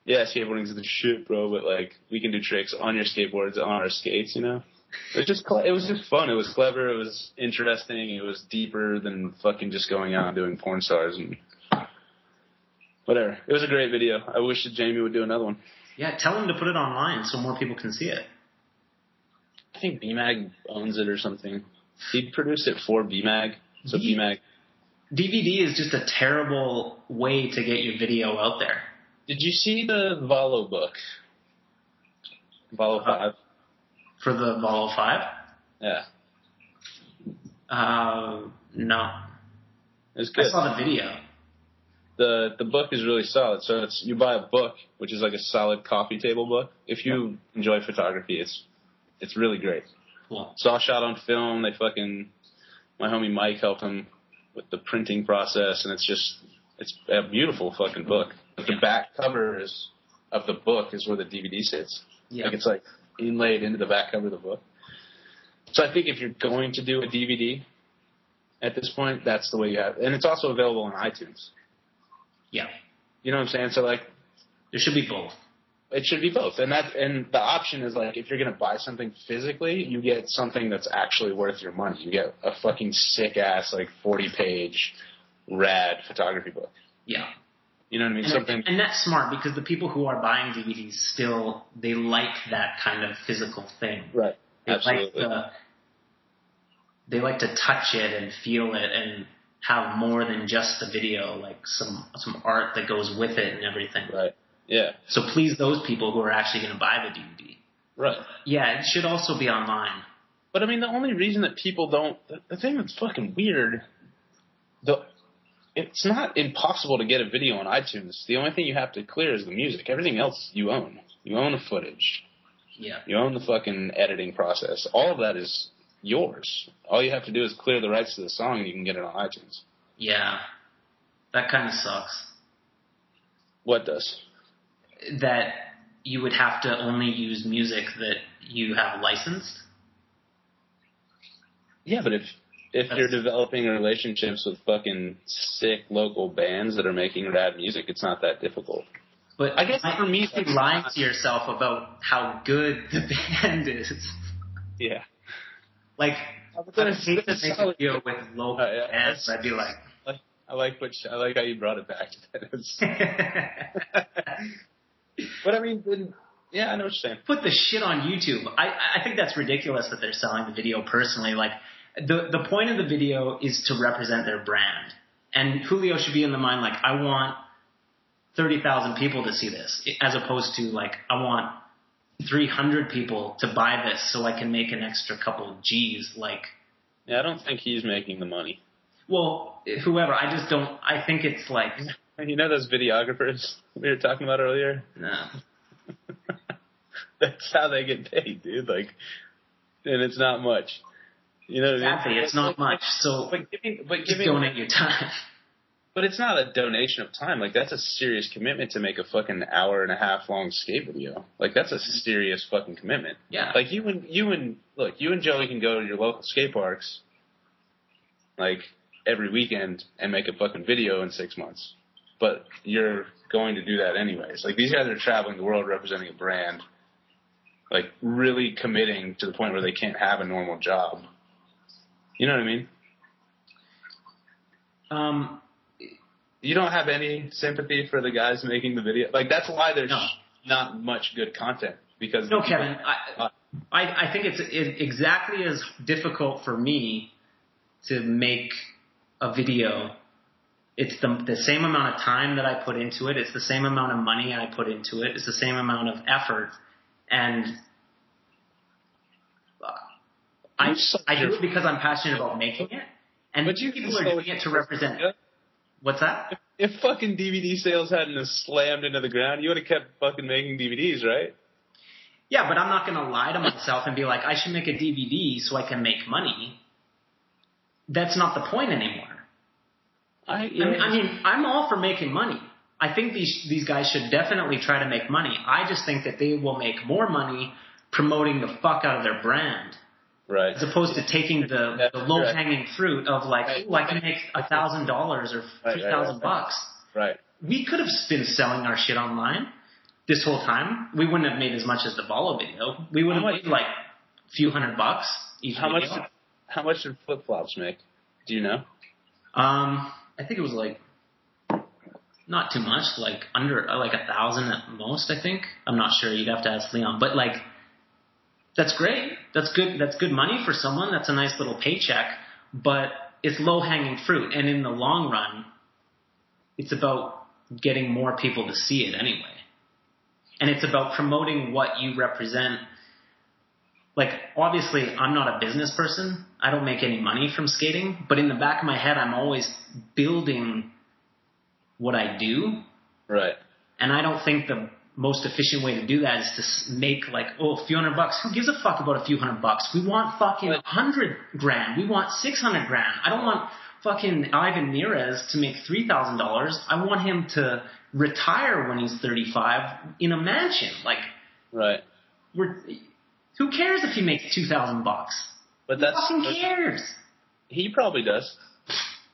yeah, skateboarding's the shit, bro. But like, we can do tricks on your skateboards, on our skates. You know, it was just cle- it was just fun. It was clever. It was interesting. It was deeper than fucking just going out and doing porn stars and whatever. It was a great video. I wish that Jamie would do another one. Yeah, tell him to put it online so more people can see it. I think BMAG owns it or something. He produced it for BMAG. So Ye- BMAG. DVD is just a terrible way to get your video out there. Did you see the Valo book? Valo Uh, 5? For the Valo 5? Yeah. Uh, no. It's I good. I saw the video. The the book is really solid. So it's you buy a book, which is like a solid coffee table book. If you enjoy photography, it's it's really great. Cool. It's all shot on film. They fucking my homie Mike helped him with the printing process, and it's just it's a beautiful fucking book. But the back cover is of the book is where the DVD sits. Yeah. Like it's like inlaid into the back cover of the book. So I think if you're going to do a DVD at this point, that's the way you have. And it's also available on iTunes. Yeah. You know what I'm saying? So like There should be both. it should be both. And that and the option is like if you're gonna buy something physically, you get something that's actually worth your money. You get a fucking sick ass like forty page rad photography book. Yeah. You know what I mean? And, Something. and that's smart because the people who are buying DVDs still they like that kind of physical thing. Right. They Absolutely. like the they like to touch it and feel it and have more than just the video, like some some art that goes with it and everything. Right. Yeah. So please those people who are actually going to buy the DVD. Right. Yeah, it should also be online. But I mean, the only reason that people don't, the, the thing that's fucking weird, the, it's not impossible to get a video on iTunes. The only thing you have to clear is the music. Everything else you own. You own the footage. Yeah. You own the fucking editing process. All of that is yours. All you have to do is clear the rights to the song and you can get it on iTunes. Yeah. That kind of sucks. What does? That you would have to only use music that you have licensed. Yeah, but if if That's- you're developing relationships with fucking sick local bands that are making rad music, it's not that difficult. But I guess for me, lying to yourself about how good the [LAUGHS] band is. Yeah. Like, but I then would it's- hate to it's make a solid. video with local Uh, yeah. bands. I'd be like, I like what I like how you brought it back. [LAUGHS] It's- [LAUGHS] but I mean, then, yeah, I know what you're saying. put the shit on YouTube. I, I think that's ridiculous that they're selling the video personally. Like the the point of the video is to represent their brand. And Julio should be in the mind like I want thirty thousand people to see this, as opposed to like I want three hundred people to buy this so I can make an extra couple of G's. Like, Yeah, I don't think he's making the money. well, whoever. I just don't. I think it's like [LAUGHS] You know those videographers [LAUGHS] we were talking about earlier? no. [LAUGHS] That's how they get paid, dude. Like, and it's not much. You know what I mean? Exactly, it's not much. So But giving, but just giving, donate your time. But it's not a donation of time. Like that's a serious commitment to make a fucking hour and a half long skate video. Like that's a serious fucking commitment. Yeah. Like you and you and look, you and Joey can go to your local skate parks, like every weekend, and make a fucking video in six months. But you're going to do that anyways. Like these guys are traveling the world representing a brand, like really committing to the point where they can't have a normal job. You know what I mean? Um, You don't have any sympathy for the guys making the video. Like that's why there's No. not much good content because No, Kevin. I, I, I think it's it, exactly as difficult for me to make a video. It's the, the same amount of time that I put into it. It's the same amount of money I put into it. It's the same amount of effort. And I, You I do your- it because I'm passionate about making it. And But you people can are doing it to represent. What's that? If fucking DVD sales hadn't have slammed into the ground, you would have kept fucking making DVDs, right? Yeah, but I'm not going to lie to myself and be like, I should make a DVD so I can make money. That's not the point anymore. I, I mean, I mean, I'm all for making money. I think these these guys should definitely try to make money. I just think that they will make more money promoting the fuck out of their brand right. as opposed to taking the, the low hanging fruit of like, Right. ooh, I can make a thousand dollars or Right, three right, right. bucks. Right. We could have been selling our shit online this whole time. We wouldn't have made as much as the Valo video. We would have made like a few hundred bucks each How much? Did, how much did flip flops make? Do you know? Um, I think it was like not too much, like under like a thousand at most. I think I'm not sure. You'd have to ask Leon, but like that's great. That's good. That's good money for someone. That's a nice little paycheck, but it's low hanging fruit, and in the long run, it's about getting more people to see it anyway, and it's about promoting what you represent. Like obviously, I'm not a business person. I don't make any money from skating, but in the back of my head, I'm always building what I do, Right. and I don't think the most efficient way to do that is to make like, oh, a few hundred bucks. Who gives a fuck about a few hundred bucks? We want fucking a hundred grand. We want six hundred grand. I don't want fucking Ivan Narez to make three thousand dollars. I want him to retire when he's thirty-five in a mansion. Like, Right. we're who cares if he makes two thousand bucks? But Who that's fucking cares? he probably does.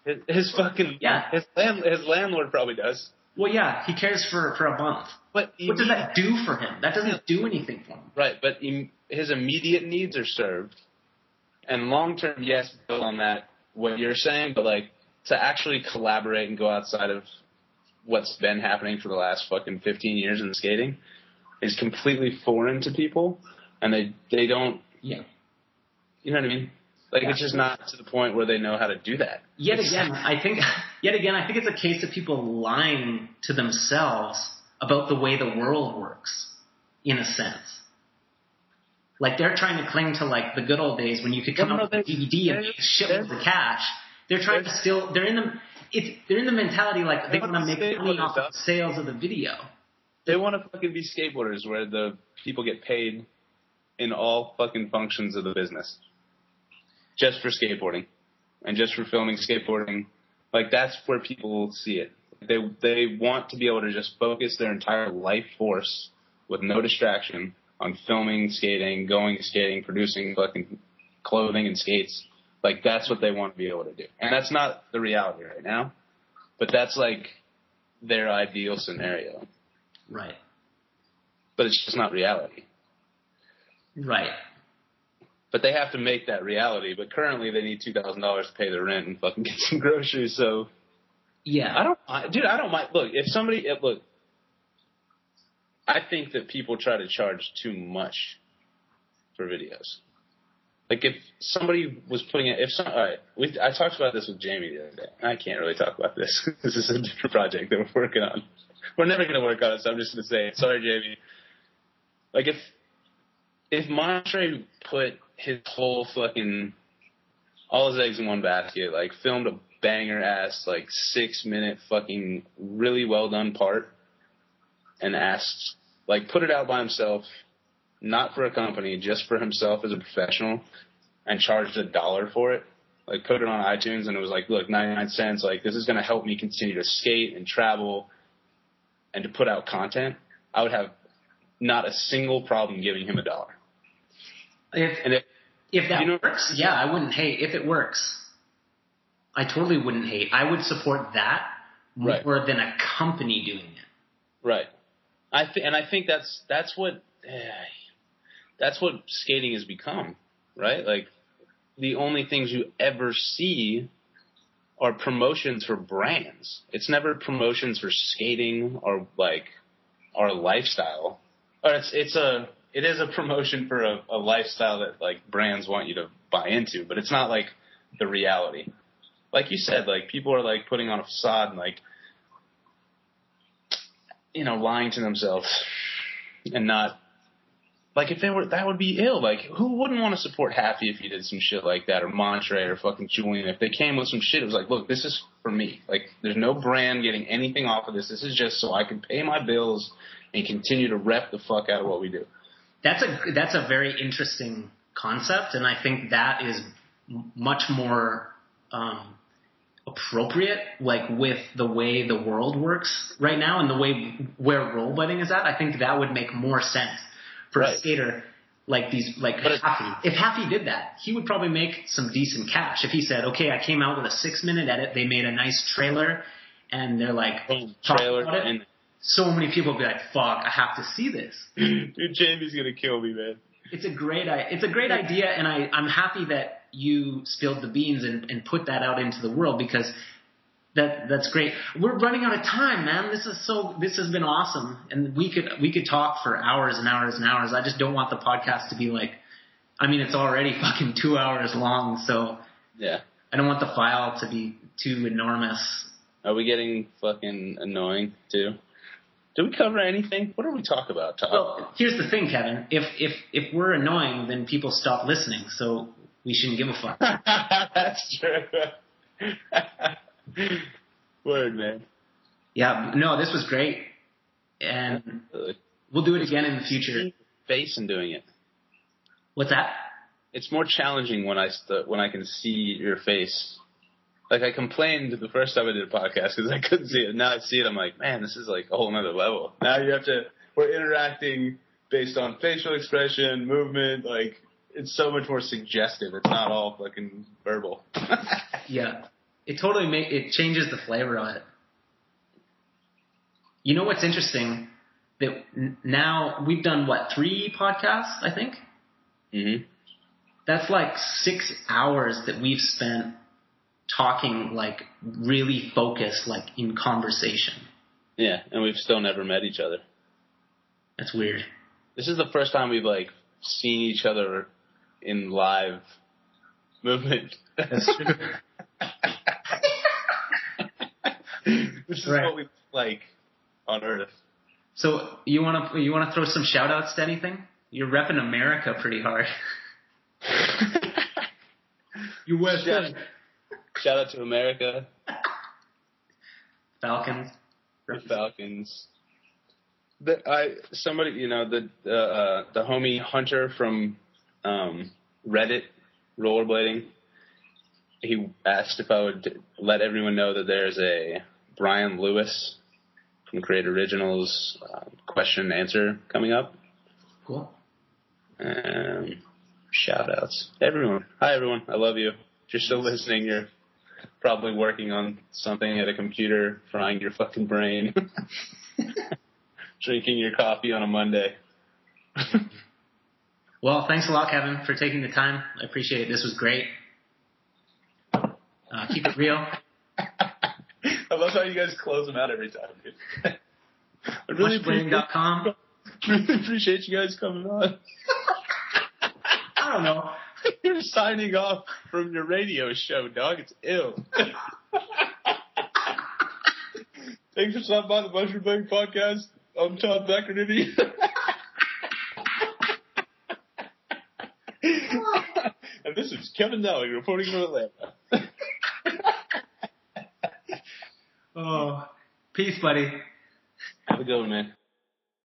His, his fucking Yeah. His land, his landlord probably does. Well, yeah, he cares for for a month. But What does that do for him? That doesn't do anything for him. Right, but im- his immediate needs are served, and long term, yes, build on that what you're saying, but like to actually collaborate and go outside of what's been happening for the last fucking 15 years in skating is completely foreign to people, and they they don't. Yeah. You know what I mean? Like Yeah. it's just not to the point where they know how to do that. Yet again, I think [LAUGHS] yet again, I think it's a case of people lying to themselves about the way the world works, in a sense. Like they're trying to cling to like the good old days when you could come No, no, with a DVD and they're- make shitloads they're- of cash. They're trying to still they're in the it's they're in the mentality like they They're want to make money off though. of sales of the video. They want to fucking be skateboarders where the people get paid in all fucking functions of the business. Just for skateboarding. And just for filming skateboarding. Like that's where people see it. They they want to be able to just focus their entire life force with no distraction on filming, skating, going skating, producing fucking clothing and skates. Like that's what they want to be able to do. And that's not the reality right now. But that's like their ideal scenario Right. but it's just not reality. Right. But they have to make that reality. But currently, they need two thousand dollars to pay their rent and fucking [LAUGHS] get some groceries. So Yeah. I don't, I, dude. I don't mind. Look, if somebody if, look, I think that people try to charge too much for videos. Like if somebody was putting it, if some, all right, we, I talked about this with Jamie the other day. I can't really talk about this. [LAUGHS] this is a different project that we're working on. We're never going to work on it, so I'm just going to say. Sorry, Jamie. Like if if Montre put his whole fucking all his eggs in one basket, like filmed a banger ass like six minute fucking really well done part, and asked like put it out by himself, not for a company, just for himself as a professional, and charged a dollar for it. Like put it on iTunes and it was like, look, ninety nine cents. Like this is gonna help me continue to skate and travel, and to put out content. I would have not a single problem giving him a dollar. If And if if that You know- works, yeah, I wouldn't hate. If it works, I totally wouldn't hate. I would support that more Right. than a company doing it. Right. I th- and I think that's that's what eh, that's what skating has become, right? Like the only things you ever see are promotions for brands. It's never promotions for skating or like our lifestyle. Or it's it's a it is a promotion for a, a lifestyle that like brands want you to buy into, but it's not like the reality. Like you said, like people are like putting on a facade and like you know, lying to themselves and not like if they were that would be ill. Like who wouldn't want to support Haffey if he did some shit like that or Montre or fucking Julian if they came with some shit. It was like, look, this is for me. Like there's no brand getting anything off of this. This is just so I can pay my bills and continue to rep the fuck out of what we do. That's a that's a very interesting concept, and I think that is much more um, appropriate, like with the way the world works right now and the way where rollerblading is at. I think that would make more sense for a skater like these, like But it- Haffey. If Haffey did that, he would probably make some decent cash. If he said, "Okay, I came out with a six minute edit, they made a nice trailer." And they're like, talk Trailer about it. and so many people would be like, "Fuck, I have to see this." [CLEARS THROAT] dude, Jamie's gonna kill me, man. It's a great it's a great idea, and I I'm happy that you spilled the beans and, and put that out into the world because that that's great. We're running out of time, man. This is so this has been awesome, and we could we could talk for hours and hours and hours. I just don't want the podcast to be like, I mean, it's already [LAUGHS] fucking two hours long, so Yeah. I don't want the file to be too enormous. Are we getting fucking annoying too? Did we cover anything? What did we talk about? Tom? Well, here's the thing, Kevin. If if if we're annoying, then people stop listening. So we shouldn't give a fuck. [LAUGHS] That's true. [LAUGHS] Word, man. Yeah, no, this was great, and we'll do it again in the future. Face and doing it. What's that? It's more challenging when I st- when I can see your face. Like I complained the first time I did a podcast because I couldn't see it. Now I see it, I'm like, man, this is like a whole nother level. Now you have to. We're interacting based on facial expression, movement. Like it's so much more suggestive. It's not all fucking verbal. [LAUGHS] Yeah, it totally make it changes the flavor of it. You know what's interesting? That n- now we've done what three podcasts? I think hmm that's like six hours that we've spent talking, like really focused, like in conversation. Yeah, and we've still never met each other. That's weird. This is the first time we've like seen each other in live movement. That's true. [LAUGHS] [LAUGHS] Which is Right. what we like on Earth. So you want to you want to throw some shout outs to anything? You're repping America pretty hard. [LAUGHS] you USA. Shout out to America, Falcons. the Falcons. The, I somebody you know the uh, uh, the homie Hunter from um, Reddit rollerblading. He asked if I would let everyone know that there's a Brian Lewis from Create Originals uh, question and answer coming up. Cool. Um, shout outs. Everyone. Hi, everyone. I love you. If you're still listening, you're probably working on something at a computer, frying your fucking brain, [LAUGHS] drinking your coffee on a Monday. [LAUGHS] Well, thanks a lot, Kevin, for taking the time. I appreciate it. This was great. Uh, keep it real. [LAUGHS] I love how you guys close them out every time, dude. I really appreciate, really appreciate you guys coming on. I don't know. [LAUGHS] You're signing off from your radio show, dog. It's ill. [LAUGHS] Thanks for stopping by the Mushroom Bang Podcast. I'm Todd McInerney. [LAUGHS] and this is Kevin Nelly reporting from Atlanta. Oh, peace, buddy. Have a good one, man.